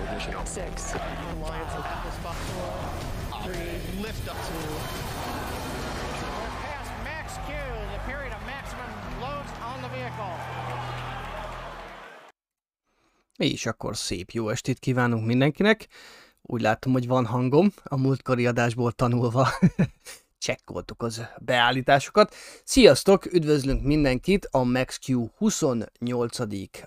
ignition. six, Alliance of Atlas Buffalo. Three. Lift up two. We're past max Q, the period of maximum loads on the vehicle. És akkor szép jó estét kívánunk mindenkinek. Úgy látom, hogy van hangom, a múltkori adásból tanulva csekkoltuk az beállításokat. Sziasztok, üdvözlünk mindenkit a MaxQ 28.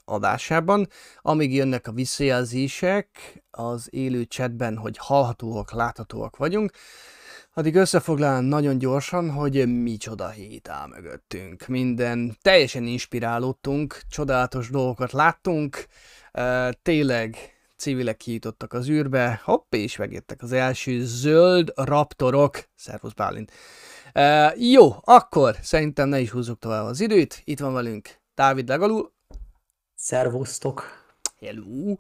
adásában. Amíg jönnek a visszajelzések az élő chatben, hogy hallhatóak, láthatóak vagyunk, addig összefoglalom nagyon gyorsan, hogy micsoda hét áll mögöttünk. Minden teljesen inspirálódtunk, csodálatos dolgokat láttunk, tényleg civilek kijutottak az űrbe, hopp, és megjöttek az első zöld raptorok. Szervusz Bálint. Uh, jó, akkor szerintem ne is húzzuk tovább az időt. Itt van velünk Dávid Legalú. Szervusztok! Hello.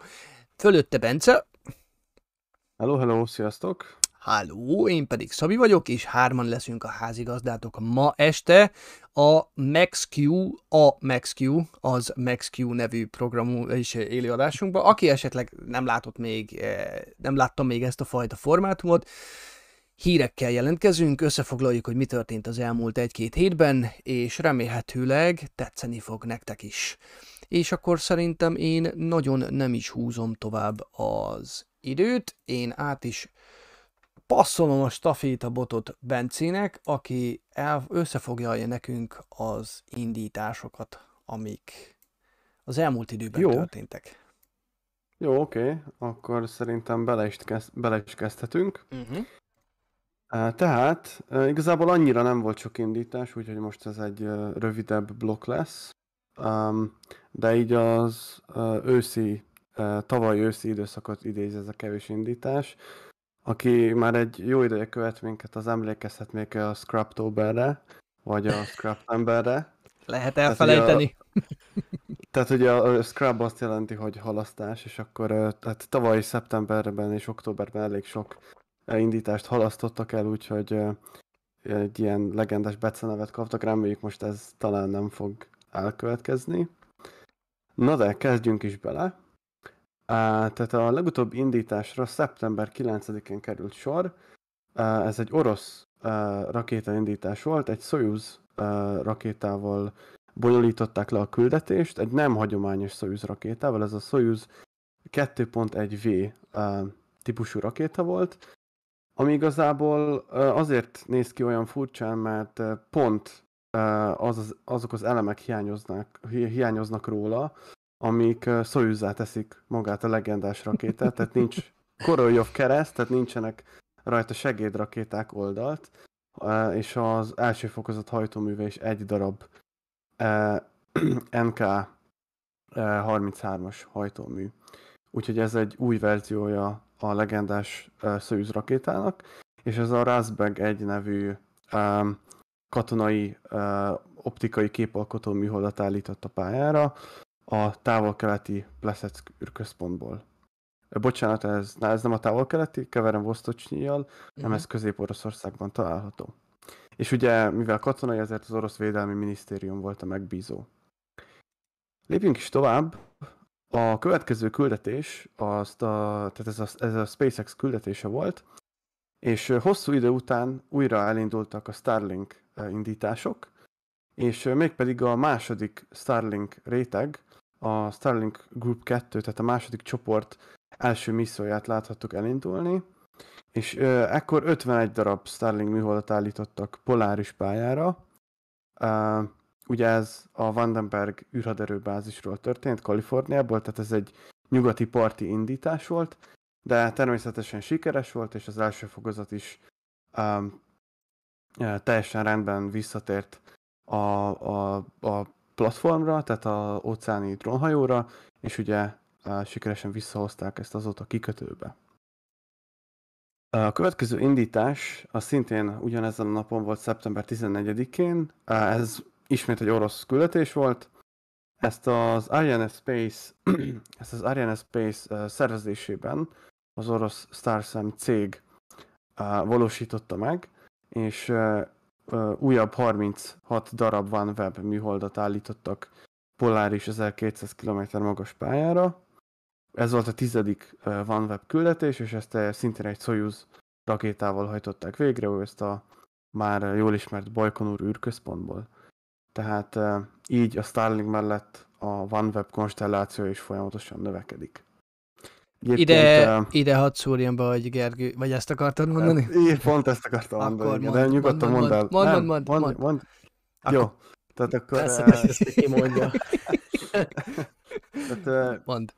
Fölötte Bence. Hello, hello, sziasztok! Halló, én pedig Szabi vagyok, és hárman leszünk a házigazdátok ma este a MaxQ, a MaxQ, az MaxQ nevű programú és élőadásunkban. Aki esetleg nem látott még, eh, nem látta még ezt a fajta formátumot, hírekkel jelentkezünk, összefoglaljuk, hogy mi történt az elmúlt egy-két hétben, és remélhetőleg tetszeni fog nektek is. És akkor szerintem én nagyon nem is húzom tovább az időt, én át is passzolom a stafétabotot Bencének, aki el, összefoglalja nekünk az indításokat, amik az elmúlt időben Jó. történtek. Jó, oké, akkor szerintem bele is, kezd, bele is kezdhetünk. Uh-huh. Uh, Tehát igazából annyira nem volt sok indítás, úgyhogy most ez egy rövidebb blokk lesz. De így az őszi, tavaly őszi időszakot idéz ez a kevés indítás. Aki már egy jó ideje követ minket, az emlékezhet még a Scraptoberre, vagy a Scraptemberre. Lehet ugye a- elfelejteni. Tehát ugye a scrub azt jelenti, hogy halasztás, és akkor tehát tavaly szeptemberben és októberben elég sok indítást halasztottak el, úgyhogy egy ilyen legendás becenevet kaptak, reméljük most ez talán nem fog elkövetkezni. Na de kezdjünk is bele. Tehát a legutóbbi indításra szeptember 9-én került sor. Ez egy orosz rakétaindítás volt, egy Soyuz rakétával bonyolították le a küldetést, egy nem hagyományos Soyuz rakétával, ez a Soyuz 2.1V uh, típusú rakéta volt, ami igazából azért néz ki olyan furcsán, mert pont az, az, azok az elemek hiányoznak, hi- hiányoznak róla, amik Soyuzzá teszik magát a legendás rakétát, tehát nincs Koroljov kereszt, tehát nincsenek rajta segédrakéták oldalt, és az első fokozat hajtóműve is egy darab eh, NK eh, 33-as hajtómű. Úgyhogy ez egy új verziója a legendás Soyuz rakétának, és ez a Razbeg 1 nevű katonai optikai képalkotó műholdat állított a pályára a távol-keleti Plesetsk űrközpontból. Bocsánat, ez, na, ez nem a távol-keleti, keverem Vostocsnyijal, nem ez Közép-Oroszországban található. És ugye, mivel katonai, ezért az orosz védelmi minisztérium volt a megbízó. Lépjünk is tovább. A következő küldetés, azt a, tehát ez a, ez a SpaceX küldetése volt, és hosszú idő után újra elindultak a Starlink indítások, és mégpedig a második Starlink réteg, a Starlink Group 2, tehát a második csoport első misszióját láthattuk elindulni, és ö, ekkor 51 darab Starlink műholdat állítottak poláris pályára. Ö, ugye ez a Vandenberg űrhaderőbázisról történt, Kaliforniából, tehát ez egy nyugati parti indítás volt, de természetesen sikeres volt, és az első fokozat is ö, teljesen rendben visszatért a, a, a platformra, tehát a óceáni drónhajóra, és ugye sikeresen visszahozták ezt azóta kikötőbe. A következő indítás az szintén ugyanezen a napon volt szeptember 14-én. Ez ismét egy orosz küldetés volt. Ezt az Ariane Space, ezt az Ariane Space szervezésében az orosz Starsem cég valósította meg, és újabb 36 darab OneWeb műholdat állítottak poláris 1200 km magas pályára. Ez volt a tizedik OneWeb küldetés, és ezt szintén egy Soyuz rakétával hajtották végre, ő ezt a már jól ismert Bajkonur űrközpontból. Tehát így a Starlink mellett a OneWeb konstelláció is folyamatosan növekedik. Ide, uh, ide hadd szúrjam be, hogy Gergő, vagy ezt akartad mondani? Hát, én pont ezt akartam mondani, Akkor igen, mond, de nyugodtan mond, mondd el. mond, Nem, mond, mond, mond. mond. Akkor- Jó, tehát akkor... Persze, uh, ezt ki mondja. tehát, uh, Mond.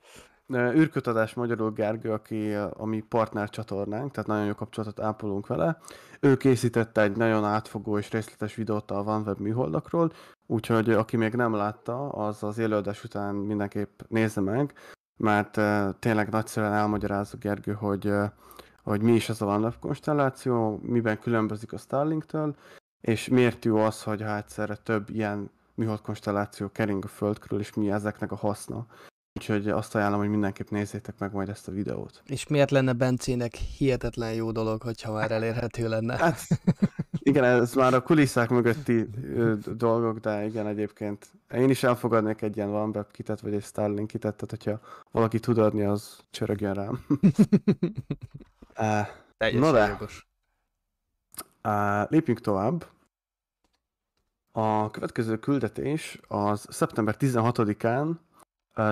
űrkötadás magyarul Gergő, aki a a mi partner csatornánk, tehát nagyon jó kapcsolatot ápolunk vele. Ő készítette egy nagyon átfogó és részletes videót a OneWeb műholdakról, úgyhogy aki még nem látta, az az élőadás után mindenképp nézze meg, mert tényleg nagyszerűen elmagyarázza Gergő, hogy, hogy mi is ez a OneWeb konstelláció, miben különbözik a Starlinktől, és miért jó az, hogy ha egyszerre több ilyen műhold konstelláció kering a Föld körül, és mi ezeknek a haszna. Úgyhogy azt ajánlom, hogy mindenképp nézzétek meg majd ezt a videót. És miért lenne Bencének hihetetlen jó dolog, hogyha már elérhető lenne? Hát, igen, ez már a kulisszák mögötti ö, dolgok, de igen, egyébként én is elfogadnék egy ilyen OneWeb kitet, vagy egy Starlink kitet, tehát hogyha valaki tud adni, az csörögjön rám. Uh, Teljesen de. jogos. Uh, lépjünk tovább. A következő küldetés az szeptember 16-án uh,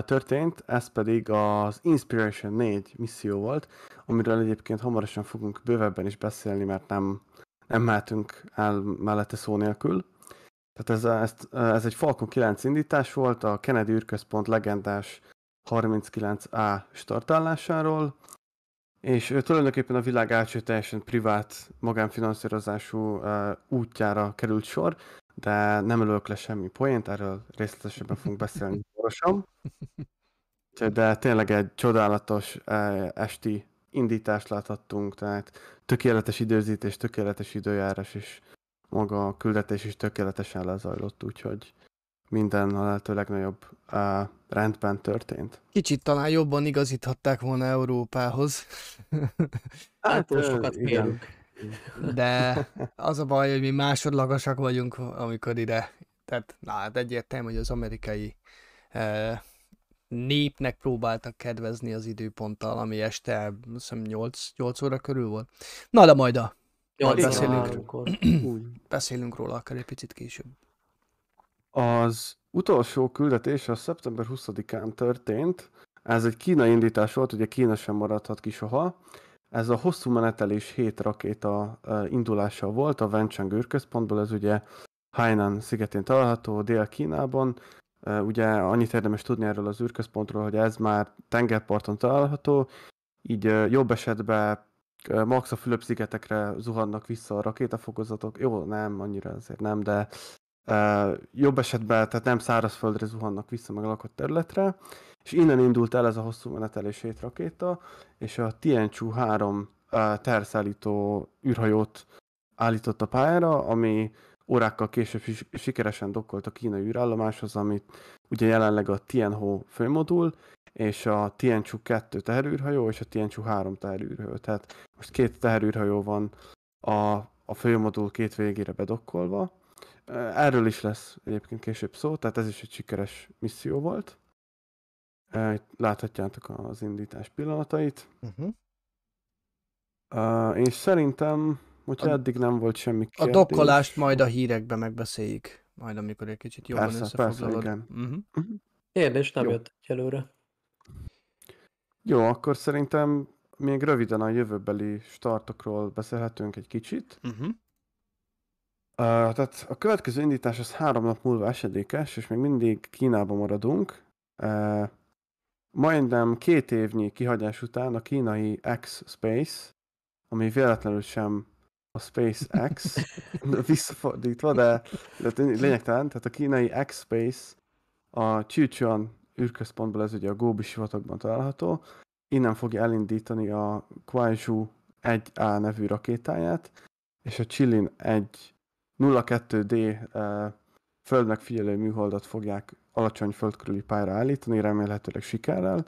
történt, ez pedig az Inspiration 4 misszió volt, amiről egyébként hamarosan fogunk bővebben is beszélni, mert nem, nem mehetünk el mellette szó nélkül. Tehát ez, ez, ez egy Falcon 9 indítás volt, a Kennedy űrközpont legendás 39A startállásáról, és tulajdonképpen a világ első teljesen privát, magánfinanszírozású uh, útjára került sor, de nem ölök le semmi poént, erről részletesebben fogunk beszélni gyorsan. De tényleg egy csodálatos uh, esti indítást láthattunk, tehát tökéletes időzítés, tökéletes időjárás, és maga a küldetés is tökéletesen lezajlott, úgyhogy minden a lehető legnagyobb uh, rendben történt. Kicsit talán jobban igazíthatták volna Európához, Hát sokat igen. De az a baj, hogy mi másodlagosak vagyunk, amikor ide, tehát na, hát egyértelmű, hogy az amerikai eh, népnek próbáltak kedvezni az időponttal, ami este, azt hiszem 8, 8 óra körül volt. Na, de majd a, Majd Nyolc beszélünk. beszélünk róla akár egy picit később. Az utolsó küldetés a szeptember 20-án történt. Ez egy kínai indítás volt, ugye Kína sem maradhat ki soha. Ez a hosszú menetelés 7 rakéta indulása volt a Wenchang űrközpontból, ez ugye Hainan szigetén található, Dél-Kínában. Ugye annyit érdemes tudni erről az űrközpontról, hogy ez már tengerparton található, így jobb esetben max a Fülöp-szigetekre zuhannak vissza a rakétafokozatok. Jó, nem, annyira azért nem, de jobb esetben, tehát nem szárazföldre zuhannak vissza meg a lakott területre, és innen indult el ez a hosszú menetelés rakéta, és a Tianchu 3 uh, terszállító űrhajót állított a pályára, ami órákkal később sikeresen dokkolt a kínai űrállomáshoz, amit ugye jelenleg a Tianho főmodul, és a Tianchu 2 teherűrhajó, és a Tianchu 3 teherűrhajó. Tehát most két teherűrhajó van a, a főmodul két végére bedokkolva, Erről is lesz egyébként később szó, tehát ez is egy sikeres misszió volt. Láthatjátok az indítás pillanatait. Uh-huh. Uh, és szerintem, hogyha A- eddig nem volt semmi A kérdés... dokkolást majd a hírekben megbeszéljük, majd amikor egy kicsit jobban Persze, persze, összefoglalod. igen. Uh-huh. Kérdés nem Jó. jött egyelőre. Jó, akkor szerintem még röviden a jövőbeli startokról beszélhetünk egy kicsit. Uh-huh. Uh, tehát a következő indítás az három nap múlva esedékes, és még mindig Kínában maradunk. Uh, majdnem két évnyi kihagyás után a kínai X-Space, ami véletlenül sem a SpaceX, visszafordítva, de, de lényegtelen, tehát a kínai X-Space a Chichuan űrközpontból, ez ugye a Gobi sivatagban található, innen fogja elindítani a Kuaizhou 1A nevű rakétáját, és a Chilin egy 02D uh, földmegfigyelő műholdat fogják alacsony földkörüli pályára állítani, remélhetőleg sikerrel.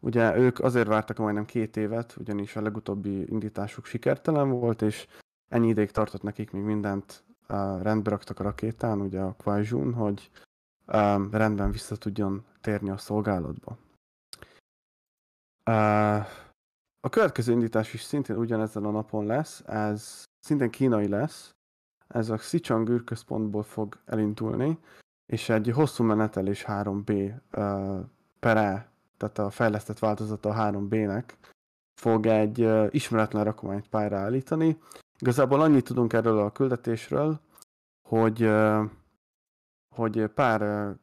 Ugye ők azért vártak majdnem két évet, ugyanis a legutóbbi indításuk sikertelen volt, és ennyi ideig tartott nekik, míg mindent uh, rendbe raktak a rakétán, ugye a Kuaizhou-n, hogy um, rendben vissza tudjon térni a szolgálatba. Uh, a következő indítás is szintén ugyanezen a napon lesz, ez szintén kínai lesz, ez a Sichang űrközpontból fog elindulni, és egy hosszú menetelés 3B uh, pere, tehát a fejlesztett változata a 3B-nek fog egy uh, ismeretlen rakományt pályára állítani. Igazából annyit tudunk erről a küldetésről, hogy, uh, hogy pár uh,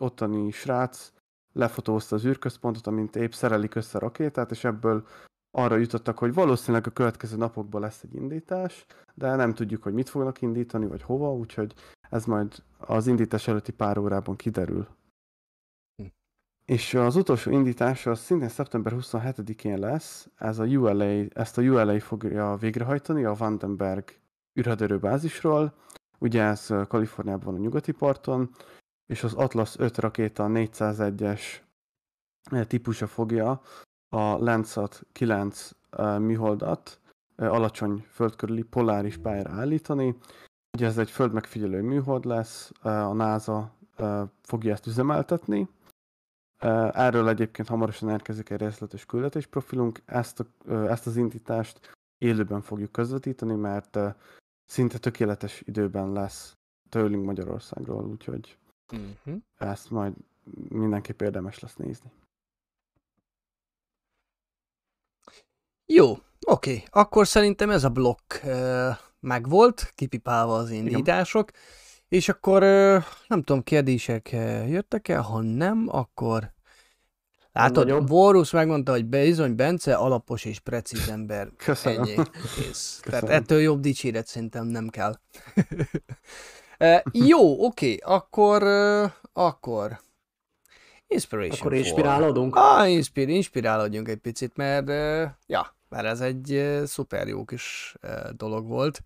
ottani srác lefotózta az űrközpontot, amint épp szerelik össze a rakétát, és ebből arra jutottak, hogy valószínűleg a következő napokban lesz egy indítás, de nem tudjuk, hogy mit fognak indítani, vagy hova, úgyhogy ez majd az indítás előtti pár órában kiderül. Hm. És az utolsó indítás az szintén szeptember 27-én lesz, ez a ULA, ezt a ULA fogja végrehajtani a Vandenberg űrhaderő bázisról, ugye ez Kaliforniában a nyugati parton, és az Atlas 5 rakéta 401-es típusa fogja a Landsat 9 műholdat alacsony földkörüli poláris pályára állítani. Ugye ez egy földmegfigyelő műhold lesz, a NASA fogja ezt üzemeltetni. Erről egyébként hamarosan érkezik egy részletes küldetésprofilunk. Ezt, a, ezt az indítást élőben fogjuk közvetíteni, mert szinte tökéletes időben lesz tőlünk Magyarországról, úgyhogy uh-huh. ezt majd mindenképp érdemes lesz nézni. Jó, oké. Akkor szerintem ez a blokk megvolt, kipipálva az indítások, Igen. és akkor nem tudom, kérdések uh, jöttek el, ha nem, akkor Látod, Borusz megmondta, hogy bizony Bence alapos és precíz ember. Köszönöm. Ennyi. Kész. Köszönöm. Tehát ettől jobb dicséret szerintem nem kell. uh, jó, oké, okay. akkor, akkor Inspiration Akkor inspirálódunk? Ah, inspir, inspirálódjunk egy picit, mert uh, ja, mert ez egy szuper jó kis dolog volt,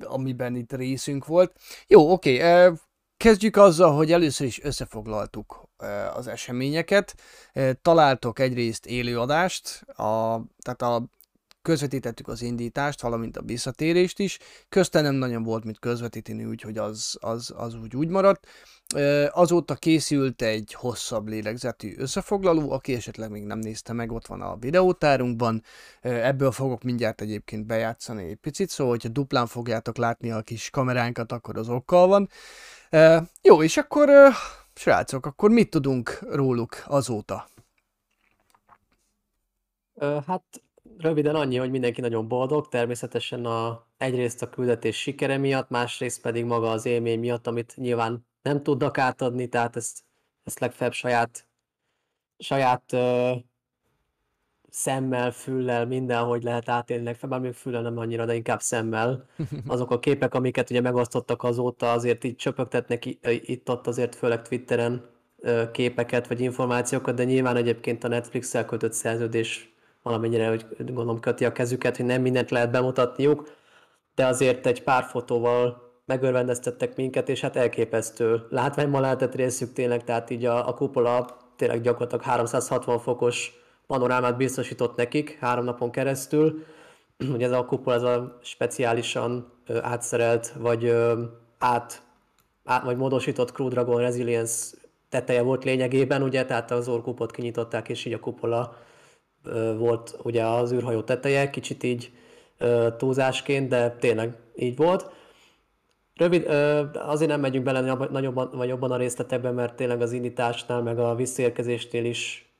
amiben itt részünk volt. Jó, oké, kezdjük azzal, hogy először is összefoglaltuk az eseményeket. Találtok egyrészt élőadást, a, tehát a közvetítettük az indítást, valamint a visszatérést is. Közte nem nagyon volt mit közvetíteni, úgyhogy az, az, az úgy úgy maradt. Azóta készült egy hosszabb lélegzetű összefoglaló, aki esetleg még nem nézte meg, ott van a videótárunkban. Ebből fogok mindjárt egyébként bejátszani egy picit, szóval hogyha duplán fogjátok látni a kis kameránkat, akkor az okkal van. Jó, és akkor srácok, akkor mit tudunk róluk azóta? Hát röviden annyi, hogy mindenki nagyon boldog, természetesen a, egyrészt a küldetés sikere miatt, másrészt pedig maga az élmény miatt, amit nyilván nem tudnak átadni, tehát ezt, ezt legfeljebb saját, saját ö, szemmel, füllel, mindenhogy lehet átélni, legfeljebb, még füllel nem annyira, de inkább szemmel. Azok a képek, amiket ugye megosztottak azóta, azért így csöpögtetnek itt-ott azért főleg Twitteren képeket vagy információkat, de nyilván egyébként a Netflix-el kötött szerződés valamennyire, hogy gondolom köti a kezüket, hogy nem mindent lehet bemutatniuk, de azért egy pár fotóval megörvendeztettek minket, és hát elképesztő látványban lehetett részük tényleg, tehát így a, a kupola tényleg gyakorlatilag 360 fokos panorámát biztosított nekik három napon keresztül. Ugye ez a kupola ez a speciálisan ö, átszerelt, vagy ö, át, át, vagy módosított Crew Dragon Resilience teteje volt lényegében, ugye, tehát az orkupot kinyitották, és így a kupola volt ugye az űrhajó teteje, kicsit így túlzásként, de tényleg így volt. Rövid, azért nem megyünk bele nagyobban, vagy jobban a részletekbe, mert tényleg az indításnál, meg a visszaérkezésnél is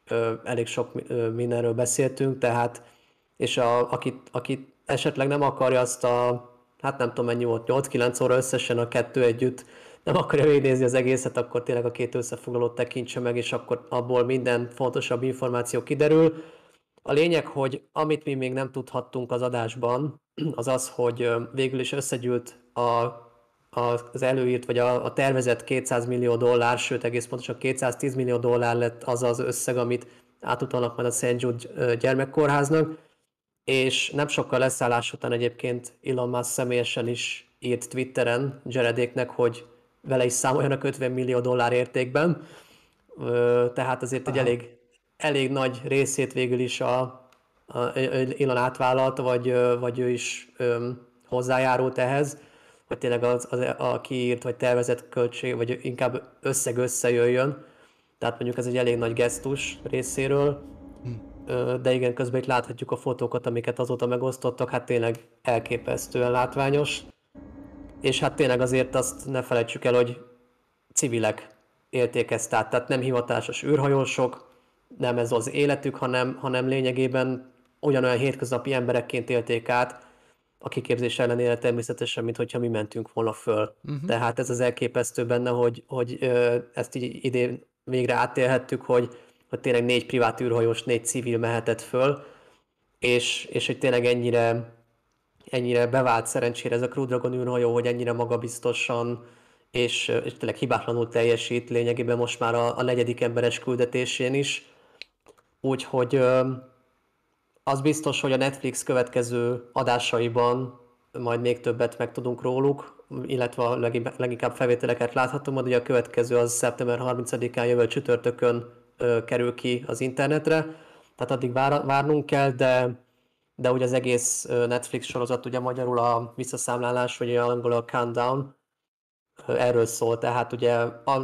elég sok mindenről beszéltünk, tehát, és a, akit, akit esetleg nem akarja azt a, hát nem tudom mennyi volt, 8-9 óra összesen a kettő együtt, nem akarja végignézni az egészet, akkor tényleg a két összefoglalót tekintse meg, és akkor abból minden fontosabb információ kiderül. A lényeg, hogy amit mi még nem tudhattunk az adásban, az az, hogy végül is összegyűlt a az előírt, vagy a, a tervezett 200 millió dollár, sőt egész pontosan 210 millió dollár lett az az összeg, amit átutalnak majd a St. Jude gyermekkórháznak, és nem sokkal leszállás után egyébként Elon Musk személyesen is írt Twitteren Jaredéknek, hogy vele is számoljanak 50 millió dollár értékben, tehát azért egy elég, elég nagy részét végül is a, a Elon átvállalt, vagy, vagy ő is hozzájárult ehhez hogy tényleg az, az a kiírt vagy tervezett költség, vagy inkább összeg összejöjjön. Tehát mondjuk ez egy elég nagy gesztus részéről, Ö, de igen, közben itt láthatjuk a fotókat, amiket azóta megosztottak, hát tényleg elképesztően látványos. És hát tényleg azért azt ne felejtsük el, hogy civilek élték ezt át, tehát nem hivatásos űrhajósok, nem ez az életük, hanem, hanem lényegében ugyanolyan hétköznapi emberekként élték át, a kiképzés ellenére természetesen, mint hogyha mi mentünk volna föl. Uh-huh. Tehát ez az elképesztő benne, hogy, hogy ezt így idén végre átélhettük, hogy, hogy tényleg négy privát űrhajós, négy civil mehetett föl, és, és hogy tényleg ennyire, ennyire bevált szerencsére ez a Crew Dragon űrhajó, hogy ennyire magabiztosan és, és tényleg hibátlanul teljesít lényegében most már a, a negyedik emberes küldetésén is. Úgyhogy az biztos, hogy a Netflix következő adásaiban majd még többet megtudunk róluk, illetve a leginkább felvételeket láthatom, hogy a következő az szeptember 30-án jövő csütörtökön kerül ki az internetre, tehát addig vár, várnunk kell, de, de ugye az egész Netflix sorozat, ugye magyarul a visszaszámlálás, vagy angol a countdown, erről szól, tehát ugye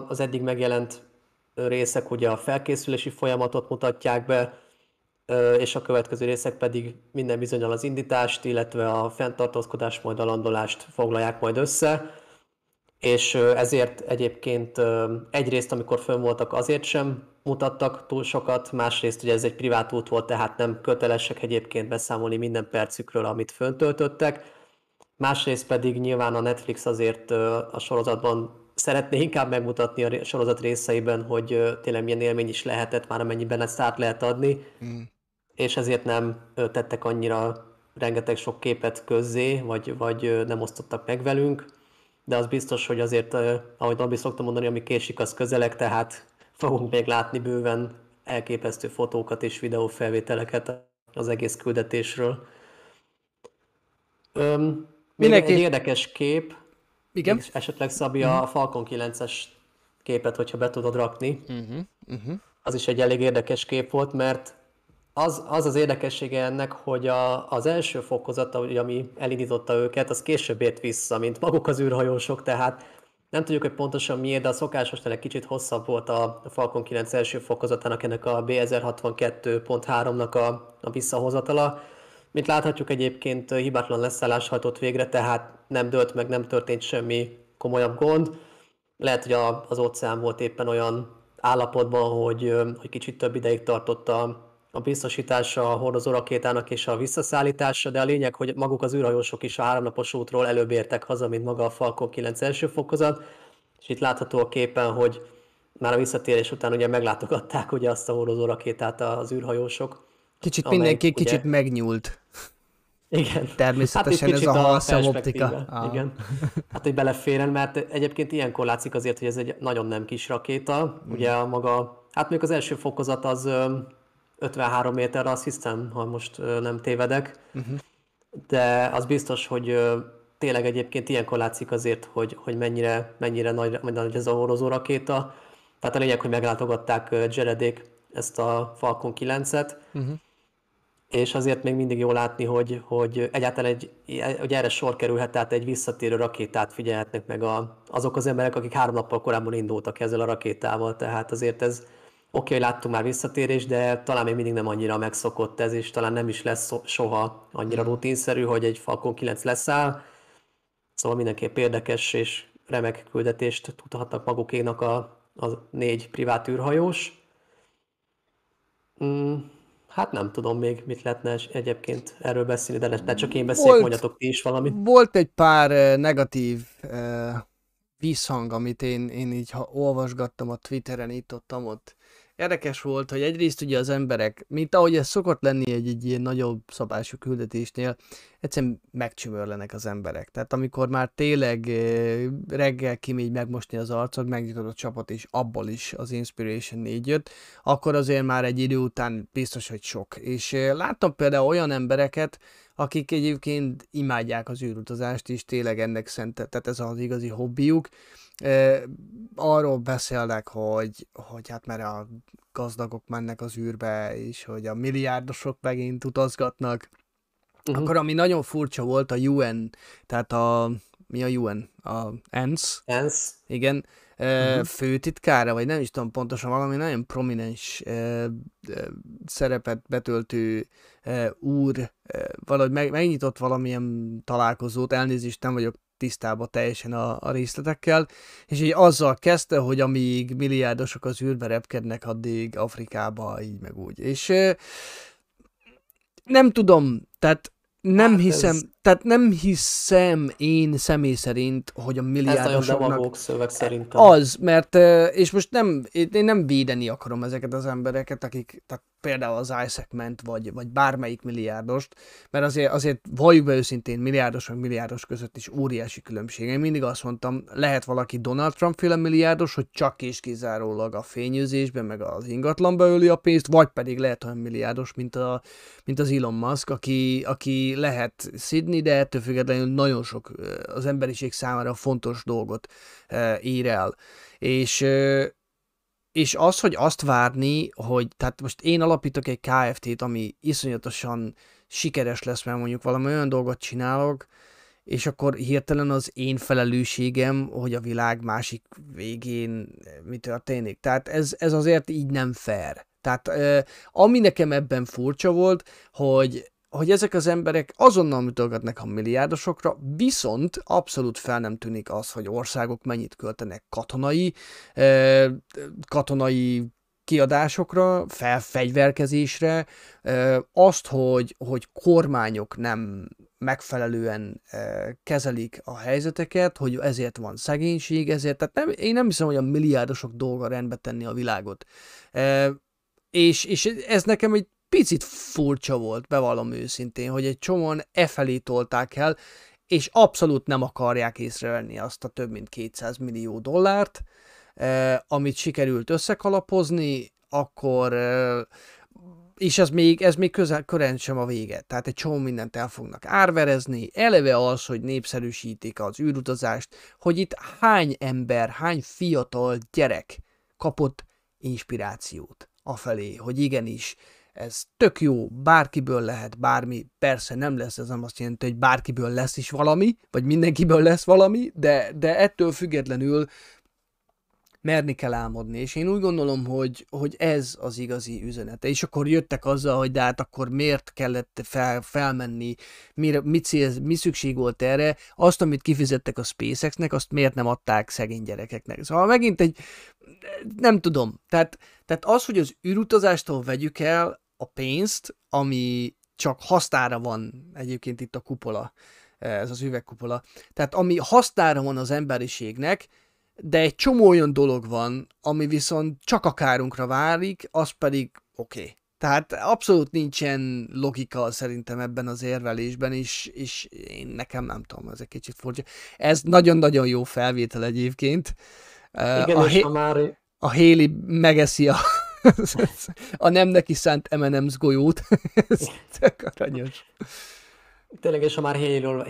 az eddig megjelent részek ugye a felkészülési folyamatot mutatják be, és a következő részek pedig minden bizonyal az indítást, illetve a fenntartózkodás, majd a landolást foglalják majd össze. És ezért egyébként egyrészt, amikor fönn voltak, azért sem mutattak túl sokat, másrészt ugye ez egy privát út volt, tehát nem kötelesek egyébként beszámolni minden percükről, amit föntöltöttek. Másrészt pedig nyilván a Netflix azért a sorozatban szeretné inkább megmutatni a sorozat részeiben, hogy tényleg milyen élmény is lehetett már, amennyiben ezt át lehet adni. Mm és ezért nem tettek annyira rengeteg sok képet közzé, vagy, vagy nem osztottak meg velünk, de az biztos, hogy azért, ahogy Nabi szoktam mondani, ami késik, az közelek, tehát fogunk még látni bőven elképesztő fotókat és videófelvételeket az egész küldetésről. Öm, Mindenki... egy érdekes kép, Igen? esetleg Szabi uh-huh. a mhm. Falcon 9-es képet, hogyha be tudod rakni. Uh-huh. Uh-huh. Az is egy elég érdekes kép volt, mert az, az az érdekessége ennek, hogy a, az első fokozat, ami elindította őket, az később ért vissza, mint maguk az űrhajósok, tehát nem tudjuk, hogy pontosan miért, de a szokásos egy kicsit hosszabb volt a Falcon 9 első fokozatának, ennek a B1062.3-nak a, a visszahozatala. Mint láthatjuk egyébként hibátlan leszállás hajtott végre, tehát nem dőlt meg, nem történt semmi komolyabb gond. Lehet, hogy az óceán volt éppen olyan állapotban, hogy, hogy kicsit több ideig tartott a, a biztosítása a hordozó rakétának és a visszaszállítása, de a lényeg, hogy maguk az űrhajósok is a háromnapos útról előbb értek haza, mint maga a Falcon 9 első fokozat, és itt látható a képen, hogy már a visszatérés után ugye meglátogatták ugye azt a hordozó rakétát az űrhajósok. Kicsit amely, mindenki ugye... kicsit megnyúlt. Igen. Természetesen hát ez a halszem optika. Ah. Igen. Hát, hogy beleféren, mert egyébként ilyenkor látszik azért, hogy ez egy nagyon nem kis rakéta. Mm. Ugye a maga, hát még az első fokozat az 53 méterre, azt hiszem, ha most nem tévedek. Uh-huh. De az biztos, hogy tényleg egyébként ilyenkor látszik azért, hogy, hogy mennyire, mennyire nagy, nagy ez a horozó rakéta. Tehát a lényeg, hogy meglátogatták Jaredék ezt a Falcon 9-et, uh-huh. És azért még mindig jó látni, hogy, hogy egyáltalán egy, hogy erre sor kerülhet, tehát egy visszatérő rakétát figyelhetnek meg a, azok az emberek, akik három nappal korábban indultak ezzel a rakétával, tehát azért ez, Oké, okay, láttunk már visszatérés, de talán még mindig nem annyira megszokott ez, és talán nem is lesz soha annyira mm. rutinszerű, hogy egy Falcon 9 leszáll. Szóval mindenképp érdekes és remek küldetést tudhatnak magukénak a, a négy privát űrhajós. Mm, hát nem tudom még, mit lehetne egyébként erről beszélni, de ne csak én beszéljek, mondjatok ti is valamit. Volt egy pár uh, negatív uh, visszhang, amit én, én így ha olvasgattam a Twitteren, itt ott, ott érdekes volt, hogy egyrészt ugye az emberek, mint ahogy ez szokott lenni egy, egy ilyen nagyobb szabású küldetésnél, egyszerűen megcsümörlenek az emberek. Tehát amikor már tényleg eh, reggel kimegy megmosni az arcod, megnyitod a csapat, és abból is az Inspiration 4 jött, akkor azért már egy idő után biztos, hogy sok. És eh, láttam például olyan embereket, akik egyébként imádják az űrutazást, és tényleg ennek szentet, tehát ez az igazi hobbiuk, arról beszélnek, hogy, hogy hát mert a gazdagok mennek az űrbe, és hogy a milliárdosok megint utazgatnak. Uh-huh. Akkor ami nagyon furcsa volt, a UN, tehát a mi a UN? A ENSZ, ENSZ. igen, uh-huh. főtitkára, vagy nem is tudom pontosan, valami nagyon prominens uh, szerepet betöltő uh, úr uh, valahogy meg, megnyitott valamilyen találkozót, elnézést nem vagyok tisztában teljesen a, a részletekkel, és így azzal kezdte, hogy amíg milliárdosok az űrbe repkednek, addig Afrikába így meg úgy. És nem tudom, tehát nem hát hiszem, ez... tehát nem hiszem én személy szerint, hogy a milliárdosoknak... Ez szöveg szerintem. Az, mert, és most nem, én nem védeni akarom ezeket az embereket, akik, tehát például az Isaac ment, vagy, vagy bármelyik milliárdost, mert azért, azért valljuk be őszintén, milliárdos vagy milliárdos között is óriási különbség. Én mindig azt mondtam, lehet valaki Donald Trump féle milliárdos, hogy csak és kizárólag a fényőzésben, meg az ingatlanba öli a pénzt, vagy pedig lehet olyan milliárdos, mint, a, mint az Elon Musk, aki, aki lehet szidni, de ettől függetlenül nagyon sok az emberiség számára fontos dolgot ír el. És és az, hogy azt várni, hogy tehát most én alapítok egy KFT-t, ami iszonyatosan sikeres lesz, mert mondjuk valami olyan dolgot csinálok, és akkor hirtelen az én felelősségem, hogy a világ másik végén mi történik. Tehát ez, ez azért így nem fair. Tehát ami nekem ebben furcsa volt, hogy hogy ezek az emberek azonnal mutogatnak a milliárdosokra, viszont abszolút fel nem tűnik az, hogy országok mennyit költenek katonai, katonai kiadásokra, felfegyverkezésre, azt, hogy, hogy kormányok nem megfelelően kezelik a helyzeteket, hogy ezért van szegénység, ezért, tehát nem, én nem hiszem, hogy a milliárdosok dolga rendbe tenni a világot. És, és ez nekem egy picit furcsa volt, bevallom őszintén, hogy egy csomóan e felé tolták el, és abszolút nem akarják észrevenni azt a több mint 200 millió dollárt, eh, amit sikerült összekalapozni, akkor eh, és ez még, ez még közel, kören sem a vége. Tehát egy csomó mindent el fognak árverezni, eleve az, hogy népszerűsítik az űrutazást, hogy itt hány ember, hány fiatal gyerek kapott inspirációt afelé, hogy igenis, ez tök jó, bárkiből lehet bármi, persze nem lesz, ez nem azt jelenti, hogy bárkiből lesz is valami, vagy mindenkiből lesz valami, de, de ettől függetlenül merni kell álmodni, és én úgy gondolom, hogy, hogy ez az igazi üzenete. És akkor jöttek azzal, hogy de hát akkor miért kellett fel, felmenni, mi, mi, cél, mi szükség volt erre, azt, amit kifizettek a SpaceX-nek, azt miért nem adták szegény gyerekeknek. Szóval megint egy, nem tudom, tehát, tehát az, hogy az űrutazástól vegyük el a pénzt, ami csak hasznára van egyébként itt a kupola, ez az üvegkupola. Tehát ami hasznára van az emberiségnek, de egy csomó olyan dolog van, ami viszont csak a kárunkra várik, az pedig oké. Okay. Tehát abszolút nincsen logika szerintem ebben az érvelésben, és, és én nekem nem tudom, ez egy kicsit furcsa. Ez nagyon-nagyon jó felvétel egyébként. Igen, a és ha már... A Héli megeszi a a nem neki szánt M&M's golyót. Ez tök aranyos. Tényleg, és ha már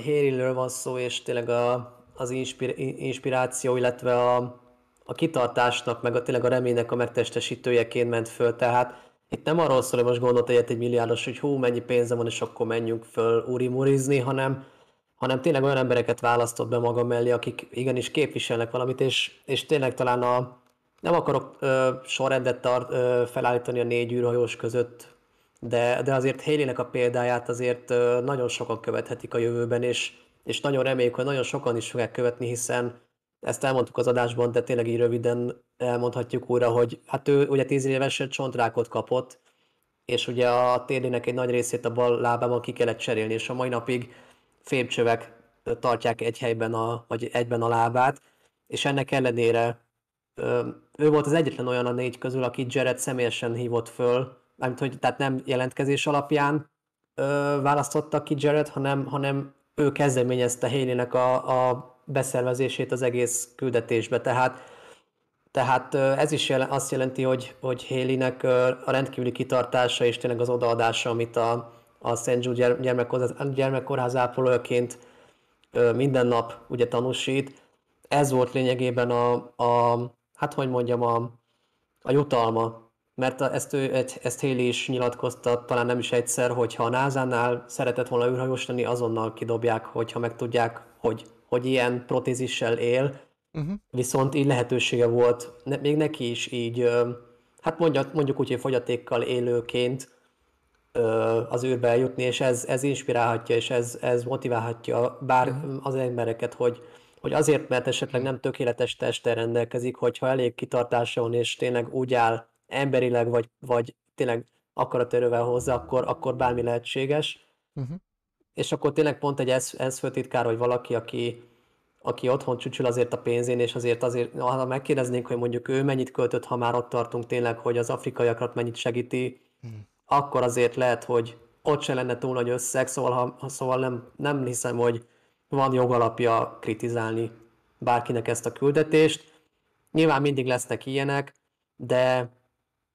Haley-ről, van szó, és tényleg a, az inspir, inspiráció, illetve a, a kitartásnak, meg a, tényleg a reménynek a megtestesítőjeként ment föl, tehát itt nem arról szól, hogy most gondolt egyet egy milliárdos, hogy hú, mennyi pénze van, és akkor menjünk föl urimurizni, hanem, hanem tényleg olyan embereket választott be maga mellé, akik igenis képviselnek valamit, és, és tényleg talán a, nem akarok ö, sorrendet tart, ö, felállítani a négy űrhajós között, de, de azért Haley-nek a példáját azért ö, nagyon sokan követhetik a jövőben, és, és nagyon reméljük, hogy nagyon sokan is fogják követni, hiszen ezt elmondtuk az adásban, de tényleg így röviden elmondhatjuk újra, hogy hát ő ugye 10 évesen csontrákot kapott, és ugye a térnének egy nagy részét a bal lábában ki kellett cserélni, és a mai napig félcsövek tartják egy helyben a, vagy egyben a lábát, és ennek ellenére ő volt az egyetlen olyan a négy közül, aki Jared személyesen hívott föl, mármint, hogy tehát nem jelentkezés alapján ö, választottak ki Jared, hanem, hanem ő kezdeményezte haley a, a beszervezését az egész küldetésbe, tehát tehát ez is jelen, azt jelenti, hogy, hogy Haley-nek a rendkívüli kitartása és tényleg az odaadása, amit a, a St. Jude gyermekkórház, ápolóként minden nap ugye tanúsít, ez volt lényegében a, a, hát hogy mondjam, a, a jutalma. Mert ezt, ő, ezt Haley is nyilatkozta, talán nem is egyszer, hogy ha a NASA-nál szeretett volna űrhajós lenni, azonnal kidobják, hogyha megtudják, hogy hogy ilyen protézissel él, Uh-huh. viszont így lehetősége volt ne, még neki is így, hát mondjuk, mondjuk úgy, hogy fogyatékkal élőként az űrbe eljutni, és ez, ez inspirálhatja, és ez, ez motiválhatja bár az embereket, hogy, hogy azért, mert esetleg nem tökéletes testtel rendelkezik, hogyha elég kitartása van, és tényleg úgy áll emberileg, vagy, vagy tényleg akaraterővel hozzá, akkor, akkor bármi lehetséges. Uh-huh. És akkor tényleg pont egy ez, ez főtitkár, hogy valaki, aki, aki otthon csücsül azért a pénzén, és azért azért, ha megkérdeznénk, hogy mondjuk ő mennyit költött, ha már ott tartunk tényleg, hogy az afrikaiakat mennyit segíti, akkor azért lehet, hogy ott se lenne túl nagy összeg, szóval, ha- szóval nem, nem hiszem, hogy van jogalapja kritizálni bárkinek ezt a küldetést. Nyilván mindig lesznek ilyenek, de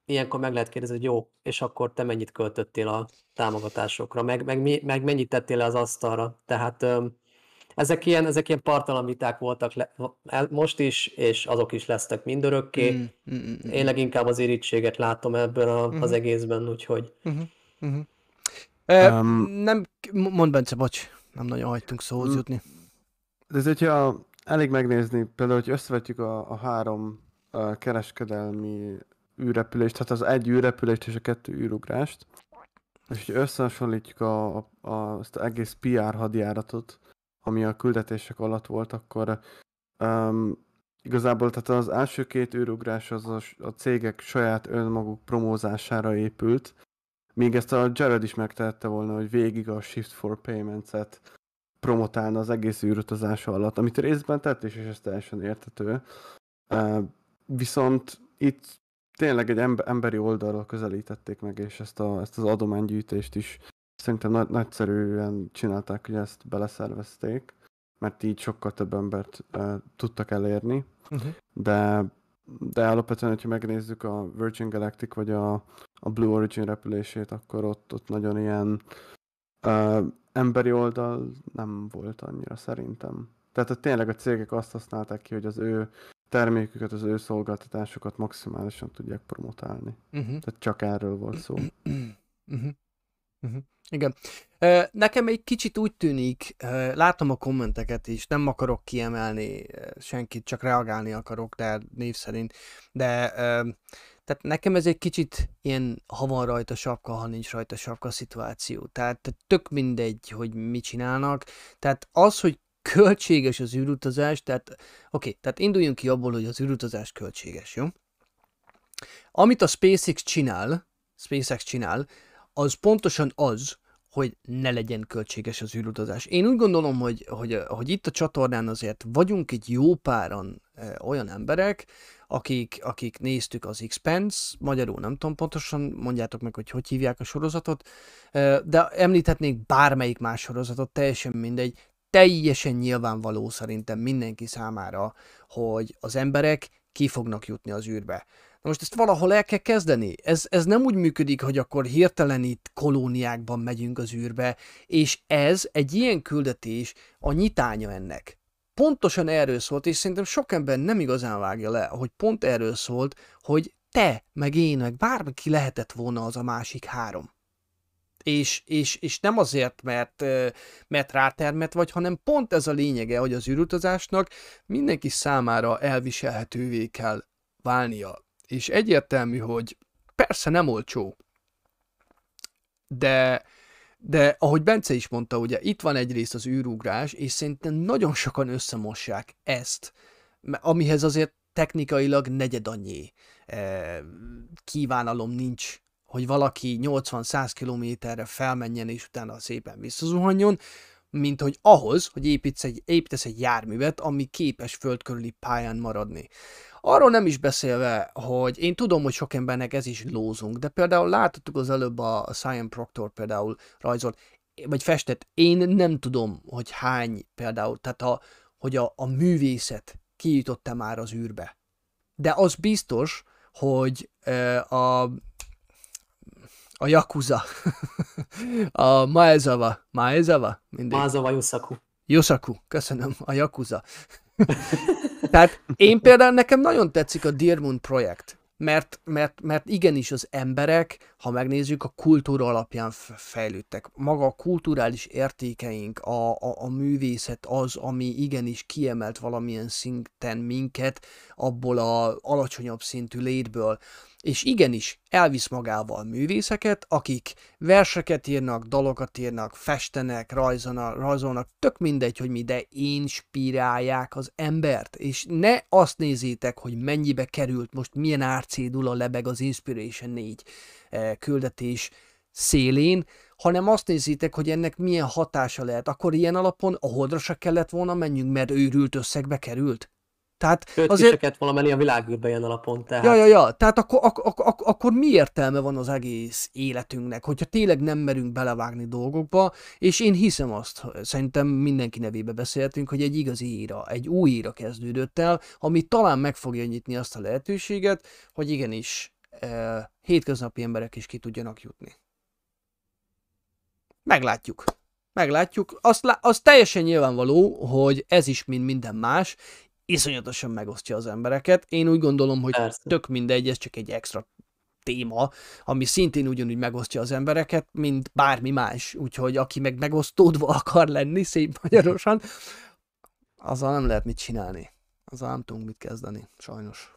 ilyenkor meg lehet kérdezni, hogy jó, és akkor te mennyit költöttél a támogatásokra, meg, meg, meg mennyit tettél le az asztalra. Tehát öm, ezek ilyen, ezek ilyen partalan viták voltak le, most is, és azok is lesznek mindörökké. Mm, mm, mm, mm. Én leginkább az irítséget látom ebben a, az egészben, úgyhogy Ö, Um, nem, mondd Bence, bocs, nem nagyon hagytunk szóhoz Mm. jutni. De ez, hogyha elég megnézni, például, hogy összevetjük a, a három a kereskedelmi űrrepülést, tehát az egy űrrepülést és a kettő űrugrást, és hogy összehasonlítjuk a, a, a, azt az egész PR hadjáratot, ami a küldetések alatt volt, akkor um, igazából tehát az első két űrugrás az a, a cégek saját önmaguk promózására épült, míg ezt a Jared is megtehette volna, hogy végig a Shift for Payments-et promotálna az egész űrutazása alatt, amit részben tett és ez teljesen értető. Uh, viszont itt tényleg egy emb- emberi oldalról közelítették meg, és ezt, a, ezt az adománygyűjtést is szerintem nagy- nagyszerűen csinálták, hogy ezt beleszervezték, mert így sokkal több embert uh, tudtak elérni, Uh-huh. de de alapvetően, hogyha megnézzük a Virgin Galactic vagy a, a Blue Origin repülését, akkor ott, ott nagyon ilyen uh, emberi oldal nem volt annyira szerintem. Tehát ott tényleg a cégek azt használták ki, hogy az ő terméküket, az ő szolgáltatásokat maximálisan tudják promotálni. Uh-huh. Tehát csak erről volt szó. Uh-huh. Uh-huh. Igen. Nekem egy kicsit úgy tűnik, látom a kommenteket is, nem akarok kiemelni senkit, csak reagálni akarok, de név szerint, de tehát nekem ez egy kicsit ilyen, ha van rajta sapka, ha nincs rajta sapka szituáció. Tehát tök mindegy, hogy mit csinálnak. Tehát az, hogy költséges az űrutazás, tehát oké, okay, tehát induljunk ki abból, hogy az űrutazás költséges, jó? Amit a SpaceX csinál, SpaceX csinál, az pontosan az, hogy ne legyen költséges az űrutazás. Én úgy gondolom, hogy, hogy, hogy itt a csatornán azért vagyunk egy jó páran e, olyan emberek, akik, akik néztük az Expense, magyarul nem tudom pontosan, mondjátok meg, hogy hogy hívják a sorozatot, e, de említhetnék bármelyik más sorozatot, teljesen mindegy, teljesen nyilvánvaló szerintem mindenki számára, hogy az emberek ki fognak jutni az űrbe. Na most ezt valahol el kell kezdeni. Ez, ez nem úgy működik, hogy akkor hirtelen itt kolóniákban megyünk az űrbe, és ez egy ilyen küldetés a nyitánya ennek. Pontosan erről szólt, és szerintem sok ember nem igazán vágja le, hogy pont erről szólt, hogy te, meg én, meg bárki lehetett volna az a másik három. És, és, és nem azért, mert, mert rátermet vagy, hanem pont ez a lényege, hogy az űrutazásnak mindenki számára elviselhetővé kell válnia. És egyértelmű, hogy persze nem olcsó, de, de ahogy Bence is mondta, ugye itt van egyrészt az űrugrás, és szerintem nagyon sokan összemossák ezt, amihez azért technikailag negyed annyi eh, kívánalom nincs, hogy valaki 80-100 kilométerre felmenjen, és utána szépen visszazuhanjon, mint hogy ahhoz, hogy építesz egy, építesz egy járművet, ami képes földkörüli pályán maradni. Arról nem is beszélve, hogy én tudom, hogy sok embernek ez is lózunk, de például láthattuk az előbb a, Cyan Proctor például rajzolt, vagy festett, én nem tudom, hogy hány például, tehát a, hogy a, a művészet kijutott-e már az űrbe. De az biztos, hogy a a Yakuza, a Maezawa, Maezawa, mindig. Máza vagy Uszaku. Yosaku, köszönöm, a Yakuza. Tehát én például nekem nagyon tetszik a Dear Moon projekt. mert, mert, mert igenis az emberek, ha megnézzük, a kultúra alapján fejlődtek. Maga a kulturális értékeink, a, a, a művészet az, ami igenis kiemelt valamilyen szinten minket abból a alacsonyabb szintű létből és igenis elvisz magával művészeket, akik verseket írnak, dalokat írnak, festenek, rajzolnak, rajzolnak, tök mindegy, hogy mi, de inspirálják az embert, és ne azt nézzétek, hogy mennyibe került, most milyen árcédula lebeg az Inspiration 4 eh, küldetés szélén, hanem azt nézzétek, hogy ennek milyen hatása lehet. Akkor ilyen alapon a holdra se kellett volna menjünk, mert őrült összegbe került. Tehát Sőt, azért... kellett volna menni a világűrbe ilyen alapon. Tehát... Ja, ja, ja. Tehát akkor, ak- ak- ak- akkor mi értelme van az egész életünknek, hogyha tényleg nem merünk belevágni dolgokba, és én hiszem azt, szerintem mindenki nevébe beszéltünk, hogy egy igazi éra, egy új éra kezdődött el, ami talán meg fogja nyitni azt a lehetőséget, hogy igenis eh, hétköznapi emberek is ki tudjanak jutni. Meglátjuk. Meglátjuk. Azt, lá- az teljesen nyilvánvaló, hogy ez is, mint minden más, iszonyatosan megosztja az embereket. Én úgy gondolom, hogy Persze. tök mindegy, ez csak egy extra téma, ami szintén ugyanúgy megosztja az embereket, mint bármi más. Úgyhogy aki meg megosztódva akar lenni, szép magyarosan, azzal nem lehet mit csinálni. Azzal nem tudunk mit kezdeni, sajnos.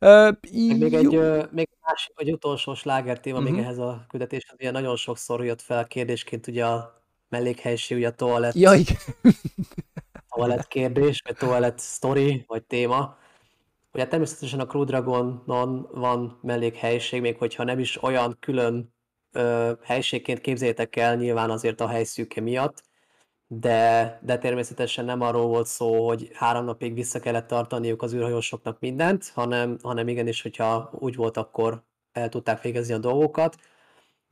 Uh, még egy, uh, még más, vagy utolsó sláger téma uh-huh. még mhm. ehhez a küldetéshez, ugye nagyon sokszor jött fel kérdésként ugye a mellékhelyiség, ugye a toalett. Ja, igen toalett kérdés, vagy toalett story, vagy téma. Ugye természetesen a Crew Dragonon van mellékhelyiség, még hogyha nem is olyan külön ö, helységként képzeljétek el, nyilván azért a helyszűke miatt, de, de természetesen nem arról volt szó, hogy három napig vissza kellett tartaniuk az űrhajósoknak mindent, hanem, hanem igenis, hogyha úgy volt, akkor el tudták végezni a dolgokat.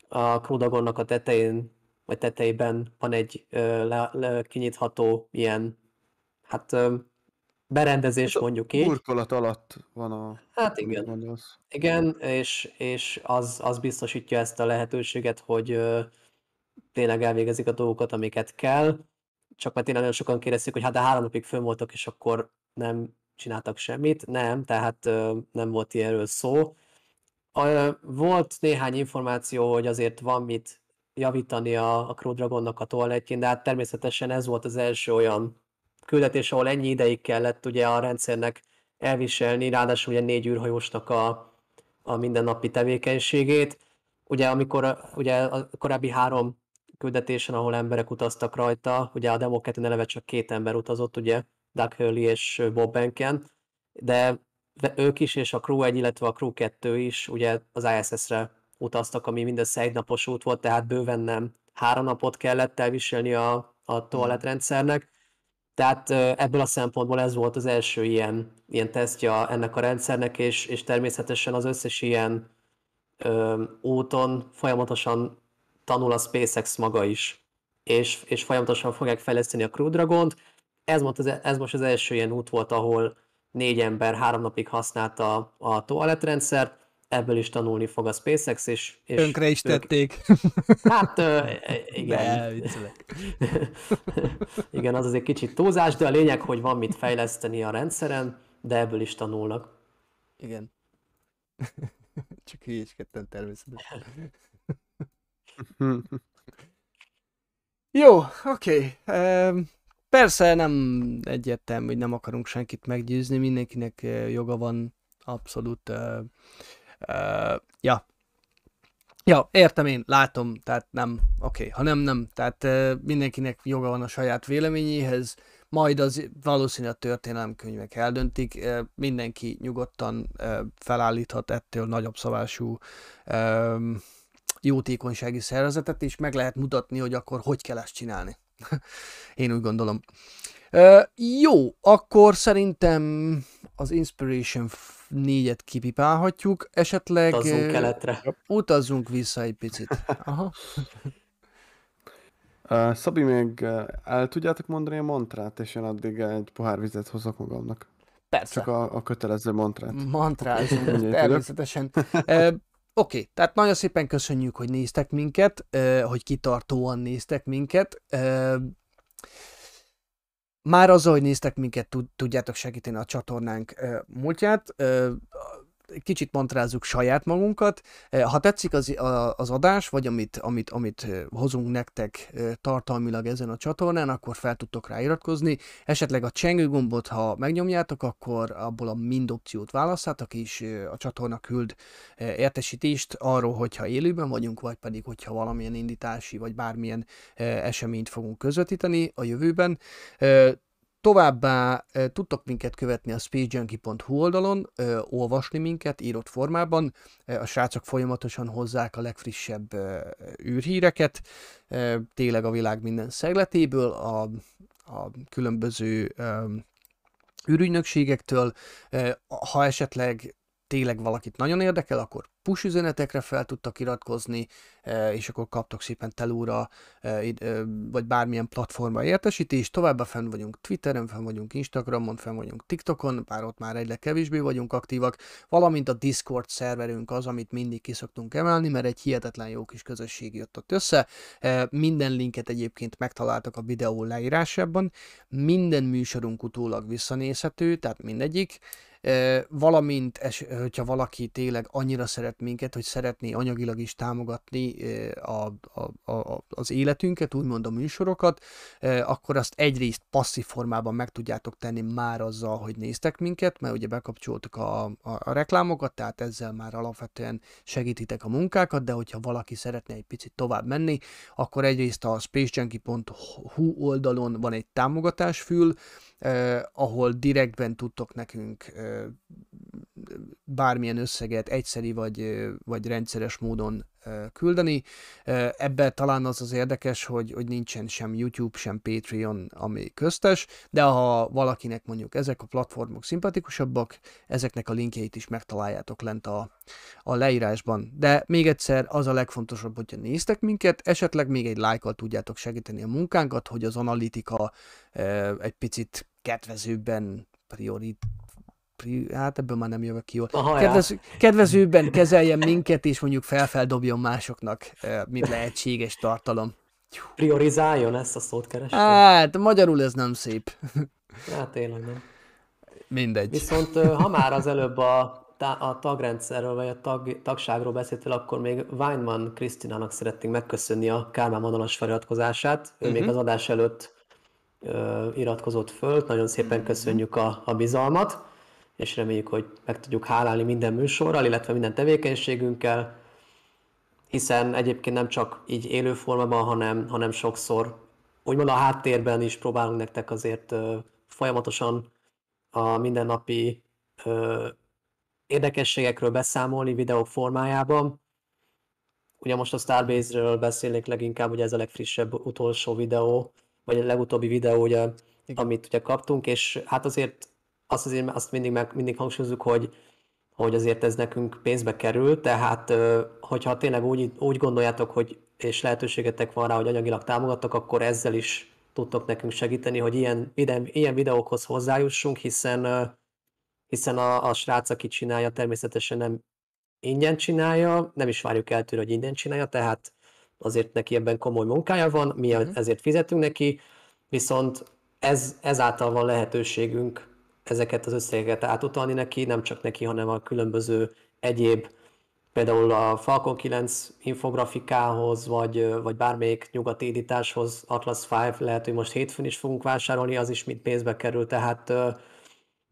A Crew a tetején, vagy tetejében van egy ö, le, le, kinyitható ilyen hát berendezés hát mondjuk így. Burkolat alatt van a... Hát igen. Gondolsz. Igen, és, és az, az biztosítja ezt a lehetőséget, hogy tényleg elvégezik a dolgokat, amiket kell. Csak mert tényleg nagyon sokan kérdezték, hogy hát de három napig fönn voltak, és akkor nem csináltak semmit. Nem, tehát nem volt ilyenről szó. Volt néhány információ, hogy azért van mit javítani a, a Crew Dragonnak a toalettjén, de hát természetesen ez volt az első olyan küldetés, ahol ennyi ideig kellett ugye a rendszernek elviselni, ráadásul ugye négy űrhajósnak a, a mindennapi tevékenységét. Ugye amikor ugye a korábbi három küldetésen, ahol emberek utaztak rajta, ugye a Demo 2 eleve csak két ember utazott, ugye, Doug Hurley és Bob Benken, de ők is, és a Crew 1, illetve a Crew 2 is ugye az ISS-re utaztak, ami mindössze egy napos út volt, tehát bőven nem három napot kellett elviselni a, a toalettrendszernek, tehát ebből a szempontból ez volt az első ilyen, ilyen tesztje ennek a rendszernek, és, és természetesen az összes ilyen ö, úton folyamatosan tanul a SpaceX maga is, és, és folyamatosan fogják fejleszteni a Crew Dragon-t. Ez, most az, ez most az első ilyen út volt, ahol négy ember három napig használta a toalettrendszert, ebből is tanulni fog a SpaceX, és... és Tönkre is ők... tették. Hát, ö, igen. De, igen, az azért kicsit túlzás, de a lényeg, hogy van mit fejleszteni a rendszeren, de ebből is tanulnak. Igen. Csak hülyéskedtem természetesen. Jó, oké. Okay. Persze nem egyértelmű, hogy nem akarunk senkit meggyőzni, mindenkinek joga van abszolút Uh, ja. Ja, értem én, látom, tehát nem, oké, okay, ha nem, nem, tehát uh, mindenkinek joga van a saját véleményéhez, majd az valószínűleg a történelemkönyvek eldöntik, uh, mindenki nyugodtan uh, felállíthat ettől nagyobb szabású uh, jótékonysági szervezetet, és meg lehet mutatni, hogy akkor hogy kell ezt csinálni. Én úgy gondolom. Uh, jó, akkor szerintem az Inspiration négyet kipipálhatjuk, esetleg... Utazzunk keletre. Utazzunk vissza egy picit. Aha. Uh, Szabi, még el tudjátok mondani a mantrát, és én addig egy pohár vizet hozok magamnak. Persze. Csak a, a kötelező mantrát. Mantrázunk, természetesen. uh, Oké, okay, tehát nagyon szépen köszönjük, hogy néztek minket, uh, hogy kitartóan néztek minket. Uh, Már azzal, hogy néztek minket, tud, tudjátok segíteni a csatornánk múltját. Kicsit mantrázzuk saját magunkat. Ha tetszik az, az adás, vagy amit, amit, amit hozunk nektek tartalmilag ezen a csatornán, akkor fel tudtok rá iratkozni. Esetleg a csengő gombot, ha megnyomjátok, akkor abból a mind opciót választhatok, és a csatorna küld értesítést arról, hogyha élőben vagyunk, vagy pedig, hogyha valamilyen indítási, vagy bármilyen eseményt fogunk közvetíteni a jövőben. Továbbá tudtok minket követni a spacejunkie.hu oldalon, olvasni minket írott formában. A srácok folyamatosan hozzák a legfrissebb űrhíreket, tényleg a világ minden szegletéből, a, a különböző űrügynökségektől. Ha esetleg tényleg valakit nagyon érdekel, akkor push üzenetekre fel tudtak iratkozni, e, és akkor kaptok szépen telúra, e, e, vagy bármilyen platformra értesítést. Továbbá fenn vagyunk Twitteren, fenn vagyunk Instagramon, fenn vagyunk TikTokon, bár ott már egyre kevésbé vagyunk aktívak, valamint a Discord szerverünk az, amit mindig kiszoktunk emelni, mert egy hihetetlen jó kis közösség jött ott össze. Minden linket egyébként megtaláltak a videó leírásában, minden műsorunk utólag visszanézhető, tehát mindegyik, valamint, hogyha valaki tényleg annyira szeret minket, hogy szeretné anyagilag is támogatni a, a, a, az életünket, úgymond a műsorokat, akkor azt egyrészt passzív formában meg tudjátok tenni már azzal, hogy néztek minket, mert ugye bekapcsoltuk a, a, a reklámokat, tehát ezzel már alapvetően segítitek a munkákat, de hogyha valaki szeretne egy picit tovább menni, akkor egyrészt a spacejunkie.hu oldalon van egy támogatásfül, eh, ahol direktben tudtok nekünk eh, bármilyen összeget egyszeri vagy, vagy rendszeres módon küldeni. Ebben talán az az érdekes, hogy, hogy nincsen sem YouTube, sem Patreon, ami köztes, de ha valakinek mondjuk ezek a platformok szimpatikusabbak, ezeknek a linkjeit is megtaláljátok lent a, a leírásban. De még egyszer az a legfontosabb, hogyha néztek minket, esetleg még egy lájkkal tudjátok segíteni a munkánkat, hogy az analitika egy picit kedvezőbben priori, hát ebből már nem jövök ki jól. Aha, Kedvező, kedvezőbben kezeljen minket, és mondjuk felfeldobjon másoknak, mint lehetséges tartalom. Priorizáljon, ezt a szót kerestem. Hát, magyarul ez nem szép. Hát tényleg nem. Mindegy. Viszont ha már az előbb a, a tagrendszerről, vagy a tag, tagságról beszéltél, akkor még Weinman Krisztinának szeretnénk megköszönni a Kármán vonalas feliratkozását. Ő uh-huh. még az adás előtt ö, iratkozott föl, nagyon szépen köszönjük a, a bizalmat és reméljük, hogy meg tudjuk hálálni minden műsorral, illetve minden tevékenységünkkel, hiszen egyébként nem csak így élő formában, hanem, hanem sokszor úgymond a háttérben is próbálunk nektek azért ö, folyamatosan a mindennapi ö, érdekességekről beszámolni videók formájában. Ugye most a Starbase-ről beszélnék leginkább, hogy ez a legfrissebb utolsó videó, vagy a legutóbbi videó, ugye, amit ugye kaptunk, és hát azért azt azért azt mindig, meg, mindig hangsúlyozunk, hogy, hogy azért ez nekünk pénzbe kerül, tehát hogyha tényleg úgy, úgy gondoljátok, hogy és lehetőségetek van rá, hogy anyagilag támogattok, akkor ezzel is tudtok nekünk segíteni, hogy ilyen, ilyen, videókhoz hozzájussunk, hiszen, hiszen a, a srác, aki csinálja, természetesen nem ingyen csinálja, nem is várjuk el tőle, hogy ingyen csinálja, tehát azért neki ebben komoly munkája van, mi mm-hmm. ezért fizetünk neki, viszont ez, ezáltal van lehetőségünk ezeket az összegeket átutalni neki, nem csak neki, hanem a különböző egyéb, például a Falcon 9 infografikához, vagy, vagy bármelyik nyugati editáshoz, Atlas 5, lehet, hogy most hétfőn is fogunk vásárolni, az is mind pénzbe kerül, tehát,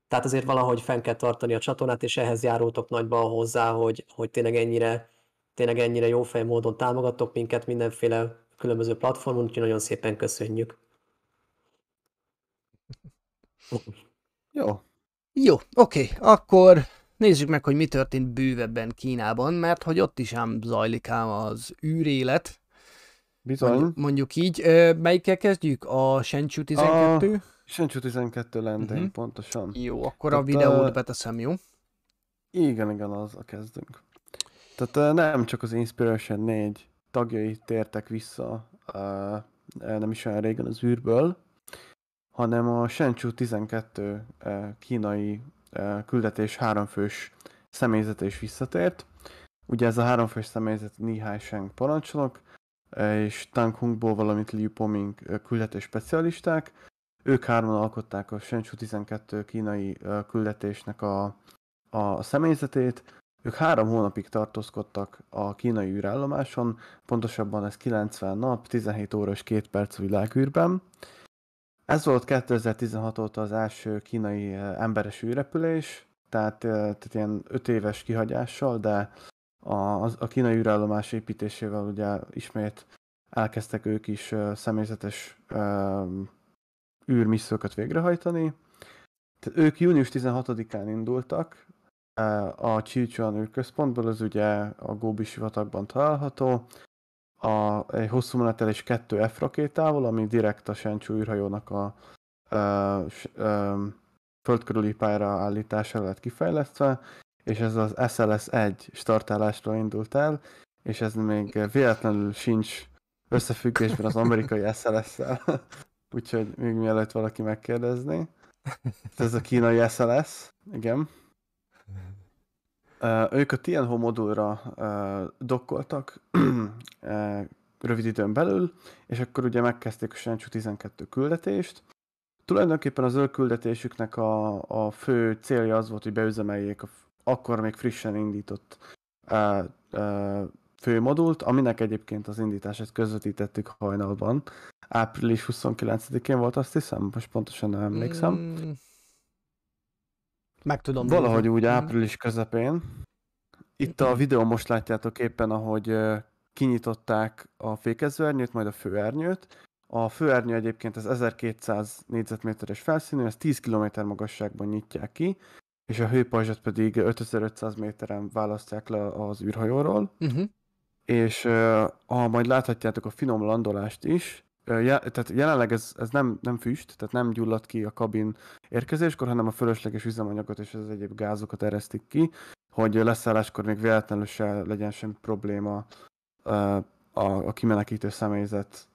tehát azért valahogy fenn kell tartani a csatornát, és ehhez járultok nagyban hozzá, hogy, hogy tényleg ennyire, tényleg ennyire jó fej módon támogattok minket mindenféle különböző platformon, úgyhogy nagyon szépen köszönjük. Jó. Jó, oké, akkor nézzük meg, hogy mi történt bővebben Kínában, mert hogy ott is ám zajlik ám az űrélet. Bizony. Mondjuk, így. Melyikkel kezdjük? A Shenzhou 12? A Shenzhou 12 landing, uh-huh. pontosan. Jó, akkor Tehát a videót a... beteszem, jó? Igen, igen, az a kezdünk. Tehát nem csak az Inspiration 4 tagjai tértek vissza, nem is olyan régen az űrből, hanem a Shenzhou 12 eh, kínai eh, küldetés háromfős személyzete is visszatért. Ugye ez a háromfős személyzet Nihai Sheng parancsnok, eh, és Tang Hungbo, valamint Liu Poming küldetés specialisták, ők hárman alkották a Shenzhou 12 kínai küldetésnek a, a személyzetét. Ők három hónapig tartózkodtak a kínai űrállomáson, pontosabban ez 90 nap, 17 óra és 2 perc világűrben. Ez volt 2016 óta az első kínai ö, emberes űrrepülés, tehát, ö, tehát ilyen 5 éves kihagyással, de a, az- a kínai űrállomás építésével ugye ismét elkezdtek ők is ö, személyzetes űrmissziókat végrehajtani. Tehát ők június 16-án indultak a Csichuan űrközpontból, ez ugye a Góbi sivatagban található, a, egy hosszú menetelés 2 F rakétával, ami direkt a Shenzhou űrhajónak a ö, ö, földkörüli pályára állítására lett kifejlesztve, és ez az SLS-1 startálásról indult el, és ez még véletlenül sincs összefüggésben az amerikai SLS-szel. Úgyhogy még mielőtt valaki megkérdezné. Ez a kínai SLS, igen. Ö, Ők a Tianho modulra ö, dokkoltak ö, rövid időn belül, és akkor ugye megkezdték a Shenzhou 12 küldetést. Tulajdonképpen az ő küldetésüknek a, a fő célja az volt, hogy beüzemeljék a akkor még frissen indított ö, ö, fő modult, aminek egyébként az indítását közvetítettük hajnalban. Április 29-én volt azt hiszem, most pontosan nem emlékszem. Mm, meg tudom Valahogy nézni. úgy Mm. április közepén. Itt a videó most látjátok éppen, ahogy kinyitották a fékezőernyőt, majd a főernyőt. A főernyő egyébként az 1200 négyzetméteres felszínű, ezt 10 km magasságban nyitják ki, és a hőpajzsot pedig 5500 méteren választják le az űrhajóról. Uh-huh. és ha majd láthatjátok a finom landolást is, je, tehát jelenleg ez, ez nem, nem füst, tehát nem gyullad ki a kabin érkezéskor, hanem a fölösleges üzemanyagot és az egyéb gázokat eresztik ki, hogy leszálláskor még véletlenül se legyen semmi probléma a, a kimenekítő személyzet,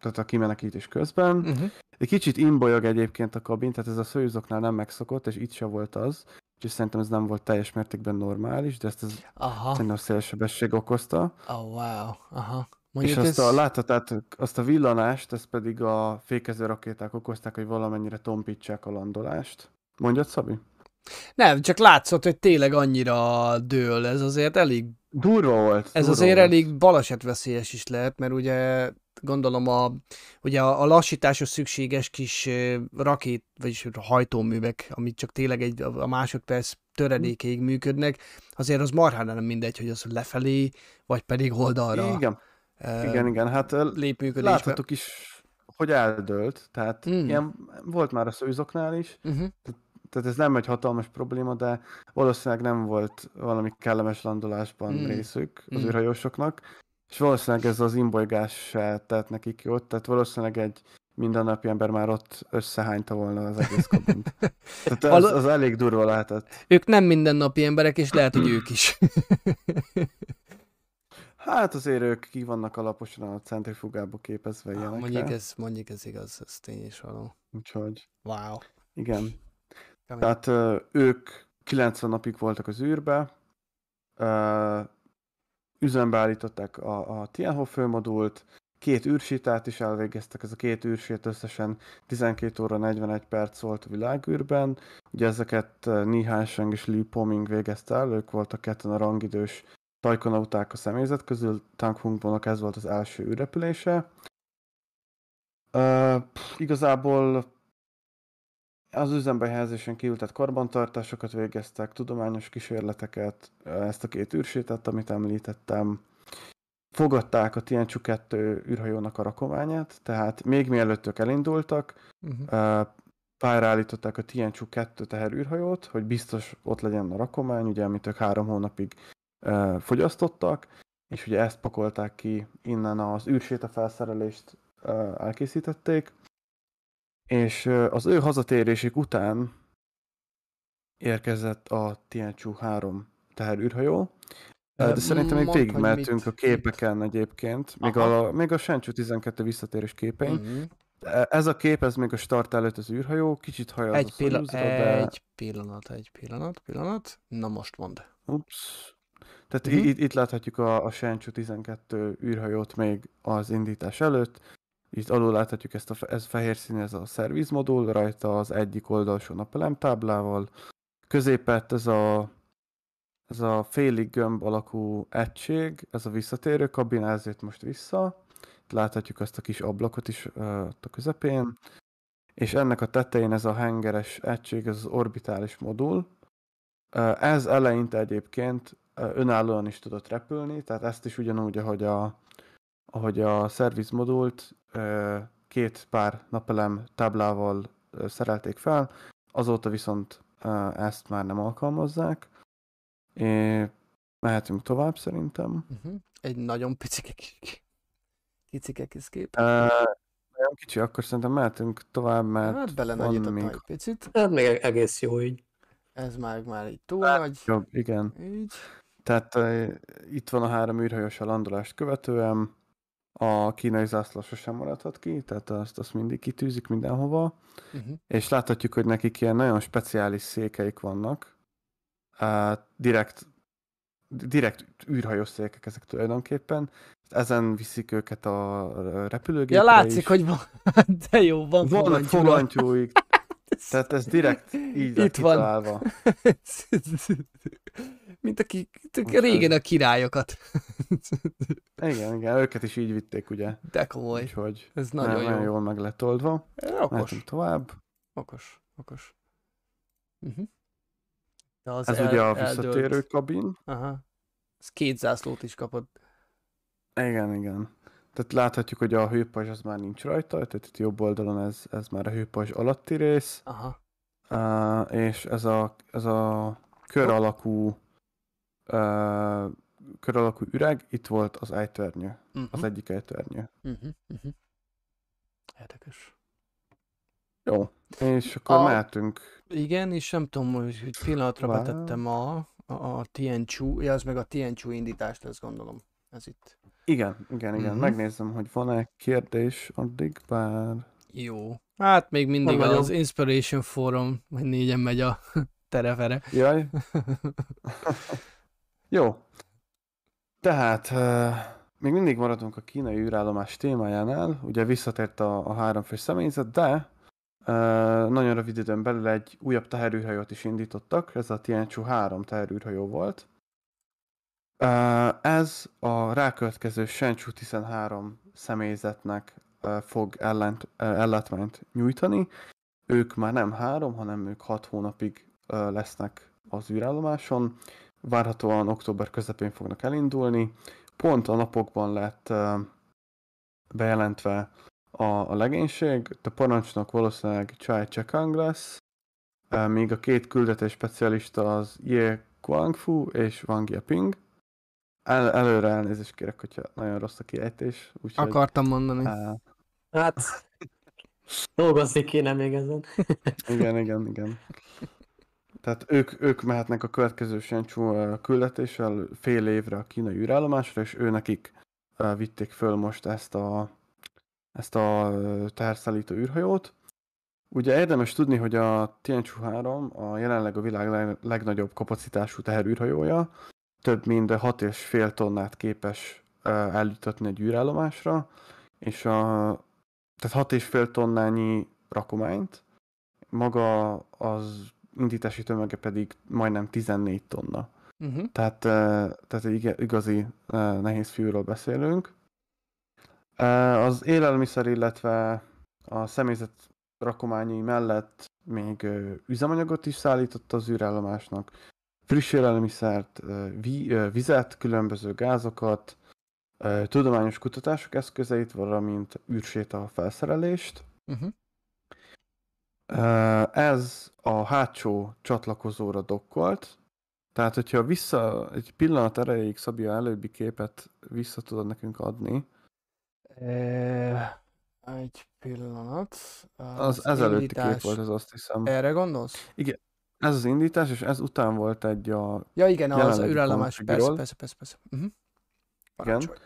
tehát a kimenekítés közben. Uh-huh. Egy kicsit imbolyog egyébként a kabin, tehát ez a szőzoknál nem megszokott, és itt se volt az, és szerintem ez nem volt teljes mértékben normális, de ezt ez Aha. Szerintem a szélsebesség okozta. Oh, wow. Aha. És Mondjuk azt ez... a, láthatátok, azt a villanást, ezt pedig a fékező rakéták okozták, hogy valamennyire tompítsák a landolást. Mondjad, Szabi? Nem, csak látszott, hogy tényleg annyira dől. Ez azért elég Durva volt. Ez durva azért volt. elég balesetveszélyes is lehet, mert ugye gondolom a, ugye a, a lassításhoz szükséges kis rakét, vagyis hajtóművek, amit csak tényleg egy, a másodperc töredékéig működnek, azért az marhára nem mindegy, hogy az lefelé, vagy pedig oldalra Igen, igen, igen. Hát ö, lép működésbe. láthatok is, hogy eldőlt. Tehát Mm. ilyen volt már a szőzoknál is. Uh-huh. Tehát ez nem egy hatalmas probléma, de valószínűleg nem volt valami kellemes landolásban Mm. részük az Mm. űrhajósoknak. És valószínűleg ez az imbolygás se tett nekik jót, tehát valószínűleg egy mindennapi ember már ott összehányta volna az egész kabint. Tehát az, az elég durva lehetett. Ők nem mindennapi emberek, és lehet, hogy ők is. Hát azért ők ki vannak alaposan a centrifugába képezve ilyenekre. mondjuk, ez, mondjuk ez igaz, ez tény is való. Úgyhogy Wow. igen. Kemény. Tehát ö, ők 90 napig voltak az űrbe, ö, üzembe állították a, a Tianho főmodult, két űrsítát is elvégeztek, ez a két űrsít összesen 12 óra 41 perc volt a világűrben. Ugye ezeket ö, Ni Hansheng és Liu Poming végezte el, ők voltak ketten a rangidős tajkonauták a személyzet közül, Tang Hungbónak ez volt az első űrrepülése. Ö, pff, igazából az üzembe helyezésen kívül, tehát karbantartásokat végeztek, tudományos kísérleteket, ezt a két űrsétet, amit említettem. Fogadták a Tianchu 2 űrhajónak a rakományát, tehát még mielőtt ők elindultak, Uh-huh. pályára állították a Tianchu 2 teherűrhajót, hogy biztos ott legyen a rakomány, ugye, amit ők három hónapig fogyasztottak, és ugye ezt pakolták ki, innen az űrséta felszerelést elkészítették, és az ő hazatérésük után érkezett a Tianchu 3 teherűrhajó, de szerintem még mit- a képeken egyébként, még Aha. a, még a Shenzhou 12 visszatérés képein. Uh-huh. Ez a kép, ez még a start előtt az űrhajó, kicsit hajaz Egy, a Soyuzra, de... egy pillanat, egy pillanat, pillanat. Na most mondd. Ups. Tehát uh-huh. itt, itt láthatjuk a, a Shenzhou 12 űrhajót még az indítás előtt. itt alul láthatjuk ezt a ez fehér szín, ez a szerviz modul, rajta az egyik oldalsó napelem táblával, középett ez a, ez a félig gömb alakú egység, ez a visszatérő kabin, ezért most vissza. Itt láthatjuk azt a kis ablakot is uh, ott a közepén. És ennek a tetején ez a hengeres egység, ez az orbitális modul. Ez eleinte egyébként önállóan is tudott repülni, tehát ezt is ugyanúgy, ahogy a, ahogy a szerviz modult uh, két pár napelem táblával szerelték fel, azóta viszont ezt már nem alkalmazzák. É, mehetünk tovább szerintem. Uh-huh. Egy nagyon picike kis kicike kis kép. Uh, nagyon kicsi, akkor szerintem mehetünk tovább, mert Hát bele van nagyítottam még egy picit. Hát még egész jó így. Ez már, már így túl nagy. jobb, igen. Így. Tehát uh, itt van a három űrhajós a landolást követően, a kínai zászló sosem maradhat ki, tehát azt, azt mindig kitűzik mindenhova, Uh-huh. és láthatjuk, hogy nekik ilyen nagyon speciális székeik vannak, uh, direkt, direkt űrhajós székek ezek tulajdonképpen, ezen viszik őket a repülőgépre Ja, látszik, is. hogy van. De jó, van Vannak fogantyúik, tehát ez direkt így Itt van. Mint aki régen a királyokat. Igen, igen, őket is így vitték, ugye? De komoly. Úgyhogy Ez nagyon, nagyon nagyon jó. jól meg lett oldva. Okos. Tovább. Okos. Okos. Uh-huh. De az Ez el- ugye a visszatérő kabin. Aha. Ez két zászlót is kapott. Igen, igen. Tehát láthatjuk, hogy a hőpajzs az már nincs rajta, tehát itt jobb oldalon ez, ez már a hőpajzs alatti rész, Aha. uh, és ez a, ez a kör alakú uh, kör alakú üreg, itt volt az ejtörnyő, Uh-huh. az egyik ejtörnyő. Uh-huh. Uh-huh. Érdekes. Jó, és akkor A- mehetünk. Igen, és nem tudom, hogy, hogy pillanatra Vár. betettem a, a, a Tianchu, ja, az meg a Tianchu indítást, ezt gondolom. Ez itt. Igen, igen, igen. Mhm. Megnézem, hogy van-e kérdés addig, bár... Jó. Hát még mindig Van az. Inspiration Forum, vagy négyen megy a terefere. Jaj, Jó. Tehát még mindig maradunk a kínai űrállomás témájánál, ugye visszatért a, a háromfős személyzet, de uh, nagyon rövid időn belül egy újabb teherűrhajót is indítottak, ez a Tianchu 3 teherűrhajó volt. Uh, ez a rákövetkező Shenzhou 13 személyzetnek uh, fog ellent, ellátmányt nyújtani. Ők már nem három, hanem ők hat hónapig lesznek az űrállomáson várhatóan október közepén fognak elindulni. Pont a napokban lett bejelentve a, a legénység, a parancsnok valószínűleg Chai Chekang lesz, míg a két küldetés specialista az Ye Guangfu és Wang Yaping. El, előre elnézést kérek, hogyha nagyon rossz a kiejtés. Úgyhogy, Akartam mondani. uh, Hát, dolgozni kéne még ezen. igen, igen, igen. Tehát ők, ők mehetnek a következő Shenzhou ö, küldetéssel fél évre a kínai űrállomásra, és ő nekik vitték föl most ezt a, ezt a teherszállító űrhajót. Ugye érdemes tudni, hogy a Tianchu 3 a jelenleg a világ leg- legnagyobb kapacitású teherűrhajója, több mint 6,5 tonnát képes eljutatni egy űrállomásra, és a, tehát 6,5 tonnányi rakományt, maga az indítási tömege pedig majdnem 14 tonna. Uh-huh. Tehát, eh, tehát egy igazi eh, nehéz fiúról beszélünk. Az élelmiszer, illetve a személyzet rakományai mellett még üzemanyagot is szállított az űrállomásnak, friss élelmiszert, vi- vizet, különböző gázokat, tudományos kutatások eszközeit, valamint űrséta felszerelést. Uh-huh. Ez a hátsó csatlakozóra dokkolt, tehát hogyha vissza, egy pillanat erejéig Szabi a előbbi képet vissza tudod nekünk adni, egy pillanat. az ezelőtti kép volt, ez azt hiszem. Erre gondolsz? Ez az indítás, és ez után volt egy a... Ja igen, az űrállomás. Persze, persze, persze. persze. Uh-huh. Parancsolj.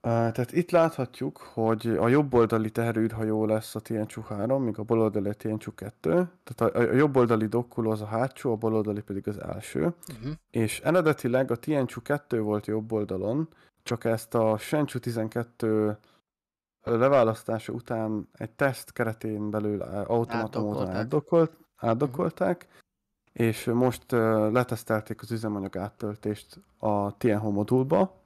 Tehát itt láthatjuk, hogy a jobb oldali teherűrhajó lesz a Tianchu 3, míg a bal oldali a Tianchu 2. Tehát a, a jobb oldali dokkoló az a hátsó, a bal oldali pedig az első. Uh-huh. És eredetileg a Tianchu 2 volt jobb oldalon, csak ezt a Shenzhou 12 leválasztása után egy teszt keretén belül automata módon átdokolt, átdokolták, és most ö, letesztelték az üzemanyag áttöltést a Tianho modulba,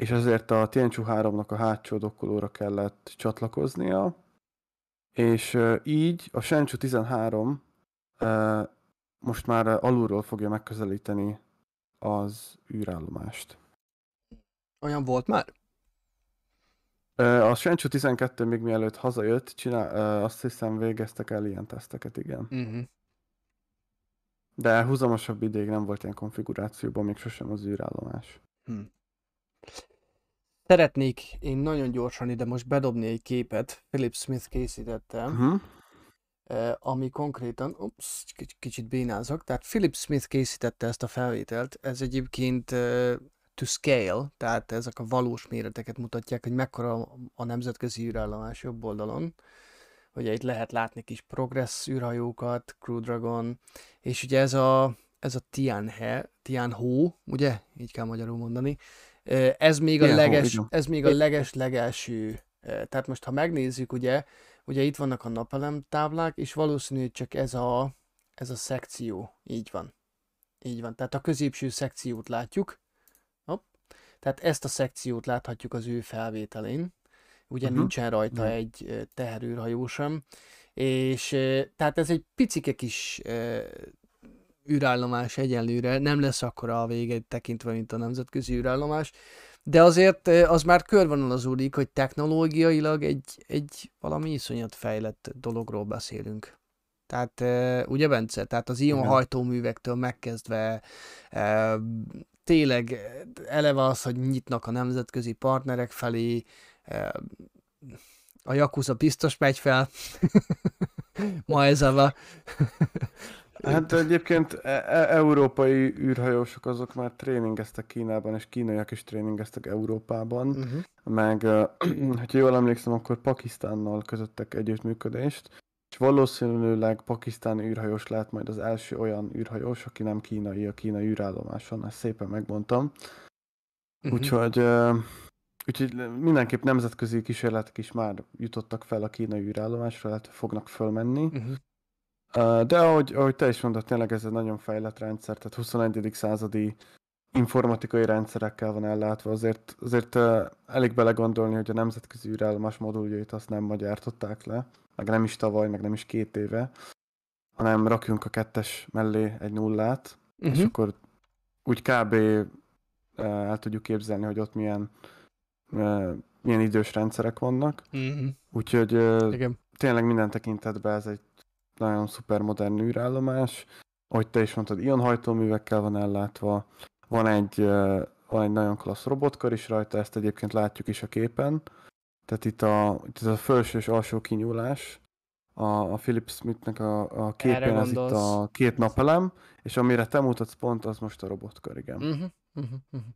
és ezért a Tianchu 3-nak a hátsó dokkolóra kellett csatlakoznia, és így a Shenzhou 13 ö, most már alulról fogja megközelíteni az űrállomást. Olyan volt már? A Shenzhou 12 még mielőtt hazajött, csinál, azt hiszem végeztek el ilyen teszteket, igen. Uh-huh. De húzamosabb ideig nem volt ilyen konfigurációban, még sosem az űrállomás. Hm. Szeretnék én nagyon gyorsan ide most bedobni egy képet, Philip Smith készítette, Uh-huh. eh, ami konkrétan, ups, kic- kicsit bénázok, tehát Philip Smith készítette ezt a felvételt, ez egyébként to scale, tehát ezek a valós méreteket mutatják, hogy mekkora a nemzetközi űrállomás jobb oldalon. Ugye itt lehet látni kis Progress űrhajókat, Crew Dragon, és ugye ez a, ez a Tianhe, Tianho, ugye? Így kell magyarul mondani. Ez még a leges, ez még a leges legelső. Tehát most ha megnézzük, ugye, ugye itt vannak a napelem táblák, és valószínű, hogy csak ez a, ez a szekció. Így van. Így van. Tehát a középső szekciót látjuk. Hopp. Tehát ezt a szekciót láthatjuk az ő felvételén. Ugye Mhm. nincsen rajta Mhm. egy ö, teherűrhajó sem. És tehát ez egy picike kis űrállomás egyenlőre, nem lesz akkora a vége tekintve, mint a nemzetközi űrállomás, de azért az már körvonalazódik, hogy technológiailag egy, egy valami iszonyat fejlett dologról beszélünk. Tehát ugye Bence, tehát az ion hajtóművektől megkezdve tényleg eleve az, hogy nyitnak a nemzetközi partnerek felé, a Yakuza biztos megy fel, ma ezzel a... Hát egyébként e- e- európai űrhajósok azok már tréningeztek Kínában, és kínaiak is tréningeztek Európában, uh-huh. meg, hogyha jól emlékszem, akkor Pakisztánnal közöttek együttműködést, és valószínűleg pakisztáni űrhajós lehet majd az első olyan űrhajós, aki nem kínai a kínai űrállomáson, ezt szépen megmondtam. Mhm. Úgyhogy, úgyhogy mindenképp nemzetközi kísérletek is már jutottak fel a kínai űrállomásra, illetve fognak fölmenni. Uh-huh. De ahogy, ahogy te is mondod, tényleg ez egy nagyon fejlett rendszer, tehát 21. századi informatikai rendszerekkel van ellátva, azért, azért elég belegondolni, hogy a nemzetközi űrállomás moduljait azt nem ma gyártották le, meg nem is tavaly, meg nem is két éve, hanem rakjunk a kettes mellé egy nullát, és Uh-huh. akkor úgy kb. el tudjuk képzelni, hogy ott milyen, milyen idős rendszerek vannak. Uh-huh. Úgyhogy Igen. tényleg minden tekintetben ez egy nagyon szuper modern űrállomás. Ahogy te is mondtad, ionhajtóművekkel van ellátva, van egy, van egy nagyon klassz robotkar is rajta, ezt egyébként látjuk is a képen. Tehát itt a, itt a felső és alsó kinyúlás, a, a Philip Smithnek a, a képen ez itt a két napelem, és amire te mutatsz pont, az most a robotkar, igen. Uh-huh. Uh-huh. Uh-huh.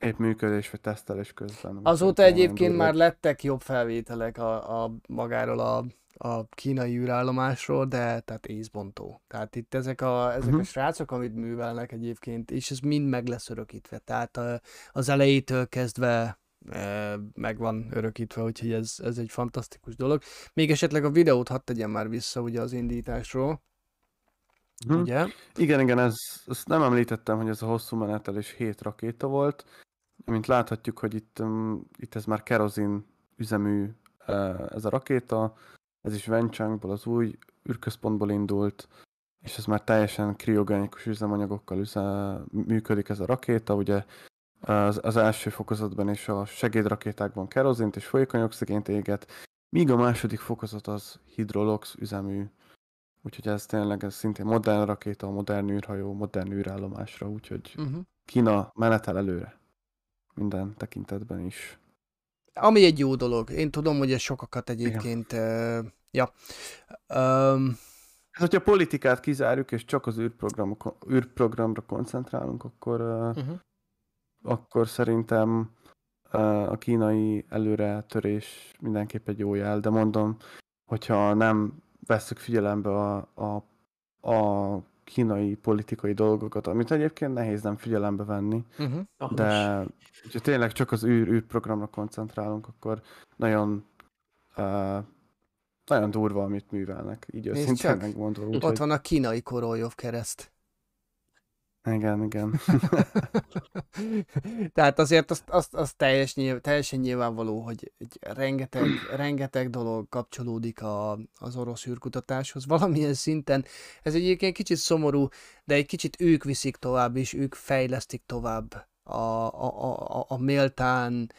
Épp működés vagy tesztelés közben. Azóta egyébként már lettek jobb felvételek a, a magáról a, a kínai űrállomásról, de tehát észbontó. Tehát itt ezek a, ezek a Mhm. srácok, amit művelnek egyébként, és ez mind meg lesz örökítve. Tehát az elejétől kezdve meg van örökítve, úgyhogy ez, ez egy fantasztikus dolog. Még esetleg a videót hadd tegyem már vissza ugye az indításról, Mhm. ugye? Igen, igen, ez, ezt nem említettem, hogy ez a hosszú menetelés 7 rakéta volt. Mint láthatjuk, hogy itt, um, itt ez már kerozin üzemű ez a rakéta, ez is Wenchangból, az új űrközpontból indult, és ez már teljesen kriogenikus üzemanyagokkal üze, működik ez a rakéta, ugye az, az első fokozatban és a segédrakétákban kerozint és folyékony oxigént éget, míg a második fokozat az hidrolox üzemű Úgyhogy ez tényleg ez szintén modern rakéta, modern űrhajó, modern űrállomásra, úgyhogy Uh-huh. Kína menetel előre. Minden tekintetben is. Ami egy jó dolog. Én tudom, hogy ez sokakat egyébként... Uh, ja. Um, Hát, hogyha a politikát kizárjuk, és csak az űrprogramra koncentrálunk, akkor, uh, uh-huh. akkor szerintem a kínai előretörés mindenképp egy jó jel, de mondom, hogyha nem vesszük figyelembe a, a, a kínai politikai dolgokat, amit egyébként nehéz nem figyelembe venni, Uh-huh. De hogyha tényleg csak az űr, űrprogramra koncentrálunk, akkor nagyon uh, nagyon durva, amit művelnek, így Nézd őszintén csak, megmondva. Ott Úgyhogy, van a kínai Koroljov kereszt. Igen, igen. Tehát azért azt, azt, azt teljes nyilv, teljesen nyilvánvaló, hogy egy rengeteg, rengeteg dolog kapcsolódik a, az orosz űrkutatáshoz. Valamilyen szinten ez egyébként kicsit szomorú, de egy kicsit ők viszik tovább, és ők fejlesztik tovább a, a, a, a méltán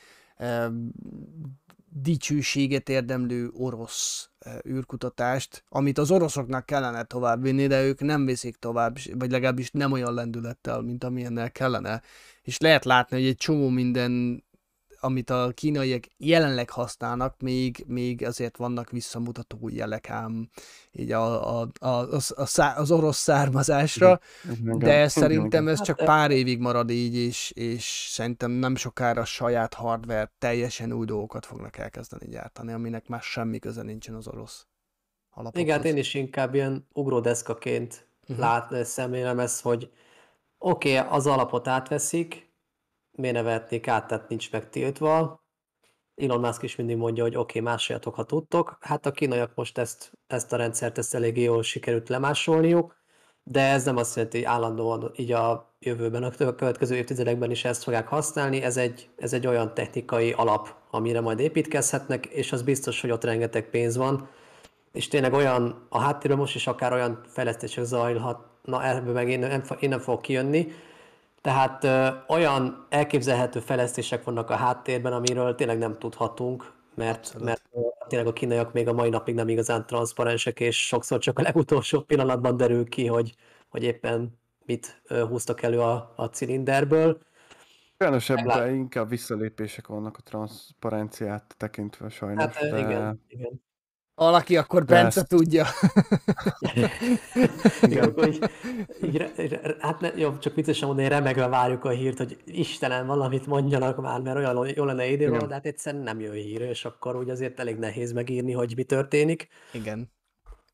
dicsőséget érdemlő orosz eh, űrkutatást, amit az oroszoknak kellene továbbvinni, de ők nem viszik tovább, vagy legalábbis nem olyan lendülettel, mint amilyennel kellene. És lehet látni, hogy egy csomó minden, amit a kínaiak jelenleg használnak, még, még azért vannak visszamutató jelek ám így a, a, a, a, a szá, az orosz származásra, Igen, de igen, szerintem igen. ez csak Hát, pár évig marad így, és, és szerintem nem sokára saját hardware teljesen új dolgokat fognak elkezdeni gyártani, aminek már semmi köze nincsen az orosz alapokhoz. Igen, hát én is inkább ilyen ugródeszkaként Mhm. lát, szemlélem ezt, hogy oké, okay, az alapot átveszik, miért ne vehetnék át, tehát nincs megtiltva. Elon Musk is mindig mondja, hogy oké, okay, másoljatok, ha tudtok. Hát a kínaiak most ezt, ezt a rendszert ezt eléggé jól sikerült lemásolniuk, de ez nem azt jelenti, hogy állandóan így a jövőben, a következő évtizedekben is ezt fogják használni. Ez egy, ez egy olyan technikai alap, amire majd építkezhetnek, és az biztos, hogy ott rengeteg pénz van, és tényleg olyan, a háttérben most is akár olyan fejlesztések zajlhatna, ebből meg én nem, én nem fogok kijönni, tehát ö, olyan elképzelhető fejlesztések vannak a háttérben, amiről tényleg nem tudhatunk, mert, Abszolút. mert tényleg a kínaiak még a mai napig nem igazán transzparensek, és sokszor csak a legutolsó pillanatban derül ki, hogy, hogy éppen mit húztak elő a, a cilinderből. Meglát- ebben inkább visszalépések vannak a transzparenciát tekintve sajnos, Hát de... igen, igen. Valaki akkor Bence ezt- tudja. Igen. Akkor így, így, hát ne, jó, csak viccesen mondani, remegve várjuk a hírt, hogy Istenem, valamit mondjanak már, mert olyan jó lenne Igen. de hát egyszerűen nem jön hír, és akkor úgy azért elég nehéz megírni, hogy mi történik. Igen.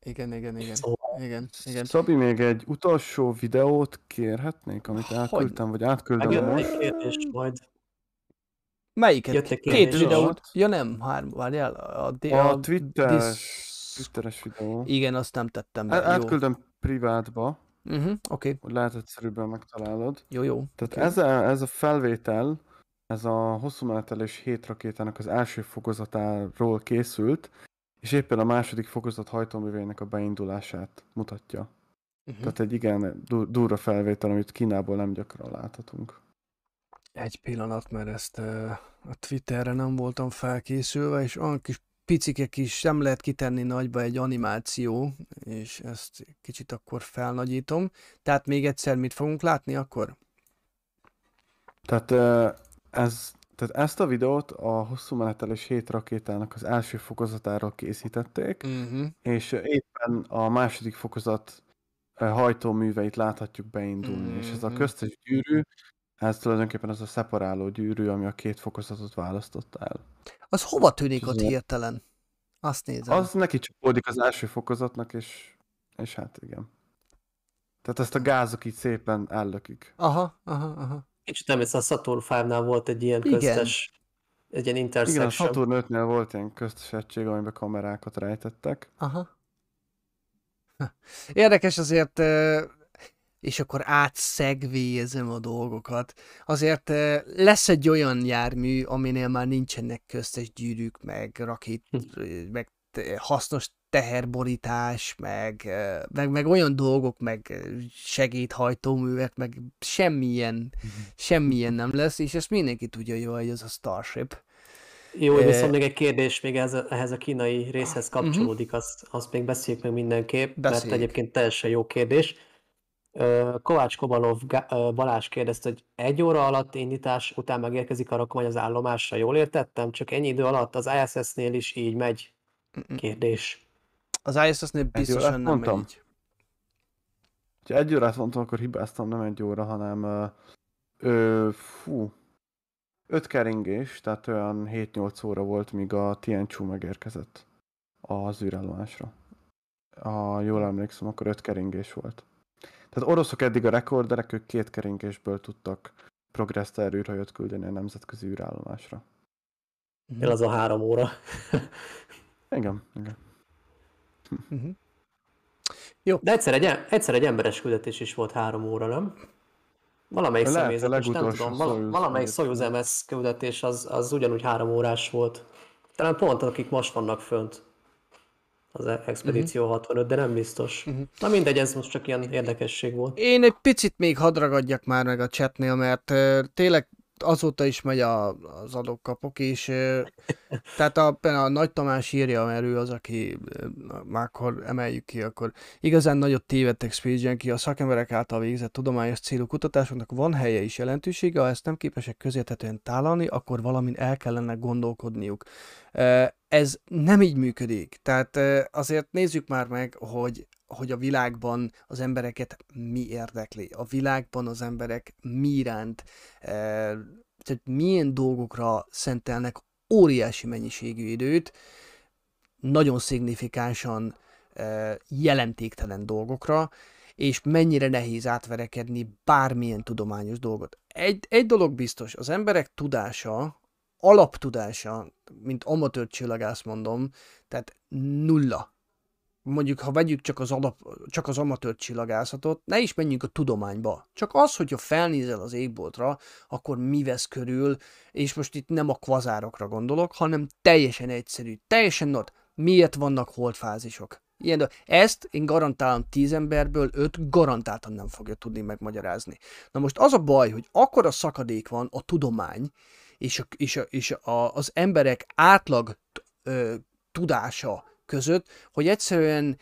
Igen, igen, igen. Szóval Igen, igen. Szabi, még egy utolsó videót kérhetnék, amit elküldtem, vagy átküldöm megjött most? egy kérdés majd. Melyiket? Jött egy Két videót? Ja nem, három, várjál. A, a, A Twitter, dis- Twitteres videó. Igen, azt nem tettem be. Á-. Átküldöm privátba, Uh-huh, Oké, hogy lehet egyszerűbben megtalálod. jó, jó. Tehát Oké. ez, a, ez a felvétel, ez a hosszú menetelés hét rakétának az első fokozatáról készült, és éppen a második fokozat hajtóművének a beindulását mutatja. Uh-huh. Tehát egy igen du- durva felvétel, amit Kínából nem gyakran láthatunk. Egy pillanat, mert ezt a Twitterre nem voltam felkészülve, és olyan kis picike kis, nem lehet kitenni nagyba egy animáció, és ezt kicsit akkor felnagyítom. Tehát még egyszer mit fogunk látni akkor? Tehát, ez, tehát ezt a videót a hosszú menetelés hét rakétának az első fokozatáról készítették, Uh-huh. és éppen a második fokozat hajtóműveit láthatjuk beindulni, és ez a Mhm. köztes gyűrű, ez tulajdonképpen az a szeparáló gyűrű, ami a két fokozatot választotta el. Az hova tűnik ott hirtelen? Azt nézem. Az neki csapódik az első fokozatnak, és, és hát igen. Tehát ezt a gázok így szépen ellökik. Aha, aha, aha. Kicsit nem, ez a Saturn 5-nál volt egy ilyen Igen. köztes, egy ilyen Igen, a intersection. Saturn 5-nél volt ilyen köztes egység, amiben kamerákat rejtettek. Aha. Érdekes azért, és akkor átszegvélyezem a dolgokat. Azért lesz egy olyan jármű, aminél már nincsenek köztes gyűrűk, meg rakét, ö, meg hasznos teherborítás, meg, meg, meg olyan dolgok, meg segédhajtóművek, meg semmilyen, semmilyen nem lesz, és ezt mindenki tudja jól, hogy ez a Starship. Jó, viszont még egy kérdés még a, ehhez a kínai részhez Mhm. kapcsolódik, azt, azt még beszéljük meg mindenképp, Beszéljük. mert egyébként teljesen jó kérdés. Kovács Kobalov Balázs kérdezte, hogy egy óra alatt indítás után megérkezik a rakomány az állomásra. Jól értettem? Csak ennyi idő alatt az ISS-nél is így megy? Kérdés. Az ISS-nél biztosan nem megy mondtam? így. Ha egy órát mondtam, akkor hibáztam, nem egy óra, hanem ö, fú, öt keringés, tehát olyan 7-8 óra volt, míg a Tianchu megérkezett az űrállomásra. Ha jól emlékszem, akkor öt keringés volt. Tehát oroszok eddig a rekorderek, ők két keringésből tudtak Progress-ter űrhajót küldeni a nemzetközi űrállomásra. Mhm. El az a három óra. Igen, igen. De egyszer egy, egyszer egy emberes küldetés is volt három óra, nem? Valamelyik Lehet, a személyzetes, nem tudom, val- valamelyik. Soyuz MS küldetés az, az ugyanúgy három órás volt. Talán pont akik most vannak fönt. Az Expedíció 65, de nem biztos. Na mindegy, ez most csak ilyen érdekesség volt. Én egy picit még hadd ragadjak már meg a chatnél, mert ö, tényleg azóta is megy a, az adok-kapok, és tehát a, a Nagy Tamás írja, mert ő az, aki már emeljük ki, akkor igazán nagyot tévedtek Space ki a szakemberek által végzett tudományos célú kutatásoknak van helye és jelentősége, ha ezt nem képesek közérthetően tálalni, akkor valamin el kellene gondolkodniuk. Ez nem így működik. Tehát azért nézzük már meg, hogy hogy a világban az embereket mi érdekli, a világban az emberek mi iránt, eh, tehát milyen dolgokra szentelnek óriási mennyiségű időt, nagyon szignifikánsan eh, jelentéktelen dolgokra, és mennyire nehéz átverekedni bármilyen tudományos dolgot. Egy, egy dolog biztos, az emberek tudása, alaptudása, mint amatőr csillagász mondom, tehát nulla mondjuk, ha vegyük csak az, alap, csak az amatőr csillagászatot, ne is menjünk a tudományba. Csak az, hogyha felnézel az égboltra, akkor mi vesz körül, és most itt nem a kvazárokra gondolok, hanem teljesen egyszerű, teljesen not. Miért vannak holdfázisok? Ilyen, do- ezt én garantálom 10 emberből 5 garantáltan nem fogja tudni megmagyarázni. Na most az a baj, hogy akkora szakadék van a tudomány és, a, és, a, és a, az emberek átlag ö, tudása között, hogy egyszerűen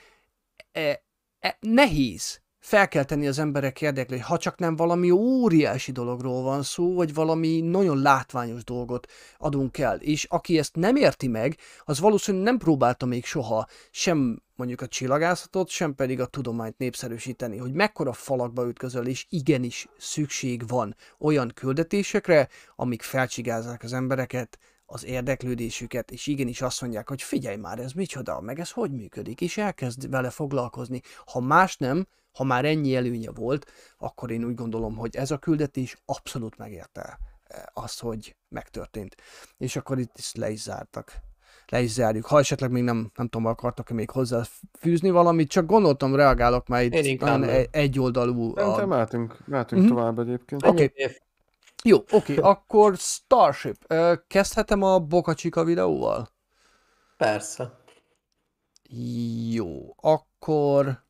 e, e, nehéz felkelteni az emberek érdeklődését, ha csak nem valami óriási dologról van szó, vagy valami nagyon látványos dolgot adunk el. És aki ezt nem érti meg, az valószínűleg nem próbálta még soha sem mondjuk a csillagászatot, sem pedig a tudományt népszerűsíteni, hogy mekkora falakba ütközöl, és igenis szükség van olyan küldetésekre, amik felcsigázzák az embereket, az érdeklődésüket, és igenis azt mondják, hogy figyelj már, ez micsoda, meg ez hogy működik, és elkezd vele foglalkozni. Ha más nem, ha már ennyi előnye volt, akkor én úgy gondolom, hogy ez a küldetés abszolút megérte eh, azt, hogy megtörtént. És akkor itt is le is zártak. Le is zárjuk. Ha esetleg még nem, nem tudom, akartak-e még hozzáfűzni valamit, csak gondoltam, reagálok, mert itt inkább nagyon nem. e- egyoldalú. Szerintem A... mehetünk, mehetünk Mhm. tovább egyébként. Oké. Év. Jó, oké, akkor Starship. Kezdhetem a Boca Chica videóval? Persze. Jó, akkor...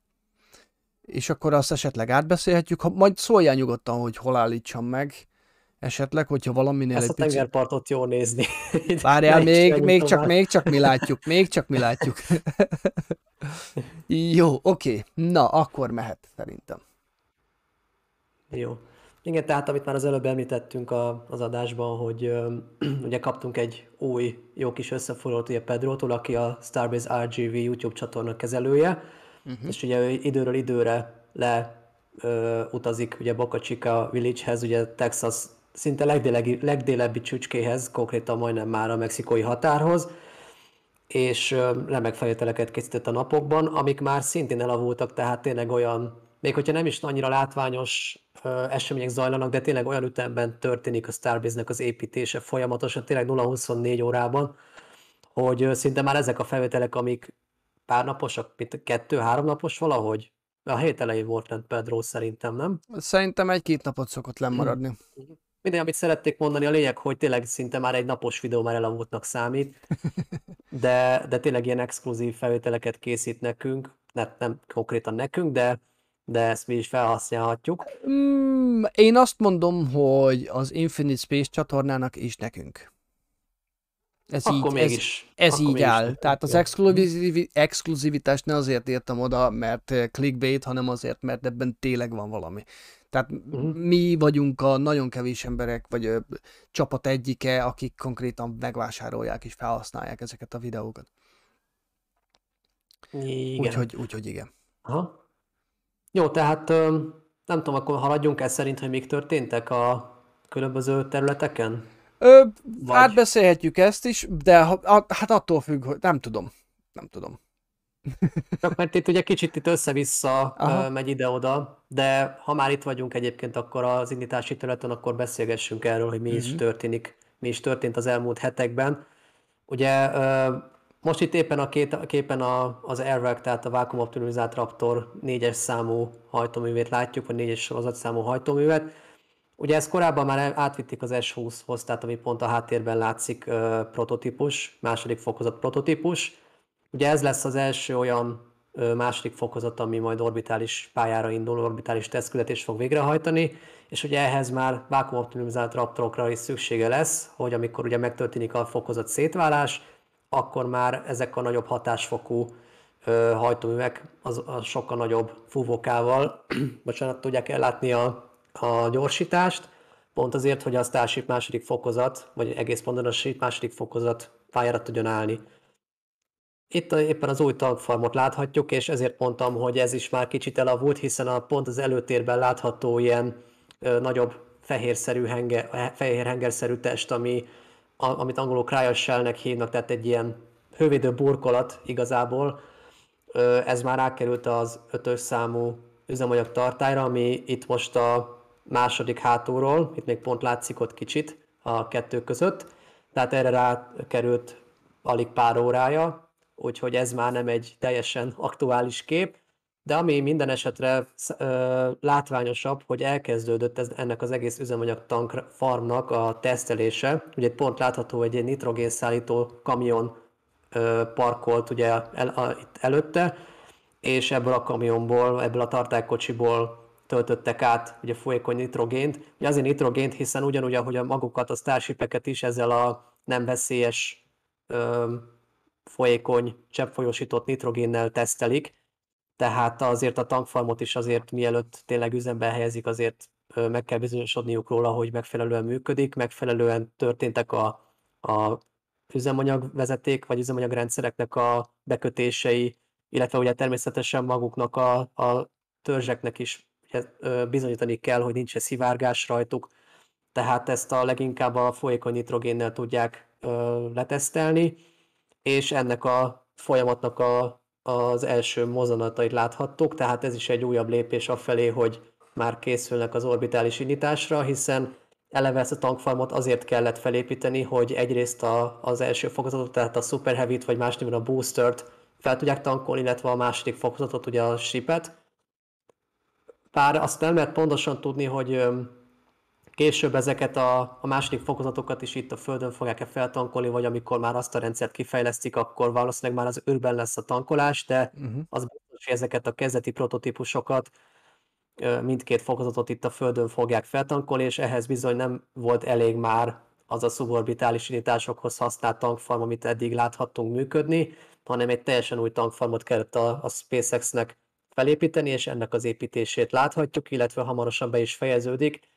És akkor azt esetleg átbeszélhetjük, ha majd szóljál nyugodtan, hogy hol állítsam meg, esetleg, hogyha valaminél Ezt a egy picit... tengerpartot jó nézni. Várjál, még, még, csak, még csak mi látjuk, még csak mi látjuk. Jó, oké, na, akkor mehet szerintem. Jó. Igen, tehát amit már az előbb említettünk a, az adásban, hogy ö, ugye kaptunk egy új, jó kis összefoglalót ugye Pedrótól, aki a Starbase RGV YouTube csatorna kezelője, uh-huh. és ugye ő időről időre le ö, utazik ugye Boca Chica Village-hez, ugye Texas szinte legdélegi, legdélebbi csücskéhez, konkrétan majdnem már a mexikói határhoz, és remek felvételeket készített a napokban, amik már szintén elavultak, tehát tényleg olyan, még hogyha nem is annyira látványos események zajlanak, de tényleg olyan ütemben történik a Starbase-nek az építése folyamatosan, tényleg 0-24 órában, hogy szinte már ezek a felvételek, amik pár naposak, mint kettő-három napos valahogy, a hét elején volt lent Pedro szerintem, nem? Szerintem egy-két napot szokott lemaradni. Minden, amit szerették mondani, a lényeg, hogy tényleg szinte már egy napos videó már elavultnak számít, de, de tényleg ilyen exkluzív felvételeket készít nekünk, nem, nem konkrétan nekünk, de, de ezt mi is felhasználhatjuk. Mm, én azt mondom, hogy az Infinite Space csatornának és nekünk. Ez Akkor így, ez, mégis. ez akkor így áll. nekünk, Tehát az exkluzivitást ne azért írtam oda, mert eh, clickbait, hanem azért, mert ebben tényleg van valami. Tehát Mhm. mi vagyunk a nagyon kevés emberek, vagy ö, csapat egyike, akik konkrétan megvásárolják és felhasználják ezeket a videókat. Igen. Úgyhogy, úgyhogy igen. Aha. Jó, tehát nem tudom, akkor haladjunk el szerint, hogy még történtek a különböző területeken? Ö, Vagy- átbeszélhetjük ezt is, de ha, a, hát attól függ, hogy nem tudom. Nem tudom. Csak mert itt ugye kicsit itt össze-vissza Aha. megy ide-oda, de ha már itt vagyunk egyébként, akkor az indítási területen, akkor beszélgessünk erről, hogy mi is Mhm. történik, mi is történt az elmúlt hetekben. Ugye most itt éppen a, két, képen a, az Airwag, tehát a vákum optimalizált Raptor 4-es számú hajtóművét látjuk, vagy 4-es sorozatszámú hajtóművet. Ugye ezt korábban már átvitték az S20-hoz, tehát ami pont a háttérben látszik ö, prototípus, második fokozat prototípus. Ugye ez lesz az első olyan ö, második fokozat, ami majd orbitális pályára indul, orbitális tesztküldetés fog végrehajtani, és ugye ehhez már vákumoptimizált raptorokra is szüksége lesz, hogy amikor ugye megtörténik a fokozat szétválás, akkor már ezek a nagyobb hatásfokú hajtóművek az, az sokkal nagyobb fúvókával, bocsánat, tudják ellátni a, a gyorsítást, pont azért, hogy a Starship második fokozat, vagy egész ponton a Ship második fokozat pályára tudjon állni. Itt éppen az új tankfarmot láthatjuk, és ezért mondtam, hogy ez is már kicsit elavult, hiszen a pont az előtérben látható ilyen ö, nagyobb fehérszerű henger, fehér hengerszerű test, ami, amit angolul cryo shellnek hívnak, tehát egy ilyen hővédő burkolat igazából, ez már rákerült az ötös számú üzemanyag tartályra, ami itt most a második hátulról, itt még pont látszik ott kicsit a kettő között, tehát erre rákerült alig pár órája, úgyhogy ez már nem egy teljesen aktuális kép, de ami minden esetre ö, látványosabb, hogy elkezdődött ez, ennek az egész üzemanyag tank farmnak a tesztelése. Ugye pont látható, hogy egy nitrogénszállító kamion ö, parkolt ugye el, a, itt előtte, és ebből a kamionból, ebből a tartálykocsiból töltöttek át ugye folyékony nitrogént. Ugye azért nitrogént, hiszen ugyanúgy, ahogy a magukat, a Starshipeket is ezzel a nem veszélyes ö, folyékony cseppfolyósított nitrogénnel tesztelik, tehát azért a tankfarmot is azért mielőtt tényleg üzembe helyezik, azért meg kell bizonyosodniuk róla, hogy megfelelően működik, megfelelően történtek a, a üzemanyagvezeték vagy üzemanyagrendszereknek a bekötései, illetve ugye természetesen maguknak a, a törzseknek is bizonyítani kell, hogy nincs szivárgás rajtuk, tehát ezt a leginkább a folyékony nitrogénnel tudják letesztelni, és ennek a folyamatnak a, az első mozzanatait láthattuk, tehát ez is egy újabb lépés afelé, hogy már készülnek az orbitális indításra, hiszen eleve ezt a tankfarmot azért kellett felépíteni, hogy egyrészt a, az első fokozatot, tehát a Super Heavy-t, vagy más néven a Boostert fel tudják tankolni, illetve a második fokozatot, ugye a shipet. Bár azt nem lehet pontosan tudni, hogy Később ezeket a, a második fokozatokat is itt a Földön fogják-e feltankolni, vagy amikor már azt a rendszert kifejlesztik, akkor valószínűleg már az űrben lesz a tankolás, de uh-huh. az biztos, hogy ezeket a kezdeti prototípusokat, mindkét fokozatot itt a Földön fogják feltankolni, és ehhez bizony nem volt elég már az a szuborbitális indításokhoz használt tankfarm, amit eddig láthattunk működni, hanem egy teljesen új tankfarmot kellett a, a SpaceX-nek felépíteni, és ennek az építését láthatjuk, illetve hamarosan be is fejeződik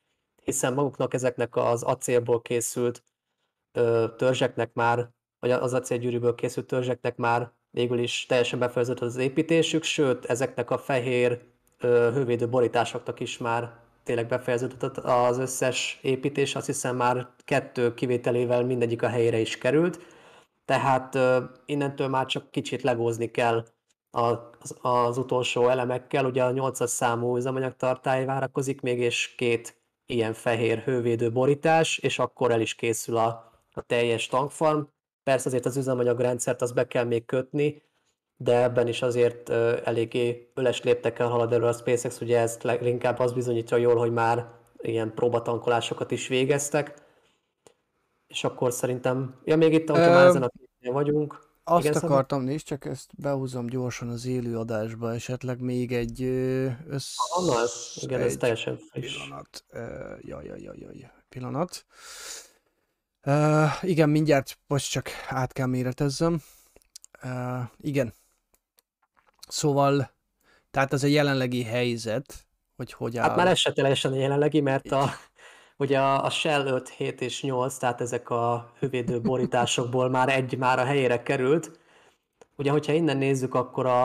hiszen maguknak ezeknek az acélból készült ö, törzseknek már, vagy az acélgyűrűből készült törzseknek már végül is teljesen befejeződött az építésük, sőt, ezeknek a fehér ö, hővédő borításoknak is már tényleg befejeződött az összes építés, azt hiszem már kettő kivételével mindegyik a helyére is került, tehát ö, innentől már csak kicsit legózni kell az, az utolsó elemekkel, ugye a 8-as számú üzemanyagtartály várakozik még, és két ilyen fehér hővédő borítás, és akkor el is készül a, a teljes tankfarm. Persze azért az üzemanyagrendszert az be kell még kötni, de ebben is azért eléggé öles léptekkel halad elő a SpaceX, ugye ezt leginkább az bizonyítja jól, hogy már ilyen próbatankolásokat is végeztek, és akkor szerintem, ja még itt, hogyha már ezen a vagyunk, azt Igen, akartam, nézd, csak ezt behúzom gyorsan az élő adásba, esetleg még egy össz... Ah, ez, igen, egy ez teljesen friss. Pillanat. Jaj, jaj, jaj, jaj, pillanat. Uh, igen, mindjárt, most csak át kell méretezzem. Uh, igen. Szóval, tehát ez a jelenlegi helyzet, hogy hogy áll. Hát már ez se teljesen a jelenlegi, mert a, ugye a, a Shell 5, 7 és 8, tehát ezek a hővédő borításokból már egy már a helyére került. Ugye, hogyha innen nézzük, akkor a,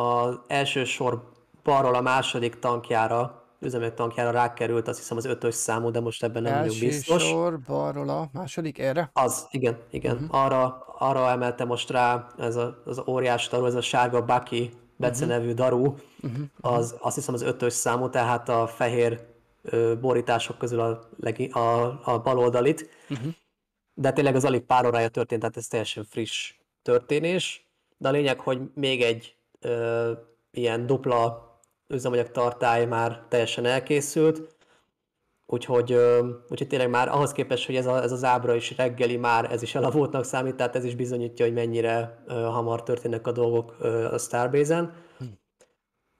a első sor balról a második tankjára, üzemanyag tankjára rákerült, azt hiszem az ötös számú, de most ebben nem vagyok biztos. Első sor balról a második, erre? Az, igen, igen. Uh-huh. Arra, arra emelte most rá ez a, az óriás daru, ez a sárga Baki becenevű uh-huh. daru, uh-huh. az, azt hiszem az ötös számú, tehát a fehér borítások közül a, legi, a, a baloldalit, uh-huh. de tényleg az alig pár órája történt, tehát ez teljesen friss történés, de a lényeg, hogy még egy ö, ilyen dupla üzemanyag tartály már teljesen elkészült, úgyhogy, ö, úgyhogy tényleg már ahhoz képest, hogy ez, a, ez az ábra is reggeli már, ez is elavultnak számít, tehát ez is bizonyítja, hogy mennyire ö, hamar történnek a dolgok ö, a Starbase-en.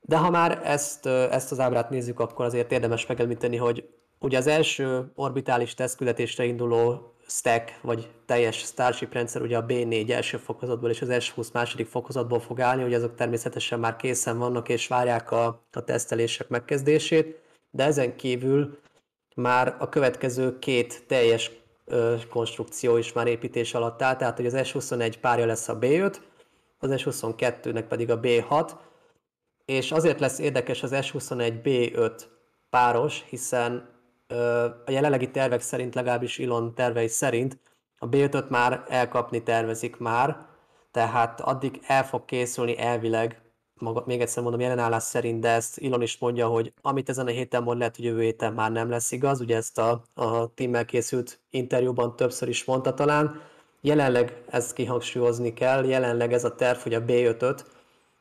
De ha már ezt, ezt az ábrát nézzük, akkor azért érdemes megemlíteni, hogy ugye az első orbitális tesztküldetésre induló stack, vagy teljes Starship rendszer ugye a B4 első fokozatból és az S20 második fokozatból fog állni, hogy azok természetesen már készen vannak és várják a, a tesztelések megkezdését, de ezen kívül már a következő két teljes ö, konstrukció is már építés alatt áll, tehát hogy az S21 párja lesz a B5, az S22-nek pedig a B6, és azért lesz érdekes az S21 B5 páros, hiszen a jelenlegi tervek szerint, legalábbis Elon tervei szerint a B5-öt már elkapni tervezik már, tehát addig el fog készülni elvileg, maga, még egyszer mondom, jelenállás szerint, de ezt Elon is mondja, hogy amit ezen a héten mond, lehet, hogy jövő héten már nem lesz igaz, ugye ezt a, a teammel készült interjúban többször is mondta talán. Jelenleg ezt kihangsúlyozni kell, jelenleg ez a terv, hogy a B5-öt,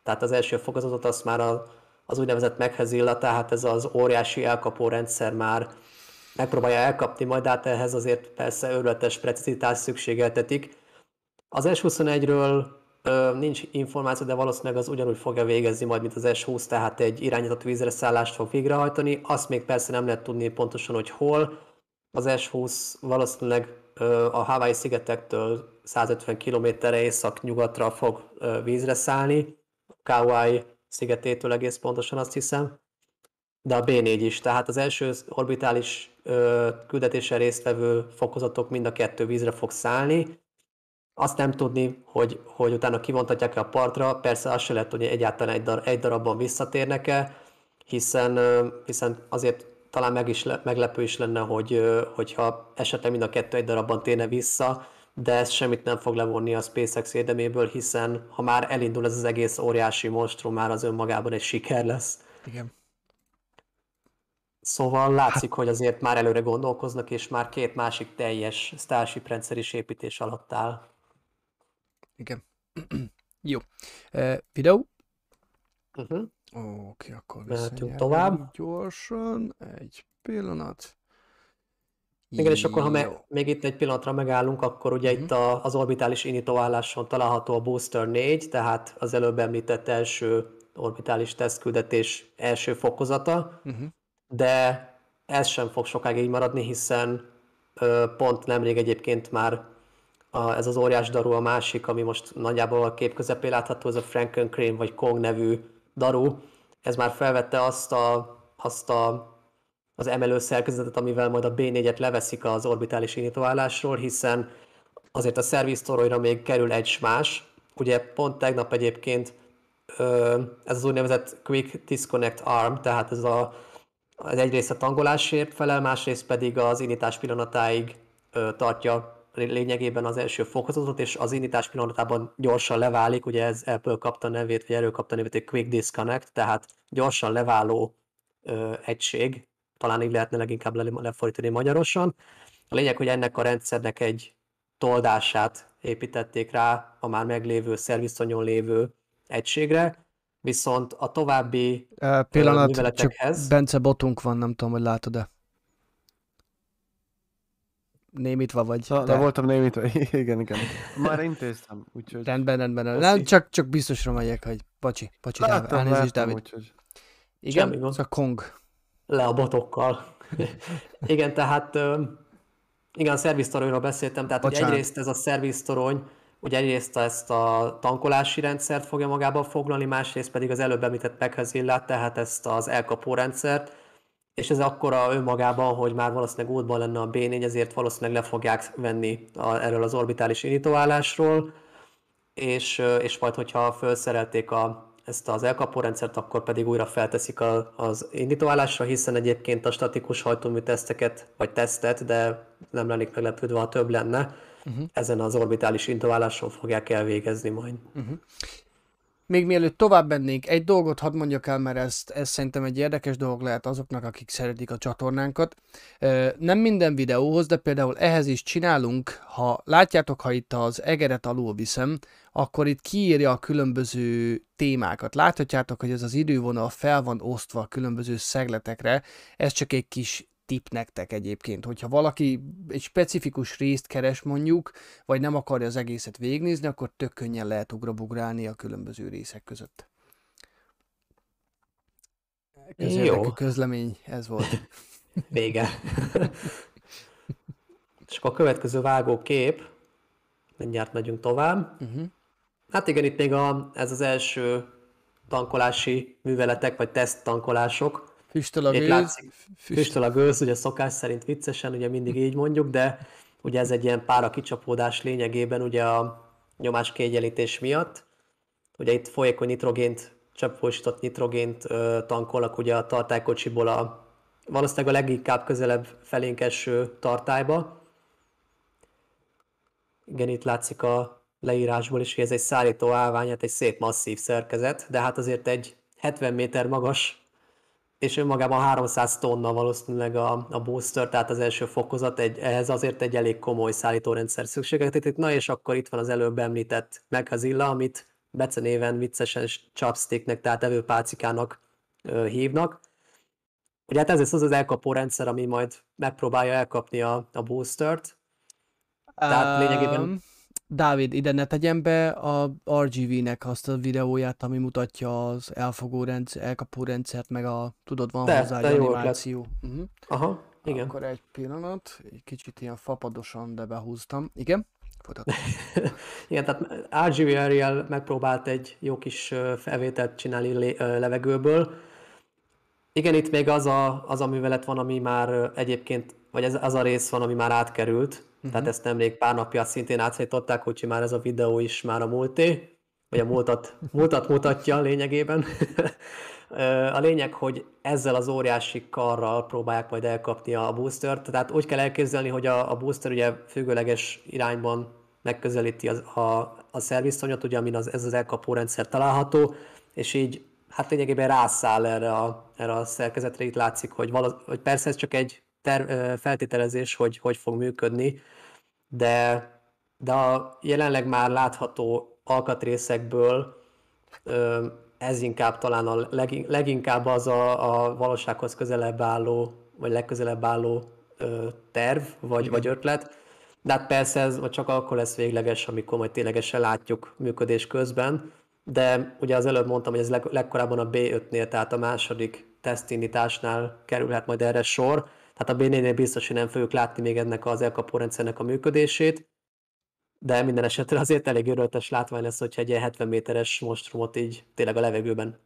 tehát az első fokozatot, azt már a, az úgynevezett meghezilla, tehát ez az óriási elkapó rendszer már megpróbálja elkapni, majd át ehhez azért persze őrületes precizitás szükségeltetik. Az S21-ről ö, nincs információ, de valószínűleg az ugyanúgy fogja végezni majd, mint az S20, tehát egy irányított vízre szállást fog végrehajtani. Azt még persze nem lehet tudni pontosan, hogy hol. Az S20 valószínűleg ö, a Hawaii szigetektől 150 km-re észak-nyugatra fog ö, vízre szállni. Kauai szigetétől egész pontosan azt hiszem de a B4 is. Tehát az első orbitális ö, küldetéssel résztvevő fokozatok mind a kettő vízre fog szállni. Azt nem tudni, hogy, hogy utána kivontatják-e a partra, persze azt se lehet hogy egyáltalán egy, dar, egy darabban visszatérnek-e, hiszen, ö, hiszen azért talán meg is le, meglepő is lenne, hogy, ö, hogyha esetleg mind a kettő egy darabban térne vissza, de ez semmit nem fog levonni a SpaceX érdeméből, hiszen ha már elindul ez az egész óriási monstrum, már az önmagában egy siker lesz. Igen. Szóval látszik, hogy azért már előre gondolkoznak, és már két másik teljes Starship rendszer is építés alatt áll. Igen. Jó. Uh, videó? Uh-huh. Oké, akkor Mehetünk tovább. Gyorsan, egy pillanat. Igen, és akkor ha me- még itt egy pillanatra megállunk, akkor ugye Mhm. itt a, az orbitális indítóálláson található a Booster 4, tehát az előbb említett első orbitális tesztküldetés első fokozata, Uh-huh. de ez sem fog sokáig így maradni, hiszen ö, pont nemrég egyébként már a, ez az óriás daru a másik, ami most nagyjából a kép közepén látható, ez a Franken Crane vagy Kong nevű daru, ez már felvette azt a, azt a az emelő szerkezetet, amivel majd a B4-et leveszik az orbitális indítóállásról, hiszen azért a szerviztoronyra még kerül egy más. Ugye pont tegnap egyébként ez az úgynevezett Quick Disconnect Arm, tehát ez a, az egyrészt a tangolásért felel, másrészt pedig az indítás pillanatáig tartja lényegében az első fokozatot, és az indítás pillanatában gyorsan leválik, ugye ez ebből kapta nevét, vagy erről kapta nevét, hogy Quick Disconnect, tehát gyorsan leváló ö, egység, talán így lehetne leginkább le- lefordítani magyarosan. A lényeg, hogy ennek a rendszernek egy toldását építették rá a már meglévő szerviztonyon lévő egységre, viszont a további Uh, pillanat, csak műveletekhez- Bence botunk van, nem tudom, hogy látod-e. Némítva vagy. Na, de- de voltam némítva. igen, igen. Már intéztem, úgyhogy... Rendben, rendben. Nem, csak, csak biztosra megyek, hogy bocsi, bocsi, Dávid, Láttam, elnézést, láttam, Dávid. úgyhogy... Igen, ez a Kong. Le a botokkal. igen, tehát igen, a szerviztoronyról beszéltem, tehát hogy egyrészt ez a szerviztorony, ugye egyrészt ezt a tankolási rendszert fogja magába foglalni, másrészt pedig az előbb említett Pekhezillát, tehát ezt az elkapó rendszert, és ez akkora önmagában, hogy már valószínűleg útban lenne a B4, ezért valószínűleg le fogják venni a, erről az orbitális indítóállásról, és, és majd, hogyha felszerelték a, ezt az elkapórendszert, akkor pedig újra felteszik a, az indítóállásra, hiszen egyébként a statikus hajtómű teszteket, vagy tesztet, de nem lennék meglepődve, ha több lenne, uh-huh. ezen az orbitális indítóálláson fogják elvégezni majd. Még mielőtt tovább mennénk, egy dolgot hadd mondjak el, mert ez, ez szerintem egy érdekes dolog lehet azoknak, akik szeretik a csatornánkat. Nem minden videóhoz, de például ehhez is csinálunk, ha látjátok, ha itt az egeret alul viszem, akkor itt kiírja a különböző témákat. Láthatjátok, hogy ez az idővonal fel van osztva a különböző szegletekre, ez csak egy kis tip nektek egyébként, hogyha valaki egy specifikus részt keres mondjuk, vagy nem akarja az egészet végignézni, akkor tök könnyen lehet ugrabugrálni a különböző részek között. Közérdekű közlemény, ez volt. Vége. És akkor a következő vágó kép, mindjárt megyünk tovább. Uh-huh. Hát igen, itt még a, ez az első tankolási műveletek, vagy teszt tankolások, Füstöl a gőz. Látszik, füstöl a gőz, ugye szokás szerint viccesen, ugye mindig így mondjuk, de ugye ez egy ilyen pára kicsapódás lényegében ugye a nyomás kiegyenlítés miatt. Ugye itt folyékony nitrogént, cseppfolyósított nitrogént ö, tankolnak ugye a tartálykocsiból a valószínűleg a leginkább közelebb felénk eső tartályba. Igen, itt látszik a leírásból is, hogy ez egy szállító állvány, hát egy szép masszív szerkezet, de hát azért egy 70 méter magas és önmagában 300 tonna valószínűleg a, a booster, tehát az első fokozat, egy, ehhez azért egy elég komoly szállítórendszer szükséget. Na és akkor itt van az előbb említett Meghazilla, amit Bece néven viccesen chopsticknek, tehát evőpálcikának ö, hívnak. Ugye hát ez az az elkapó rendszer, ami majd megpróbálja elkapni a, a boostert. Tehát lényegében... Dávid, ide ne tegyen be a RGV-nek azt a videóját, ami mutatja az elfogó rendszer, elkapó rendszert, meg a, tudod, van de, hozzá egy animáció. Uh-huh. Aha, igen. Akkor egy pillanat, egy kicsit ilyen fapadosan, de behúztam. Igen? igen, tehát RGV Ariel megpróbált egy jó kis felvételt csinálni levegőből. Igen, itt még az a, az a művelet van, ami már egyébként, vagy ez az a rész van, ami már átkerült Uh-huh. Tehát ezt nemrég pár napja szintén átszállították, úgyhogy már ez a videó is már a múlté, vagy a múltat, múltat mutatja lényegében. a lényeg, hogy ezzel az óriási karral próbálják majd elkapni a boostert, tehát úgy kell elképzelni, hogy a, a booster ugye függőleges irányban megközelíti az, a, a szerviztonyot, ugye amin az, ez az elkapó rendszer található, és így hát lényegében rászáll erre a, erre a szerkezetre, itt látszik, hogy, vala, hogy persze ez csak egy ter- feltételezés, hogy hogy fog működni, de, de a jelenleg már látható alkatrészekből ez inkább talán a leginkább az a, a valósághoz közelebb álló, vagy legközelebb álló terv, vagy, vagy ötlet. De hát persze ez csak akkor lesz végleges, amikor majd ténylegesen látjuk működés közben. De ugye az előbb mondtam, hogy ez leg, legkorábban a B5-nél, tehát a második tesztindításnál kerülhet majd erre sor. Tehát a B4-nél biztos, hogy nem fogjuk látni még ennek az elkapórendszernek a működését, de minden esetre azért elég öröltes látvány lesz, hogyha egy ilyen 70 méteres monstrumot így tényleg a levegőben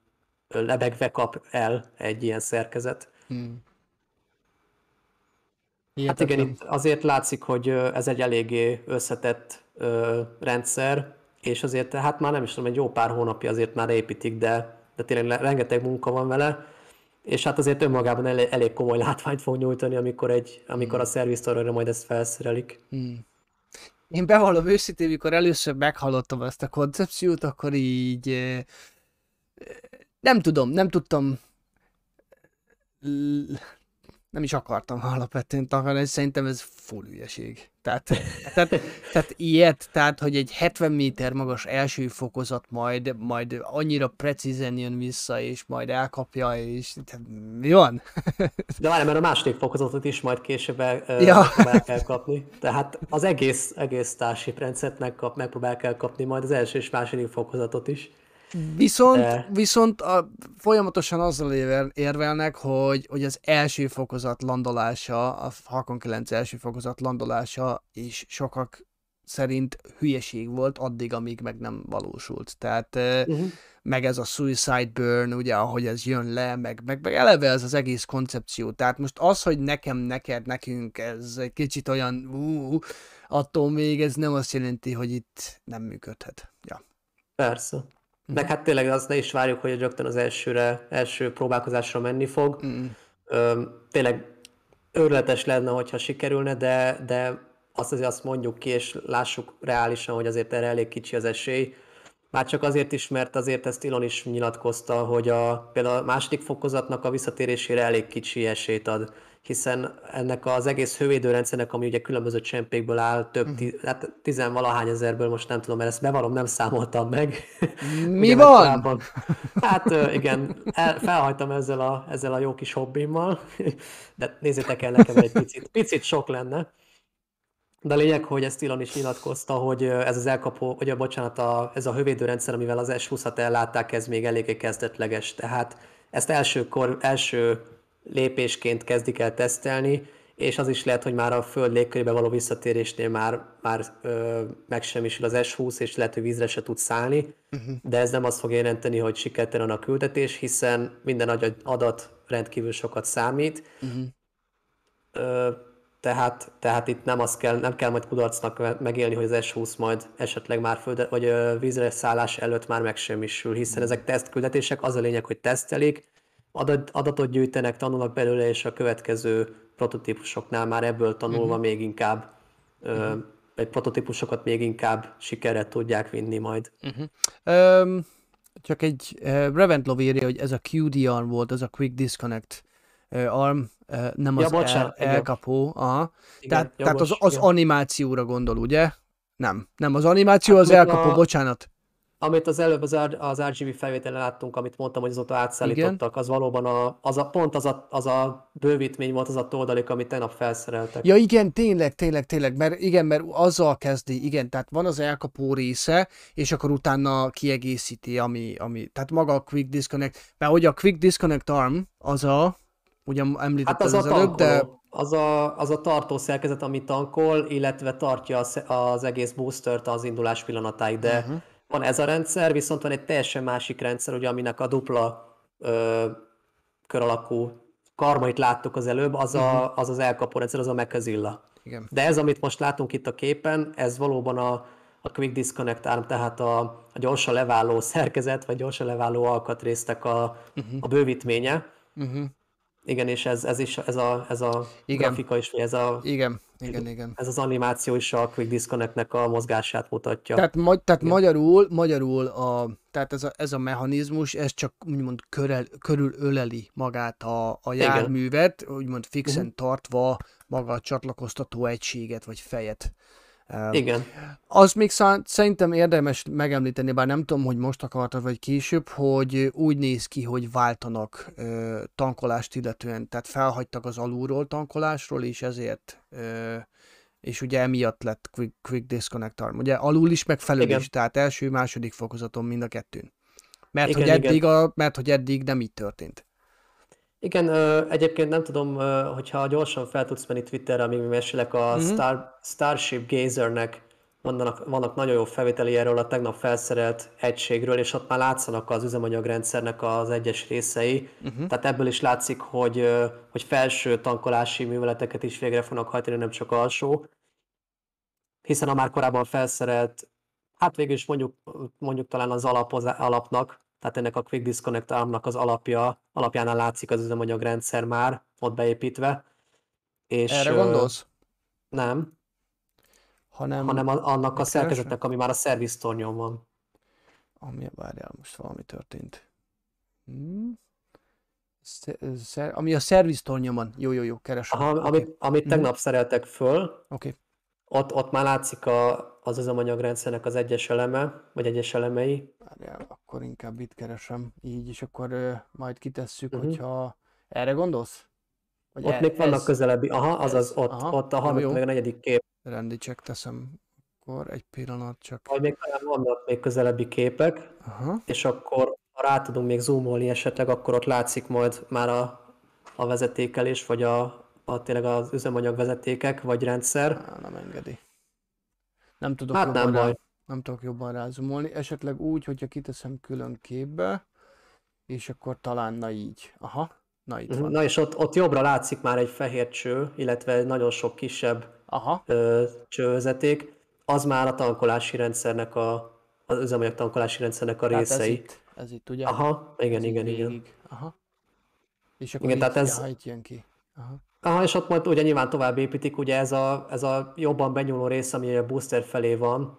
lebegve kap el egy ilyen szerkezet. Hmm. Hát igen, itt azért látszik, hogy ez egy eléggé összetett ö, rendszer, és azért hát már nem is tudom, egy jó pár hónapja azért már építik, de, de tényleg rengeteg munka van vele, és hát azért önmagában elég, elég komoly látványt fog nyújtani, amikor, egy, amikor a hmm. szerviztorra majd ezt felszerelik. Hmm. Én bevallom őszintén, amikor először meghallottam ezt a koncepciót, akkor így nem tudom, nem tudtam nem is akartam alapvetően takarni, szerintem ez full ügyeség. Tehát, tehát, tehát ilyet, tehát, hogy egy 70 méter magas első fokozat majd, majd annyira precízen jön vissza, és majd elkapja, és tehát, mi van? De várj, mert a második fokozatot is majd később el, ja. el kell kapni. Tehát az egész, egész Starship rendszert megkap, megpróbálják elkapni, majd az első és második fokozatot is. Viszont, de... viszont a, folyamatosan azzal érvelnek, hogy, hogy az első fokozat landolása, a Falcon 9 első fokozat landolása is sokak szerint hülyeség volt addig, amíg meg nem valósult. Tehát uh-huh. meg ez a Suicide Burn, ugye, ahogy ez jön le, meg, meg, meg eleve ez az egész koncepció. Tehát most az, hogy nekem, neked, nekünk ez egy kicsit olyan ú, attól még ez nem azt jelenti, hogy itt nem működhet. Ja. Persze. Meg hát tényleg azt ne is várjuk, hogy rögtön az elsőre, első próbálkozásra menni fog. Mm. Ö, tényleg őrletes lenne, hogyha sikerülne, de, de azt azért azt mondjuk ki, és lássuk reálisan, hogy azért erre elég kicsi az esély. Már csak azért is, mert azért ezt Elon is nyilatkozta, hogy a, például a második fokozatnak a visszatérésére elég kicsi esélyt ad, hiszen ennek az egész hővédőrendszernek, ami ugye különböző csempékből áll, több, ti, hát tizenvalahány ezerből, most nem tudom, mert ezt bevallom, nem számoltam meg. Mi van? korábban- Hát igen, el, felhagytam ezzel a, ezzel a jó kis hobbimmal, de nézzétek el nekem egy picit, picit sok lenne. De a lényeg, hogy ezt Elon is nyilatkozta, hogy ez az elkapó, vagy a bocsánat, a, ez a hővédőrendszer, amivel az S20-at ellátták, ez még eléggé kezdetleges. Tehát ezt elsőkor, első lépésként kezdik el tesztelni, és az is lehet, hogy már a föld légkörébe való visszatérésnél már, már ö, megsemmisül az S20, és lehet, hogy vízre se tud szállni, uh-huh. de ez nem azt fog jelenteni, hogy sikertelen a küldetés, hiszen minden adat rendkívül sokat számít, Uh-huh. Ö, tehát, tehát itt nem, az kell, nem kell majd kudarcnak me- megélni, hogy az S20 majd esetleg már földre, vagy vízre szállás előtt már megsemmisül, hiszen ezek tesztküldetések, az a lényeg, hogy tesztelik, adat, adatot gyűjtenek, tanulnak belőle, és a következő prototípusoknál már ebből tanulva még inkább, ö, egy prototípusokat még inkább sikerre tudják vinni majd. Um, csak egy uh, Reventlov írja, hogy ez a QD arm volt, ez a Quick Disconnect arm, nem Ja, az el, bocsánat, igen. elkapó. Aha. Igen, Tehát, tehát az, jogos, az igen. animációra gondol, ugye? Nem, nem az animáció, az Hát, amit elkapó, a- bocsánat. Amit az előbb az, az RGB felvételen láttunk, amit mondtam, hogy azóta átszállítottak, az valóban a, az a, pont az a, az a bővítmény volt, az a toldalék, amit tegnap felszereltek. Ja igen, tényleg, tényleg, tényleg, mert igen, mert azzal kezdi, igen, tehát van az elkapó része, és akkor utána kiegészíti, ami, ami tehát maga a Quick Disconnect, mert hogy a Quick Disconnect arm, az a, ugye Hát említetted az a az előbb, de az a, az a tartó szerkezet, ami tankol, illetve tartja az, az egész boostert az indulás pillanatáig, de uh-huh. van ez a rendszer, viszont van egy teljesen másik rendszer, ugye, aminek a dupla ö, kör alakú karmait láttuk az előbb, az a, az, az elkapó rendszer, az a Mechazilla. igen. De ez, amit most látunk itt a képen, ez valóban a, a Quick Disconnect arm, tehát a, a gyorsan leváló szerkezet, vagy gyorsan leváló alkatrésznek a, uh-huh. a bővítménye. Uh-huh. Igen, és ez, ez is, ez a, ez a Igen. grafika is, ez, a, Igen, igen, igen. ez az animáció is a Quick Disconnectnek a mozgását mutatja. Tehát, ma, tehát magyarul, magyarul a, tehát ez a, ez a mechanizmus, ez csak úgymond körel, körül öleli magát a, a járművet, úgymond fixen Mhm. tartva maga a csatlakoztató egységet, vagy fejet. Igen. Az még szá- szerintem érdemes megemlíteni, bár nem tudom, hogy most akartad, vagy később, hogy úgy néz ki, hogy váltanak ö, tankolást illetően, tehát felhagytak az alulról tankolásról, és ezért ö, és ugye emiatt lett Quick, quick Disconnect Arm. Ugye alul is, meg felül Igen. is, tehát első, második fokozaton mind a kettőn. Mert, Igen, hogy eddig igen. a, mert hogy eddig nem így történt. Igen, egyébként nem tudom, hogyha gyorsan fel tudsz menni Twitterre, amíg mesélek, a Mhm. Star, Starship Gazernek vannak, vannak nagyon jó felvételi erről a tegnap felszerelt egységről, és ott már látszanak az üzemanyagrendszernek az egyes részei. Uh-huh. Tehát ebből is látszik, hogy, hogy felső tankolási műveleteket is végre fognak hajtani, nem csak alsó. Hiszen a már korábban felszerelt, hát végül is mondjuk, mondjuk talán az alapoz, alapnak, tehát ennek a Quick Disconnect armnak az alapja, alapjánál látszik az üzemanyagrendszer már ott beépítve. És, Erre gondolsz? Nem, Hanem, hanem a, annak a keresem? szerkezetnek, ami már a szerviztornyon van. Ami, várjál, most valami történt. Hmm. Sze- szer- ami a szerviztornyomon. Jó, jó, jó, keresem. Aha, Oké, amit, amit Mhm. tegnap szereltek föl, oké. Ott, ott már látszik a, az üzemanyagrendszernek az egyes eleme, vagy egyes elemei. Várjál, akkor inkább itt keresem. Így, és akkor ö, majd kitesszük, Mhm. hogyha... Erre gondolsz? Vagy Ott e- még vannak ez- közelebbi, aha, azaz, ez, ott, aha, ott a harmadik, meg a negyedik kép, Rendi check teszem. Akkor egy pillanat csak. vagy még talán vannak még közelebbi képek, Aha. és akkor ha rá tudunk még zoomolni esetleg, akkor ott látszik majd már a, a vezetékelés, vagy a, a tényleg az üzemanyag vezetékek, vagy rendszer. Á, nem engedi. Nem tudok Hát jobban nem rá, baj. nem tudok jobban rázumolni. Esetleg úgy, hogyha kiteszem külön képbe, és akkor talán na így. Aha, na itt Mhm. van. Na és ott, ott jobbra látszik már egy fehér cső, illetve egy nagyon sok kisebb Aha, ö, csővezeték. Az már a tankolási rendszernek a, az üzemanyag tankolási rendszernek a tehát ez részei. itt, ez itt ugye? Aha, igen, Ez így igen, igen. végig. Aha. És akkor Igen, igen, tehát így, ez- ja, itt jön ki. Aha. Aha, és ott majd ugye nyilván tovább építik, ugye ez a, ez a jobban benyúló rész, ami a booster felé van,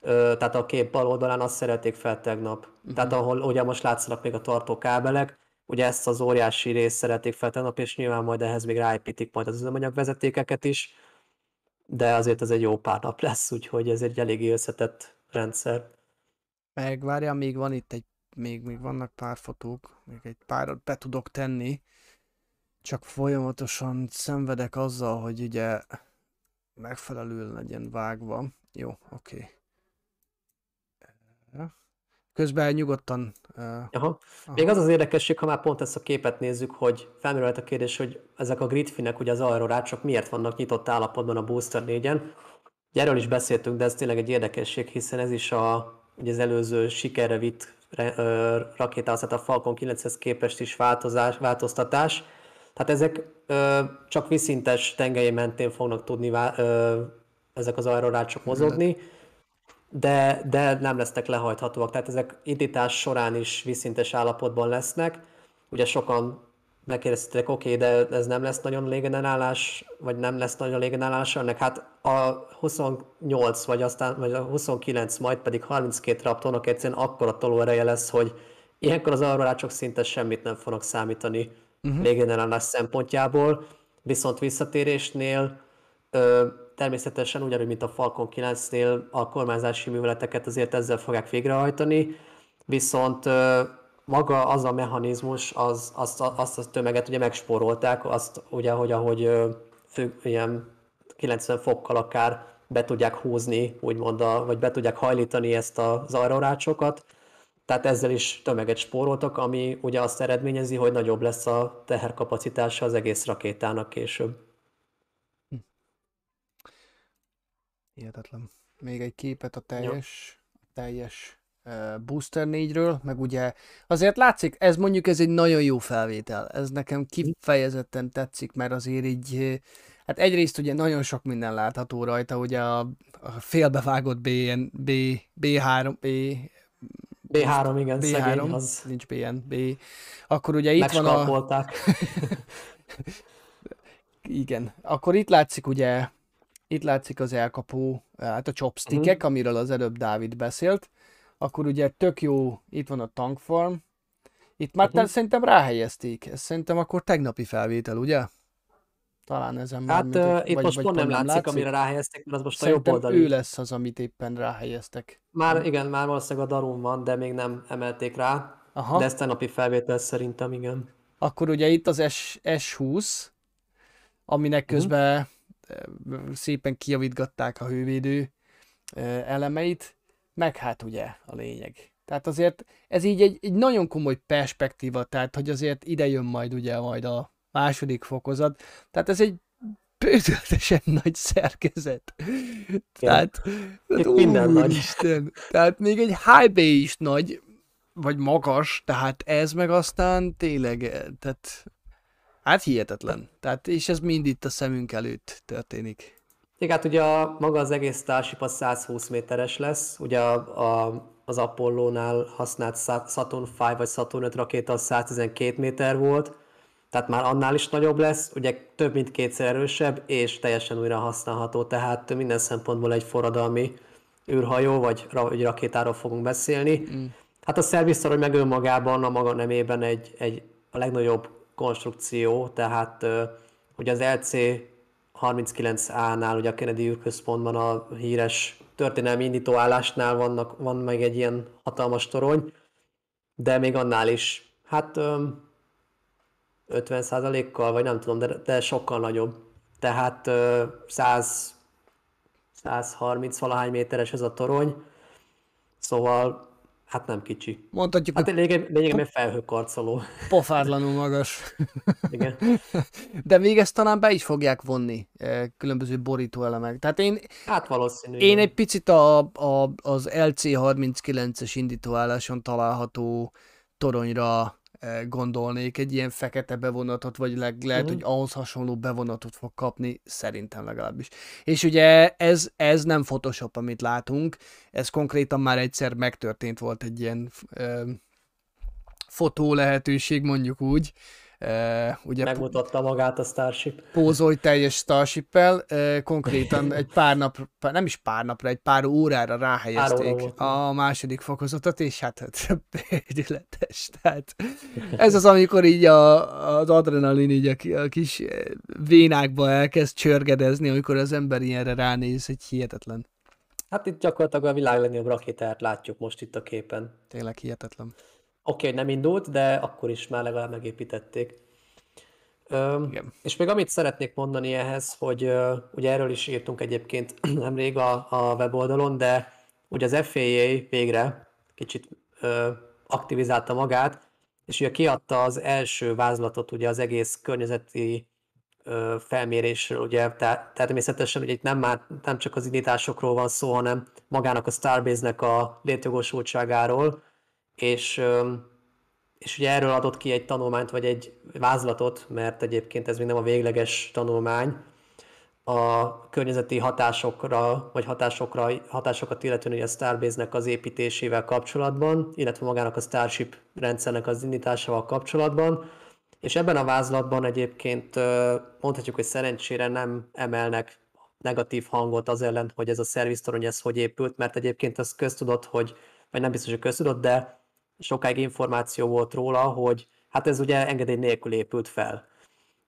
ö, tehát a kép bal oldalán azt szerették fel tegnap. Uh-huh. Tehát ahol ugye most látszanak még a tartókábelek, ugye ezt az óriási részt szerették fel tegnap, és nyilván majd ehhez még ráépítik majd az üzemanyagvezetékeket is, de azért ez egy jó pár nap lesz, úgyhogy ez egy eléggé összetett rendszer. Megvárja, még van itt egy, még, még vannak pár fotók, még egy párat be tudok tenni, csak folyamatosan szenvedek azzal, hogy ugye megfelelően legyen vágva. Jó, oké. Okay. Közben nyugodtan... Uh, Aha. Még az az érdekesség, ha már pont ezt a képet nézzük, hogy felmerült a kérdés, hogy ezek a gridfinek, ugye az aerorácsok miért vannak nyitott állapotban a Booster 4-en. Ugye erről is beszéltünk, de ez tényleg egy érdekesség, hiszen ez is a, ugye az előző sikerre vitt rakétához, tehát a Falcon 9-hez képest is változás, változtatás. Tehát ezek ö, csak viszintes tengely mentén fognak tudni vá- ö, ezek az aerorácsok mozogni, de, de nem lesznek lehajthatóak. Tehát ezek indítás során is viszintes állapotban lesznek. Ugye sokan megkérdeztetek, oké, okay, de ez nem lesz nagyon légenelállás, vagy nem lesz nagyon légenelállás ennek. Hát a 28, vagy aztán vagy a 29, majd pedig 32 raptornak egyszerűen akkora tolóereje lesz, hogy ilyenkor az aerorácsok szinte semmit nem fognak számítani uh-huh. léggenerálás szempontjából, viszont visszatérésnél ö, természetesen ugyanúgy, mint a Falcon 9-nél a kormányzási műveleteket azért ezzel fogják végrehajtani, viszont ö, maga az a mechanizmus, az, azt, azt a tömeget ugye megspórolták, azt ugye, hogy ahogy ö, fő, ilyen 90 fokkal akár be tudják húzni, úgymond, a, vagy be tudják hajlítani ezt az aerorácsokat, tehát ezzel is tömeget spóroltak, ami ugye azt eredményezi, hogy nagyobb lesz a teherkapacitása az egész rakétának később. Hm. Hihetetlen. Még egy képet a teljes, a teljes Booster 4-ről, meg ugye azért látszik, ez mondjuk ez egy nagyon jó felvétel. Ez nekem kifejezetten tetszik, mert azért így Hát egyrészt ugye nagyon sok minden látható rajta, ugye a, a félbevágott BN, B, B3, B, B3, igen, B3, szegény, az... nincs BN, B. Akkor ugye itt van a... igen, akkor itt látszik ugye, itt látszik az elkapó, hát a chopstickek, uh-huh. amiről az előbb Dávid beszélt. Akkor ugye tök jó, itt van a tankfarm. Itt már uh-huh. szerintem ráhelyezték. Ez szerintem akkor tegnapi felvétel, ugye? Talán ezen már... Hát uh, itt vagy, most pont nem látszik, látszik, amire ráhelyeztek, mert az most Szerintem a jobb oldali. ő lesz az, amit éppen ráhelyeztek. Már igen, már valószínűleg a Darum van, de még nem emelték rá. Aha. De ezt a napi felvétel szerintem igen. Akkor ugye itt az S, S20, aminek mhm. közben uh-huh. szépen kijavítgatták a hővédő elemeit, meg hát ugye a lényeg. Tehát azért ez így egy, egy nagyon komoly perspektíva, tehát hogy azért ide jön majd ugye majd a második fokozat. Tehát ez egy bődöltesen nagy szerkezet. Tehát, tehát minden nagy. Isten, tehát még egy high bay is nagy, vagy magas, tehát ez meg aztán tényleg, tehát hát hihetetlen. Tehát, és ez mind itt a szemünk előtt történik. Igen, hát ugye a, maga az egész Starship az 120 méteres lesz, ugye a, a, az Apollo-nál használt Saturn 5 vagy Saturn 5 rakéta az 112 méter volt, tehát már annál is nagyobb lesz, ugye több mint kétszer erősebb, és teljesen újra használható, tehát minden szempontból egy forradalmi űrhajó, vagy, vagy rakétáról fogunk beszélni. Mm. Hát a szervisztor, meg önmagában a maga nemében egy, egy a legnagyobb konstrukció, tehát ugye az LC 39A-nál, ugye a Kennedy űrközpontban a híres történelmi indítóállásnál vannak, van meg egy ilyen hatalmas torony, de még annál is, hát 50%-kal, vagy nem tudom, de, de sokkal nagyobb. Tehát 100, 130 valahány méteres ez a torony, szóval hát nem kicsi. Mondhatjuk, hát lényegében lényeg, egy felhőkarcoló. Pofátlanul magas. Igen. De még ezt talán be is fogják vonni különböző borítóelemek. Tehát én, hát valószínű. Én egy picit a, a, az LC39-es indítóálláson található toronyra gondolnék egy ilyen fekete bevonatot, vagy le, lehet, uh-huh. hogy ahhoz hasonló bevonatot fog kapni, szerintem legalábbis. És ugye ez, ez nem Photoshop, amit látunk, ez konkrétan már egyszer megtörtént volt egy ilyen ö, fotó lehetőség, mondjuk úgy, Uh, ugye Megmutatta magát a Starship. pózolj teljes Starship-el, uh, konkrétan egy pár nap, nem is pár napra, egy pár órára ráhelyezték a második fokozatot, és hát hát bődületes. Tehát ez az, amikor így a, az adrenalin így a, a kis vénákba elkezd csörgedezni, amikor az ember ilyenre ránéz, egy hihetetlen. Hát itt gyakorlatilag a világ legnagyobb rakétáját látjuk most itt a képen. Tényleg hihetetlen. Oké, hogy nem indult, de akkor is már legalább megépítették. Igen. és még amit szeretnék mondani ehhez, hogy ö, ugye erről is írtunk egyébként nemrég a, a weboldalon, de ugye az FAA végre kicsit ö, aktivizálta magát, és ugye kiadta az első vázlatot ugye az egész környezeti ö, felmérésről, ugye tehát természetesen ugye itt nem, már, nem csak az indításokról van szó, hanem magának a Starbase-nek a létjogosultságáról, és, és ugye erről adott ki egy tanulmányt, vagy egy vázlatot, mert egyébként ez még nem a végleges tanulmány, a környezeti hatásokra, vagy hatásokra, hatásokat illetően ugye a Starbase-nek az építésével kapcsolatban, illetve magának a Starship rendszernek az indításával kapcsolatban, és ebben a vázlatban egyébként mondhatjuk, hogy szerencsére nem emelnek negatív hangot az ellen, hogy ez a szerviztorony ez hogy épült, mert egyébként az köztudott, hogy, vagy nem biztos, hogy köztudott, de sokáig információ volt róla, hogy hát ez ugye engedély nélkül épült fel.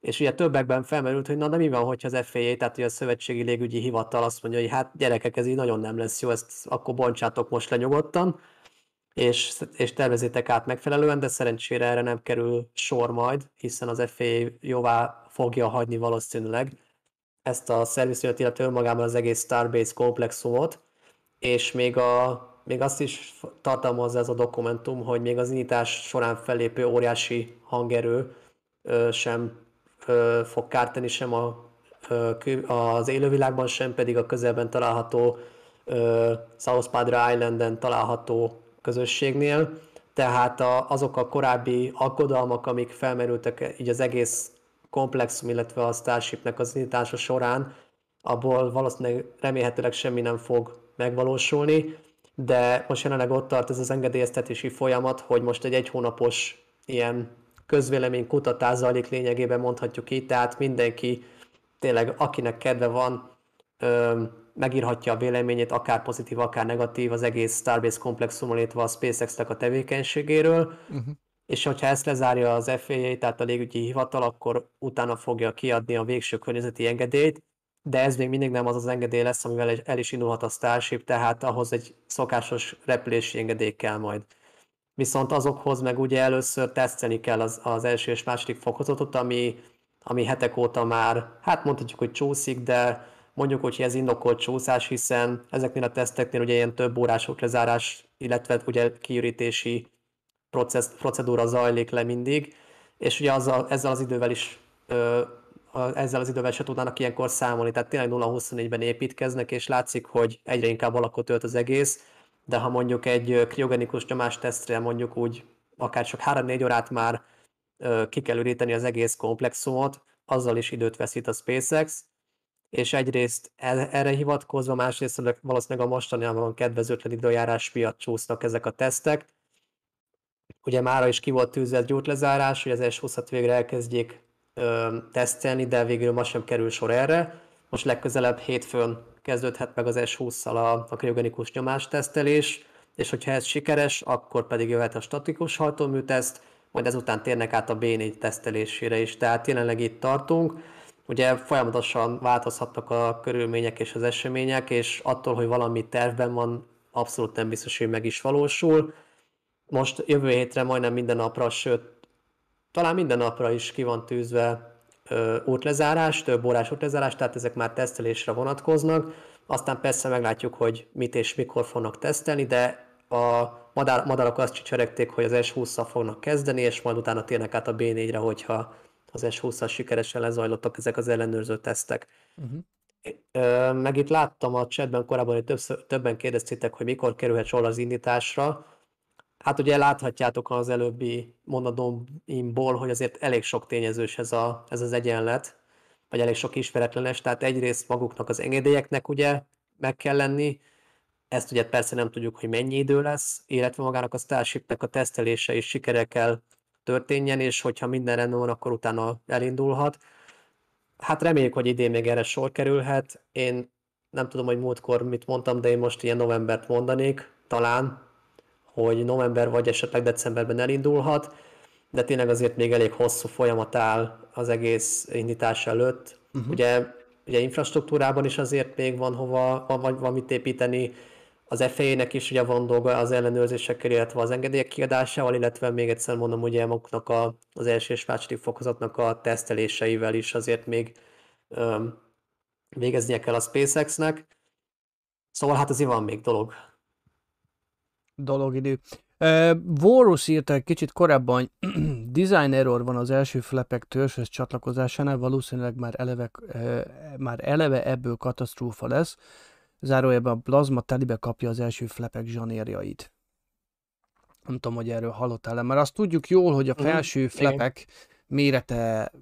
És ugye többekben felmerült, hogy na de mi van, hogyha az FAA, tehát ugye a Szövetségi Légügyi Hivatal azt mondja, hogy hát gyerekek, ez így nagyon nem lesz jó, ezt akkor bontsátok most le és, és tervezétek át megfelelően, de szerencsére erre nem kerül sor majd, hiszen az FAA jóvá fogja hagyni valószínűleg ezt a szervizőt, illetve önmagában az egész Starbase komplexumot, és még, a, még azt is tartalmazza ez a dokumentum, hogy még az indítás során fellépő óriási hangerő ö, sem ö, fog kárt tenni sem a, ö, az élővilágban, sem pedig a közelben található ö, South Padre Islanden található közösségnél. Tehát a, azok a korábbi aggodalmak, amik felmerültek így az egész komplexum, illetve a Starshipnek az indítása során, abból valószínűleg remélhetőleg semmi nem fog megvalósulni, de most jelenleg ott tart ez az engedélyeztetési folyamat, hogy most egy egy hónapos ilyen közvélemény kutatás zajlik lényegében mondhatjuk így, tehát mindenki tényleg akinek kedve van, ö, megírhatja a véleményét, akár pozitív, akár negatív az egész Starbase komplexumon, illetve a SpaceX-nek a tevékenységéről, Uh-huh. és hogyha ezt lezárja az FAA, tehát a légügyi hivatal, akkor utána fogja kiadni a végső környezeti engedélyt, de ez még mindig nem az az engedély lesz, amivel el- is indulhat a Starship, tehát ahhoz egy szokásos repülési engedély kell majd. Viszont azokhoz meg ugye először tesztelni kell az, az első és második fokozatot, ami, ami hetek óta már, hát mondhatjuk, hogy csúszik, de mondjuk, hogy ez indokolt csúszás, hiszen ezeknél a teszteknél ugye ilyen több órás lezárás, illetve ugye kiürítési processz, procedúra zajlik le mindig, és ugye azzal, ezzel az idővel is ö, ezzel az idővel se tudnának ilyenkor számolni, tehát tényleg 0-24-ben építkeznek, és látszik, hogy egyre inkább alakot ölt az egész, de ha mondjuk egy kriogenikus nyomástesztre mondjuk úgy akár csak 3-4 órát már ö, ki kell üríteni az egész komplexumot, azzal is időt veszít a SpaceX, és egyrészt el- erre hivatkozva, másrészt valószínűleg a mostanában kedvezőtlen időjárás miatt csúsznak ezek a tesztek, ugye mára is ki volt tűzve egy gyújtlezárás, hogy az S20-at végre elkezdjék ö, tesztelni, de végül ma sem kerül sor erre. Most legközelebb hétfőn kezdődhet meg az S20-szal a, a kriogenikus nyomástesztelés, és hogyha ez sikeres, akkor pedig jöhet a statikus hajtóműteszt, majd ezután térnek át a B4 tesztelésére is. Tehát jelenleg itt tartunk. Ugye folyamatosan változhatnak a körülmények és az események, és attól, hogy valami tervben van, abszolút nem biztos, hogy meg is valósul. Most jövő hétre majdnem minden napra, sőt, talán minden napra is ki van tűzve ö, útlezárás, több órás útlezárás, tehát ezek már tesztelésre vonatkoznak. Aztán persze meglátjuk, hogy mit és mikor fognak tesztelni, de a madár, madarak azt csicseregték, hogy az S20-szal fognak kezdeni, és majd utána térnek át a B4-re, hogyha az S20-szal sikeresen lezajlottak ezek az ellenőrző tesztek. Uh-huh. Ö, Meg itt láttam a chatben korábban, hogy többször, többen kérdeztétek, hogy mikor kerülhet sor az indításra. Hát ugye láthatjátok az előbbi mondatomból, hogy azért elég sok tényezős ez, a, ez az egyenlet, vagy elég sok ismeretlenes, tehát egyrészt maguknak az engedélyeknek ugye meg kell lenni, ezt ugye persze nem tudjuk, hogy mennyi idő lesz, illetve magának a Starshipnek a tesztelése is sikere kell történjen, és hogyha minden rendben van, akkor utána elindulhat. Hát reméljük, hogy idén még erre sor kerülhet. Én nem tudom, hogy múltkor mit mondtam, de én most ilyen novembert mondanék, talán, hogy november vagy esetleg decemberben elindulhat, de tényleg azért még elég hosszú folyamat áll az egész indítás előtt. Uh-huh. Ugye, ugye infrastruktúrában is azért még van hova, van, van mit építeni, az FA-nek is ugye van dolga az ellenőrzésekkel, illetve az engedélyek kiadásával, illetve még egyszer mondom, ugye maguknak a, az első és második fokozatnak a teszteléseivel is azért még öm, végeznie kell a SpaceX-nek. Szóval hát azért van még dolog. Dologidő. Uh, Vorus írta egy kicsit korábban, design error van az első flepek törzshöz csatlakozásánál, valószínűleg már eleve, uh, már eleve ebből katasztrófa lesz. Zárójelben a plazma telibe kapja az első flepek zsanérjait. Nem tudom, hogy erről hallottál-e, mert azt tudjuk jól, hogy a mhm, felső mm, flepek igen. mérete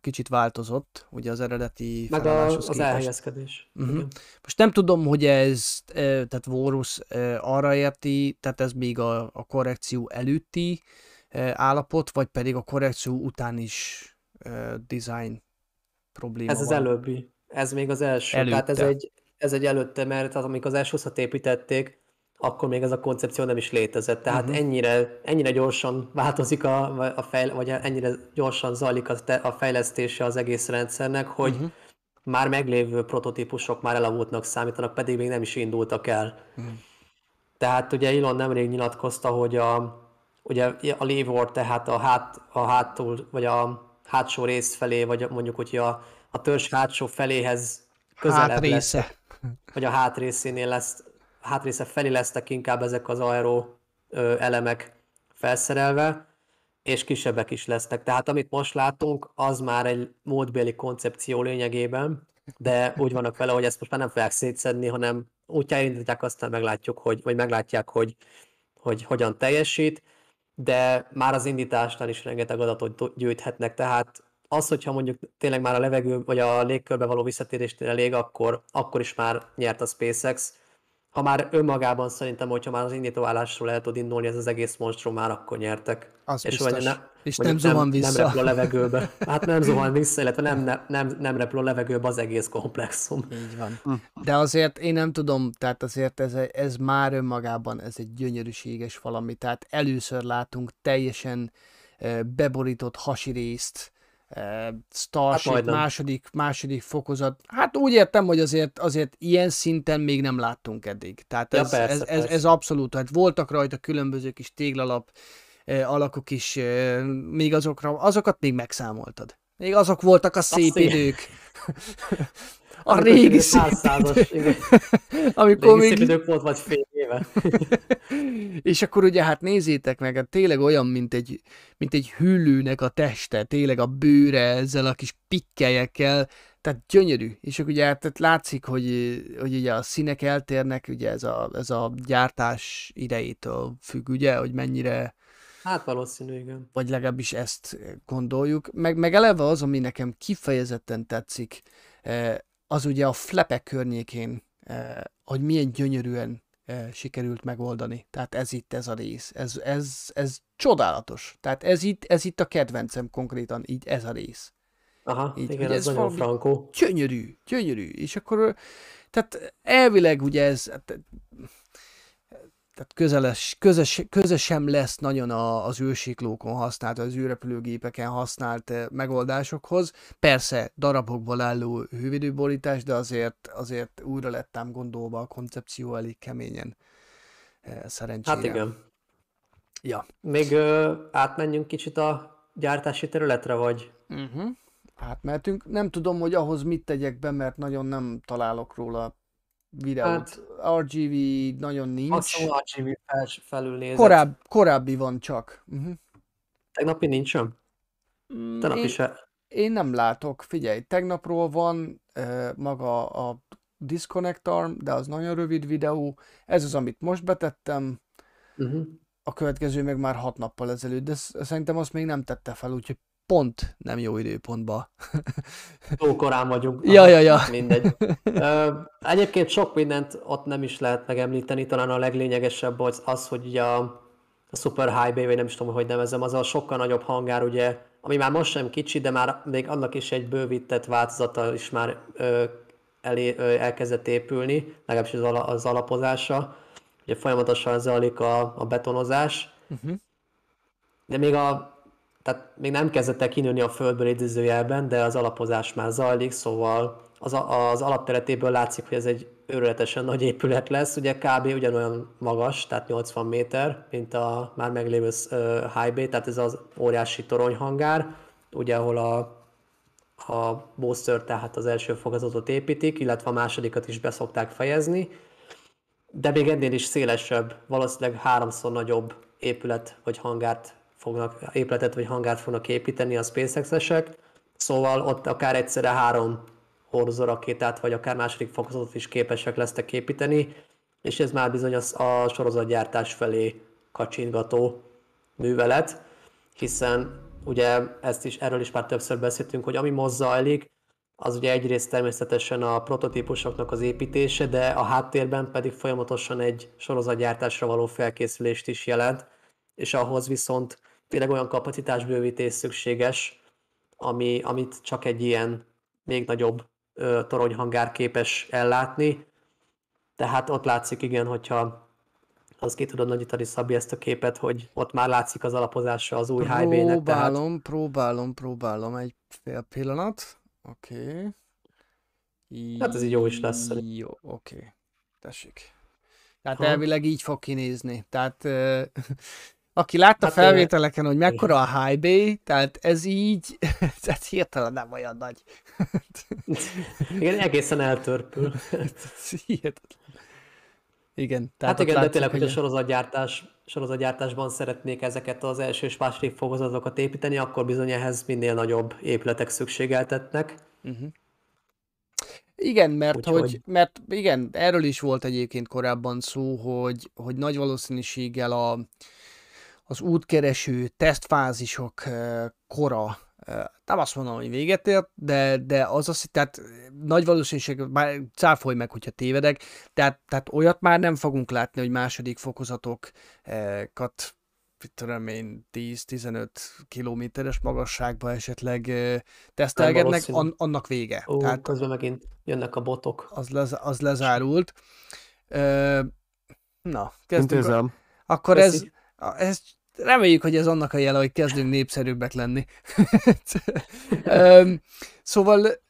kicsit változott, ugye az eredeti Meg a, az képest. elhelyezkedés. Uh-huh. Most nem tudom, hogy ez, tehát Vorus arra érti, tehát ez még a, a korrekció előtti állapot, vagy pedig a korrekció után is design probléma Ez van. az előbbi. Ez még az első. Előtte. Tehát ez egy, ez egy előtte, mert az, amikor az s építették, akkor még ez a koncepció nem is létezett. Tehát uh-huh. ennyire, ennyire gyorsan változik a, a fejl, vagy ennyire gyorsan zajlik a, te, a fejlesztése az egész rendszernek, hogy uh-huh. már meglévő prototípusok már elavultnak számítanak, pedig még nem is indultak el. Uh-huh. Tehát ugye Elon nemrég nyilatkozta, hogy a, ugye a lever, tehát a, hát, a hátul, vagy a hátsó rész felé, vagy mondjuk, hogy a, a törzs hátsó feléhez közelebb Hátrésze. lesz vagy a hátrészénél lesz, hátrésze felé lesznek inkább ezek az aero elemek felszerelve, és kisebbek is lesznek. Tehát amit most látunk, az már egy módbéli koncepció lényegében, de úgy vannak vele, hogy ezt most már nem fogják szétszedni, hanem úgy elindítják, aztán meglátjuk, hogy, vagy meglátják, hogy, hogy hogyan teljesít, de már az indításnál is rengeteg adatot gyűjthetnek, tehát az, hogyha mondjuk tényleg már a levegő vagy a légkörbe való visszatérésnél elég, akkor, akkor is már nyert a SpaceX. Ha már önmagában szerintem, hogyha már az indítóállásról el tud indulni ez az egész monstrum, már akkor nyertek. Az és biztos. Ne, és nem zuhan vissza. Nem repül a levegőbe. Hát nem zuhan vissza, illetve nem, nem, nem, nem repül a levegőbe az egész komplexum. Így van. Hm. De azért én nem tudom, tehát azért ez, ez már önmagában ez egy gyönyörűséges valami. Tehát először látunk teljesen beborított hasirészt, Starship hát második, második fokozat. Hát úgy értem, hogy azért, azért ilyen szinten még nem láttunk eddig. Tehát ez, ja, persze, ez, ez, ez abszolút, hát voltak rajta különböző kis téglalap alakok is, még azokra, azokat még megszámoltad. Még azok voltak a szép Azt idők. A régi százszázas, Amikor régi még... idők volt, vagy fél éve. és akkor ugye hát nézzétek meg, hát tényleg olyan, mint egy, mint egy hüllőnek a teste, tényleg a bőre ezzel a kis pikkelyekkel, tehát gyönyörű. És akkor ugye hát látszik, hogy, hogy ugye a színek eltérnek, ugye ez a, ez a gyártás idejétől függ, ugye, hogy mennyire Hát valószínű, igen. Vagy legalábbis ezt gondoljuk. Meg, meg eleve az, ami nekem kifejezetten tetszik, eh, az ugye a flepek környékén, eh, hogy milyen gyönyörűen eh, sikerült megoldani. Tehát ez itt ez a rész. Ez, ez, ez csodálatos. Tehát ez itt, ez itt a kedvencem konkrétan, így ez a rész. Aha, így, igen, ez nagyon frankó. Gyönyörű, gyönyörű. És akkor, tehát elvileg ugye ez, hát, tehát közeles, közös, közösen lesz nagyon a, az űrsiklókon használt, az űrrepülőgépeken használt eh, megoldásokhoz. Persze darabokból álló hővédőborítás, de azért, azért újra lettem gondolva a koncepció elég keményen. Eh, szerencsére. Hát igen. Ja. Még ö, átmenjünk kicsit a gyártási területre, vagy? Uh-huh. Átmehetünk. Nem tudom, hogy ahhoz mit tegyek be, mert nagyon nem találok róla videót. Hát, RGV nagyon nincs. Maximum RGV fel. Koráb, korábbi van csak. Uh-huh. Tegnapi nincs Mm, Tegnap én, is Én nem látok. Figyelj, tegnapról van uh, maga a Disconnect Arm, de az nagyon rövid videó. Ez az, amit most betettem. Uh-huh. A következő meg már hat nappal ezelőtt, de szerintem azt még nem tette fel, úgyhogy pont nem jó időpontba. Túl korán vagyunk. Ja, ja, ja. Mindegy. egyébként sok mindent ott nem is lehet megemlíteni, talán a leglényegesebb az, az hogy ugye a, a Super High Bay, vagy nem is tudom, hogy nevezem, az a sokkal nagyobb hangár, ugye, ami már most sem kicsi, de már még annak is egy bővített változata is már ö, elé, ö, elkezdett épülni, legalábbis az, ala, az alapozása. Ugye folyamatosan zajlik a, a betonozás, uh-huh. de még a tehát még nem kezdett el kinőni a földből idézőjelben, de az alapozás már zajlik, szóval az, az alapteretéből látszik, hogy ez egy őrületesen nagy épület lesz, ugye kb. ugyanolyan magas, tehát 80 méter, mint a már meglévő High Bay, tehát ez az óriási toronyhangár, ugye ahol a, a booster, tehát az első fogazatot építik, illetve a másodikat is beszokták fejezni, de még ennél is szélesebb, valószínűleg háromszor nagyobb épület vagy hangárt fognak, épületet vagy hangárt fognak építeni a SpaceX-esek, szóval ott akár egyszerre három Horzor rakétát, vagy akár második fokozatot is képesek lesznek építeni, és ez már bizony az a sorozatgyártás felé kacsingató művelet, hiszen ugye ezt is, erről is már többször beszéltünk, hogy ami most zajlik, az ugye egyrészt természetesen a prototípusoknak az építése, de a háttérben pedig folyamatosan egy sorozatgyártásra való felkészülést is jelent, és ahhoz viszont tényleg olyan kapacitásbővítés szükséges, ami, amit csak egy ilyen még nagyobb ö, toronyhangár képes ellátni. Tehát ott látszik, igen, hogyha az ki tudod nagyítani, Szabi, ezt a képet, hogy ott már látszik az alapozása az új high Próbálom, tehát... próbálom, próbálom egy fél pillanat. Oké. Okay. Hát ez így jó is lesz. Jó, oké. Okay. Tessék. Tehát ha. elvileg így fog kinézni. Tehát Aki látta hát, felvételeken, hogy mekkora a high bay, tehát ez így, ez hirtelen nem olyan nagy. Igen, egészen eltörpül. Igen. Tehát hát igen, látszik, de tényleg, hogy a sorozatgyártás, sorozatgyártásban szeretnék ezeket az első és második fokozatokat építeni, akkor bizony ehhez minél nagyobb épületek szükségeltetnek. Uh-huh. Igen, mert, Úgyhogy... hogy, mert igen, erről is volt egyébként korábban szó, hogy, hogy nagy valószínűséggel a, az útkereső tesztfázisok kora nem azt mondom, hogy véget ért, de, de az az, tehát nagy valószínűség, már cáfolj meg, hogyha tévedek, tehát, tehát olyat már nem fogunk látni, hogy második fokozatokat tudom én, 10-15 kilométeres magasságba esetleg tesztelgetnek, an, annak vége. Ó, Tehát, közben megint jönnek a botok. Az, lez, az lezárult. Na, kezdjük. Akkor ez, ez reméljük, hogy ez annak a jele, hogy kezdünk népszerűbbek lenni. szóval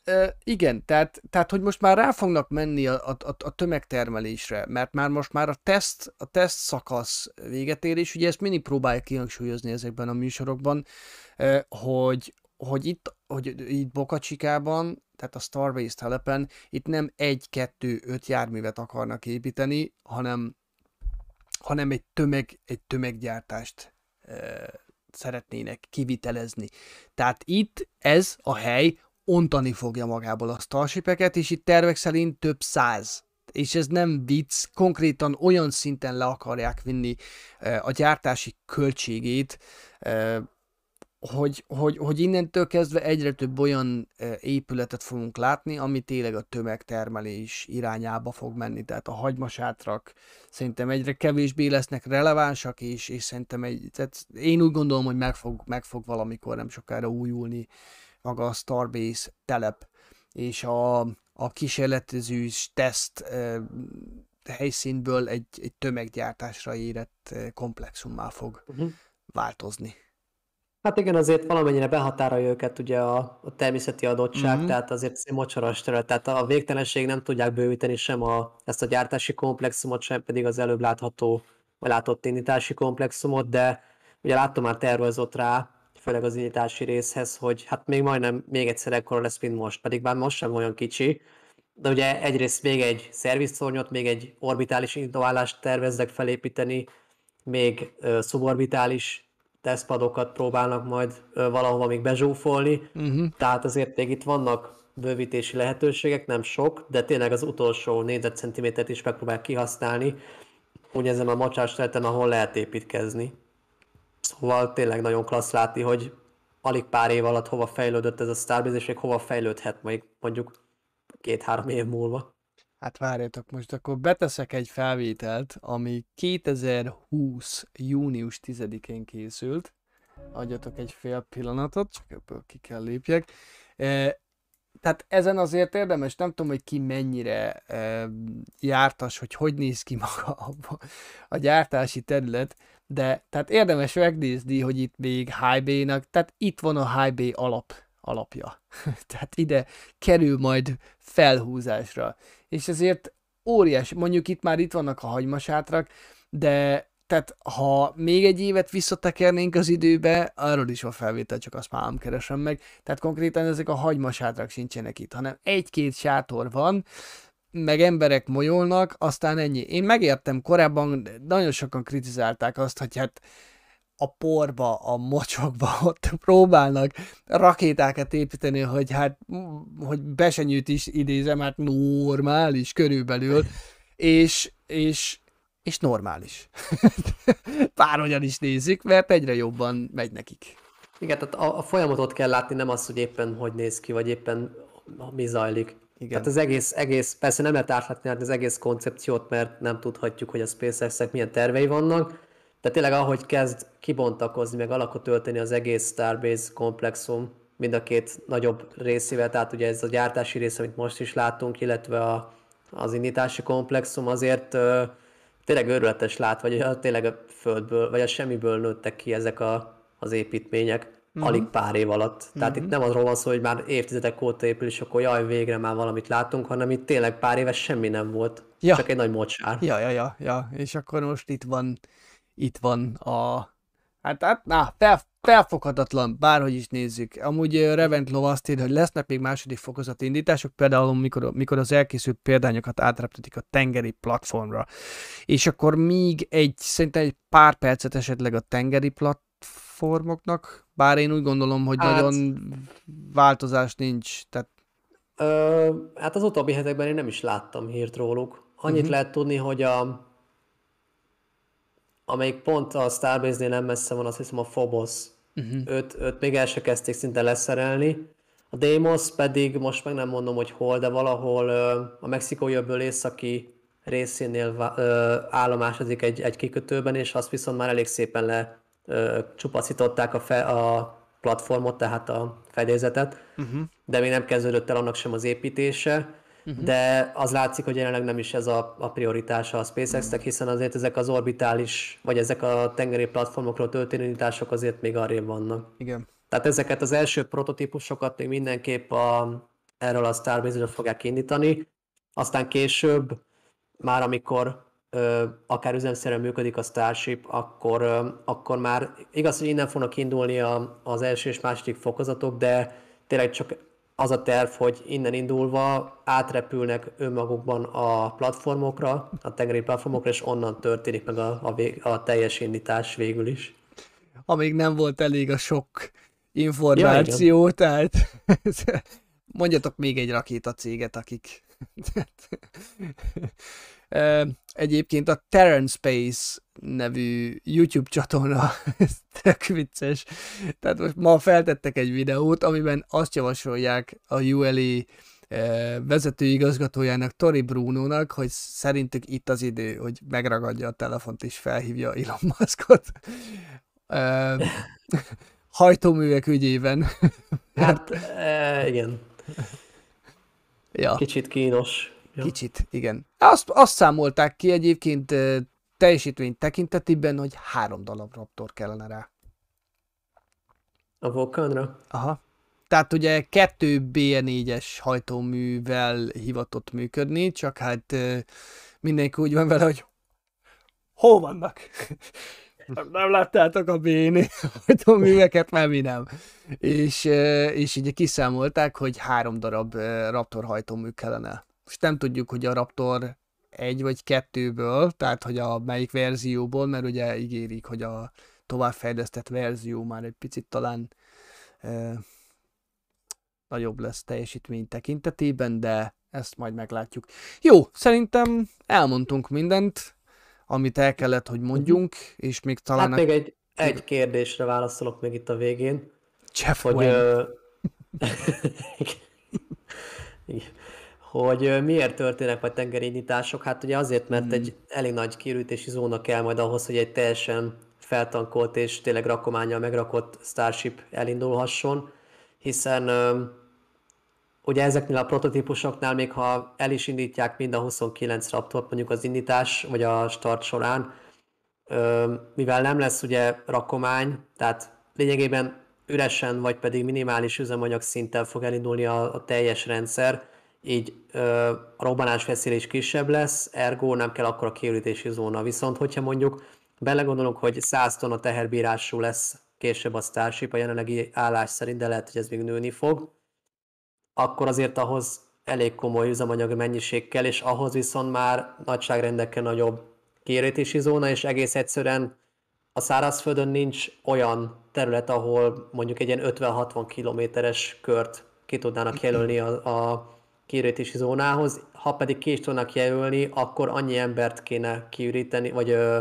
igen, tehát, tehát, hogy most már rá fognak menni a, a, a tömegtermelésre, mert már most már a teszt, a teszt szakasz véget ér, és ugye ezt mindig próbálják kihangsúlyozni ezekben a műsorokban, hogy, hogy itt, hogy itt Bokacsikában, tehát a Starbase telepen, itt nem egy, kettő, öt járművet akarnak építeni, hanem hanem egy tömeg, egy tömeggyártást e, szeretnének kivitelezni. Tehát itt ez a hely ontani fogja magából a Starshipeket, és itt tervek szerint több száz és ez nem vicc, konkrétan olyan szinten le akarják vinni a gyártási költségét, hogy, hogy, hogy innentől kezdve egyre több olyan épületet fogunk látni, ami tényleg a tömegtermelés irányába fog menni. Tehát a hagymasátrak szerintem egyre kevésbé lesznek relevánsak, és, és szerintem egy, tehát én úgy gondolom, hogy meg fog, meg fog valamikor nem sokára újulni maga a Starbase telep, és a, a kísérletező teszt helyszínből egy, egy tömeggyártásra érett komplexummá fog uh-huh. változni. Hát igen, azért valamennyire behatárolja őket ugye a, a természeti adottság, mm-hmm. tehát azért ez egy mocsaras terület, tehát a végtelenség nem tudják bővíteni sem a, ezt a gyártási komplexumot, sem pedig az előbb látható, vagy látott indítási komplexumot, de ugye láttam már tervezott rá, főleg az indítási részhez, hogy hát még majdnem még egyszer ekkora lesz, mint most, pedig bár most sem olyan kicsi, de ugye egyrészt még egy szervizszornyot, még egy orbitális indítóállást terveznek felépíteni, még uh, szuborbitális tesztpadokat próbálnak majd valahova még bezsúfolni, uh-huh. tehát azért még itt vannak bővítési lehetőségek, nem sok, de tényleg az utolsó négyzetcentimétert is megpróbálják kihasználni, úgy ezen a mocsás területen, ahol lehet építkezni. Szóval tényleg nagyon klassz látni, hogy alig pár év alatt hova fejlődött ez a Starbase, és még hova fejlődhet majd mondjuk két-három év múlva. Hát várjatok, most akkor beteszek egy felvételt, ami 2020. június 10-én készült. Adjatok egy fél pillanatot, csak ebből ki kell lépjek. E, tehát ezen azért érdemes, nem tudom, hogy ki mennyire e, jártas, hogy hogy néz ki maga a, a gyártási terület, de tehát érdemes megnézni, hogy itt még high nak tehát itt van a high alap, alapja. tehát ide kerül majd felhúzásra. És ezért óriási, mondjuk itt már itt vannak a hagymasátrak, de tehát ha még egy évet visszatekernénk az időbe, arról is van felvétel, csak azt már nem keresem meg. Tehát konkrétan ezek a hagymasátrak sincsenek itt, hanem egy-két sátor van, meg emberek molyolnak, aztán ennyi. Én megértem, korábban nagyon sokan kritizálták azt, hogy hát a porba, a mocsokba ott próbálnak rakétákat építeni, hogy hát, hogy besenyőt is idézem, hát normális körülbelül, és, és, és normális. Bárhogyan is nézik, mert egyre jobban megy nekik. Igen, tehát a, a folyamatot kell látni, nem az, hogy éppen hogy néz ki, vagy éppen mi zajlik. Igen. Tehát az egész, egész, persze nem lehet átlátni az egész koncepciót, mert nem tudhatjuk, hogy a SpaceX-ek milyen tervei vannak, de tényleg ahogy kezd kibontakozni, meg alakot ölteni az egész Starbase komplexum, mind a két nagyobb részével, tehát ugye ez a gyártási rész, amit most is látunk, illetve a, az indítási komplexum azért uh, tényleg őrületes lát, vagy tényleg a földből, vagy a semmiből nőttek ki ezek a, az építmények uh-huh. alig pár év alatt. Tehát uh-huh. itt nem arról van szó, hogy már évtizedek óta épül, és akkor jaj, végre már valamit látunk, hanem itt tényleg pár éves semmi nem volt. Ja. Csak egy nagy mocsár. Ja, ja, ja, ja. És akkor most itt van, itt van a... Hát, hát na, fel, felfoghatatlan, bárhogy is nézzük. Amúgy Reventlov azt írja, hogy lesznek még második fokozati indítások, például mikor, mikor az elkészült példányokat átreptetik a tengeri platformra. És akkor még egy, szerintem egy pár percet esetleg a tengeri platformoknak bár én úgy gondolom, hogy hát, nagyon változás nincs. Tehát... Ö, hát az utóbbi hetekben én nem is láttam hírt róluk. Annyit uh-huh. lehet tudni, hogy a amelyik pont a Starbase-nél nem messze van, azt hiszem a Phobos. Uh-huh. Őt, őt még el se kezdték szinte leszerelni. A Deimos pedig most meg nem mondom, hogy hol, de valahol ö, a mexikói öbből északi részénél ö, állomásodik egy, egy kikötőben, és azt viszont már elég szépen le csupaszították a, fe, a platformot, tehát a fedélzetet, uh-huh. de még nem kezdődött el annak sem az építése, uh-huh. de az látszik, hogy jelenleg nem is ez a, a prioritása a SpaceX-nek, uh-huh. hiszen azért ezek az orbitális, vagy ezek a tengeri platformokról történő indítások azért még arrébb vannak. Igen. Tehát ezeket az első prototípusokat még mindenképp a, erről a Starbase-ről fogják indítani, aztán később, már amikor ö, akár üzemszerűen működik a Starship, akkor, ö, akkor már igaz, hogy innen fognak indulni a, az első és második fokozatok, de tényleg csak az a terv, hogy innen indulva átrepülnek önmagukban a platformokra, a tengeri platformokra, és onnan történik meg a, a, vég, a teljes indítás végül is. Amíg nem volt elég a sok információ, ja, tehát mondjatok még egy rakétacéget, akik Egyébként a Terran Space nevű YouTube csatorna, ez tök vicces. Tehát most ma feltettek egy videót, amiben azt javasolják a ULE vezetőigazgatójának, Tori Bruno-nak, hogy szerintük itt az idő, hogy megragadja a telefont és felhívja Elon Muskot. Hajtóművek ügyében. Hát, igen. Ja. Kicsit kínos. Ja. Kicsit, igen. Azt, azt számolták ki egyébként teljesítmény tekintetében, hogy három darab Raptor kellene rá. A Vulcanra? Aha. Tehát ugye kettő BN4-es hajtóművel hivatott működni, csak hát mindenki úgy van vele, hogy hol vannak? nem láttátok a BN hajtóműveket, mert mi nem. És, és ugye kiszámolták, hogy három darab Raptor hajtómű kellene most nem tudjuk, hogy a Raptor egy vagy kettőből, tehát hogy a melyik verzióból, mert ugye ígérik, hogy a továbbfejlesztett verzió már egy picit talán e, nagyobb lesz teljesítmény tekintetében, de ezt majd meglátjuk. Jó, szerintem elmondtunk mindent, amit el kellett, hogy mondjunk, és még talán... Hát még egy, egy kérdésre válaszolok még itt a végén. Jeff hogy, ö... hogy miért történnek majd tengerindítások. Hát ugye azért, mert egy elég nagy kiürítési zóna kell majd ahhoz, hogy egy teljesen feltankolt és tényleg rakományjal megrakott Starship elindulhasson, hiszen ugye ezeknél a prototípusoknál még ha el is indítják mind a 29 Raptort mondjuk az indítás vagy a start során, mivel nem lesz ugye rakomány, tehát lényegében üresen vagy pedig minimális üzemanyag szinten fog elindulni a, a teljes rendszer, így ö, a robbanás veszély is kisebb lesz, ergo nem kell akkor a kiürítési zóna. Viszont hogyha mondjuk belegondolunk, hogy 100 tonna teherbírású lesz később a Starship a jelenlegi állás szerint, de lehet, hogy ez még nőni fog, akkor azért ahhoz elég komoly üzemanyag mennyiség kell, és ahhoz viszont már nagyságrendekkel nagyobb kiérítési zóna, és egész egyszerűen a szárazföldön nincs olyan terület, ahol mondjuk egy ilyen 50-60 kilométeres kört ki tudnának jelölni a, a kiürítési zónához. Ha pedig ki is tudnak jelölni, akkor annyi embert kéne kiüríteni, vagy ö,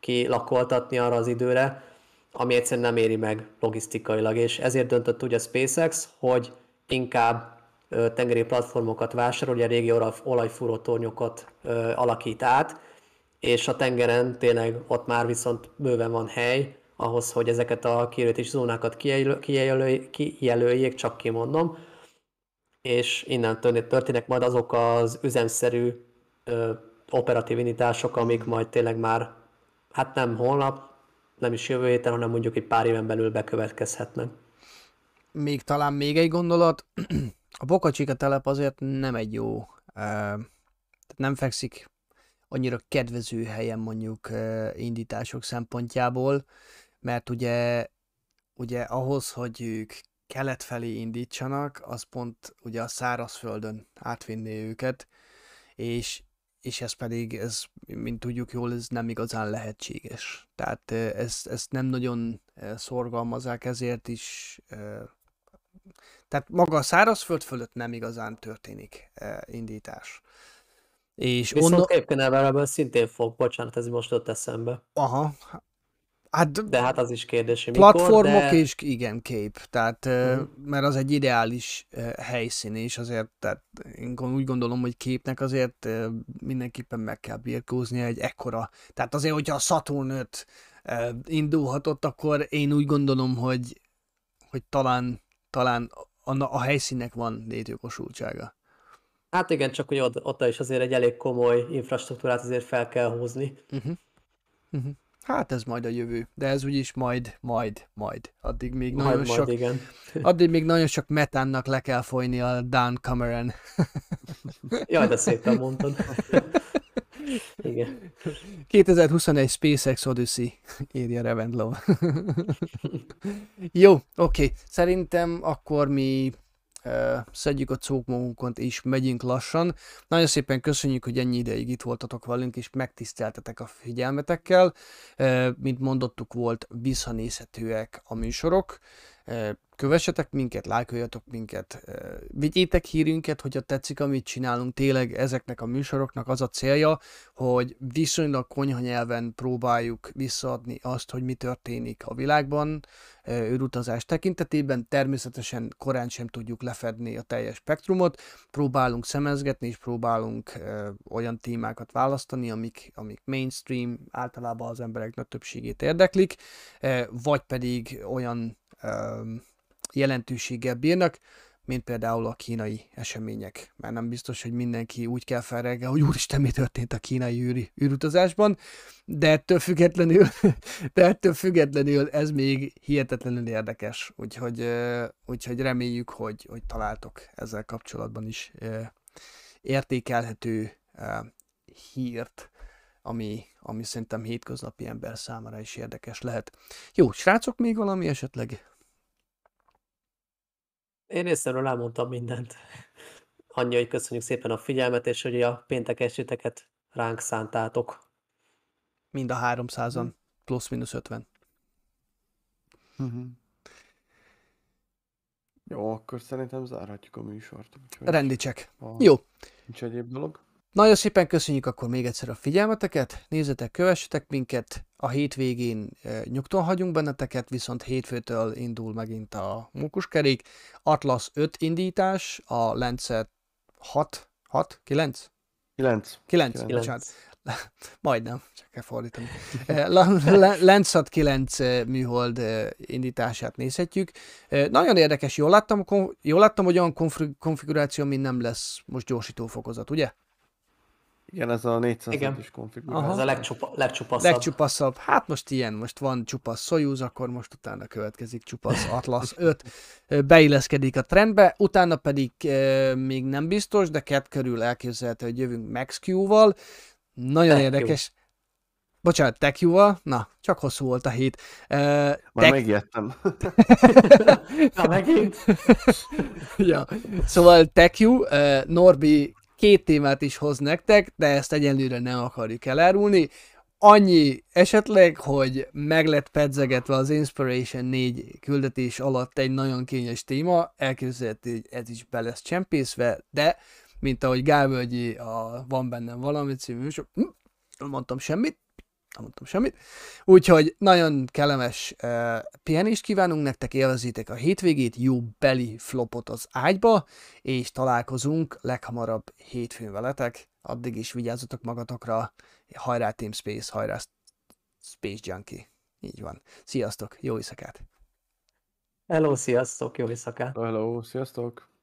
kilakoltatni arra az időre, ami egyszerűen nem éri meg logisztikailag, és ezért döntött úgy a SpaceX, hogy inkább ö, tengeri platformokat vásárol, ugye régi olaj- olajfúró tornyokat ö, alakít át, és a tengeren tényleg ott már viszont bőven van hely ahhoz, hogy ezeket a kiürítési zónákat kijelöl, kijelöl, kijelöljék, csak kimondom, és innentől történnek majd azok az üzemszerű ö, operatív indítások, amik majd tényleg már, hát nem holnap, nem is jövő héten, hanem mondjuk egy pár éven belül bekövetkezhetnek. Még talán még egy gondolat. A Boca Chica telep azért nem egy jó, tehát nem fekszik annyira kedvező helyen mondjuk indítások szempontjából, mert ugye, ugye ahhoz, hogy ők kelet felé indítsanak, az pont ugye a szárazföldön átvinné őket, és, és ez pedig, ez, mint tudjuk jól, ez nem igazán lehetséges. Tehát ezt, ezt nem nagyon szorgalmazzák, ezért is tehát maga a szárazföld fölött nem igazán történik indítás. És Viszont onnan... Cape szintén fog, bocsánat, ez most ott eszembe. Aha. Hát De hát az is kérdés, hogy mikor, platformok de... és igen, Cape, tehát. Mhm. mert az egy ideális helyszín, és azért tehát én úgy gondolom, hogy képnek azért mindenképpen meg kell birkóznia egy ekkora, tehát azért, hogyha a Saturn 5 eh, indulhatott, akkor én úgy gondolom, hogy, hogy talán, talán a, a helyszínnek van létjogosultsága. Hát igen, csak hogy ott, ott is azért egy elég komoly infrastruktúrát azért fel kell húzni. Uh-huh. Uh-huh. Hát ez majd a jövő, de ez úgyis majd, majd, majd. Addig még Majd, nagyon majd, sok, igen. addig még nagyon sok metánnak le kell folyni a Dan Cameron. Jaj, de szépen mondtad. igen. 2021 SpaceX Odyssey, írja Revendlov. Jó, oké. Szerintem akkor mi szedjük a cókmagunkat és megyünk lassan. Nagyon szépen köszönjük, hogy ennyi ideig itt voltatok velünk, és megtiszteltetek a figyelmetekkel. Mint mondottuk, volt visszanézhetőek a műsorok. Kövessetek minket, lájkoljatok minket, vigyétek hírünket, hogyha tetszik, amit csinálunk. Tényleg ezeknek a műsoroknak az a célja, hogy viszonylag konyha nyelven próbáljuk visszaadni azt, hogy mi történik a világban, űrutazás tekintetében. Természetesen korán sem tudjuk lefedni a teljes spektrumot, próbálunk szemezgetni, és próbálunk olyan témákat választani, amik, amik mainstream, általában az emberek nagy többségét érdeklik, vagy pedig olyan jelentőséggel bírnak, mint például a kínai események. Mert nem biztos, hogy mindenki úgy kell fel hogy úristen, mi történt a kínai űri, űrutazásban, de ettől függetlenül, de ettől függetlenül ez még hihetetlenül érdekes, úgyhogy, úgyhogy reméljük, hogy, hogy találtok ezzel kapcsolatban is értékelhető hírt, ami, ami szerintem hétköznapi ember számára is érdekes lehet. Jó, srácok, még valami esetleg? Én részemről elmondtam mindent. Annyi, hogy köszönjük szépen a figyelmet, és hogy a péntek estéteket ránk szántátok. Mind a 300-an, plusz-minusz 50. Uh-huh. Jó, akkor szerintem zárhatjuk a műsort. Úgyhogy ha Jó. Nincs egyéb dolog. Nagyon szépen köszönjük akkor még egyszer a figyelmeteket, nézzetek, kövessetek minket, a hétvégén e, nyugton hagyunk benneteket, viszont hétfőtől indul megint a mókuskerék. Atlas 5 indítás, a Lancet 6 6? 9? 9. 9, Kilenc. bocsánat. Majdnem, csak kell fordítani. Eh, La- La- Landsat 9 eh, műhold indítását nézhetjük. Nagyon érdekes, jól láttam, jól láttam hogy olyan konfig- konfiguráció, ami nem lesz most gyorsító fokozat, ugye? Igen, ez a 400 Igen. is konfiguráció. Ez a legcsupa, legcsupaszabb. Legcsupaszabb. Hát most ilyen, most van csupasz Soyuz, akkor most utána következik csupasz Atlas 5. Ö, Beilleszkedik a trendbe, utána pedig e, még nem biztos, de kettő körül elképzelhető, hogy jövünk Max Q-val. Nagyon Q. érdekes. Bocsánat, Tech Q-val? Na, csak hosszú volt a hét. E, Már Tech- megijedtem. Na megint. ja. Szóval Tech You, uh, Norbi két témát is hoz nektek, de ezt egyenlőre nem akarjuk elárulni. Annyi esetleg, hogy meg lett pedzegetve az Inspiration 4 küldetés alatt egy nagyon kényes téma, elképzelhető, hogy ez is be lesz csempészve, de mint ahogy Gálvölgyi a Van bennem valami című hm, nem mondtam semmit, nem mondtam semmit. Úgyhogy nagyon kellemes uh, pihenést kívánunk nektek, élvezitek a hétvégét, jó beli flopot az ágyba, és találkozunk leghamarabb hétfőn veletek. Addig is vigyázzatok magatokra, hajrá Team Space, hajrá Space Junkie. Így van. Sziasztok, jó éjszakát! Hello, sziasztok, jó éjszakát. Hello, sziasztok!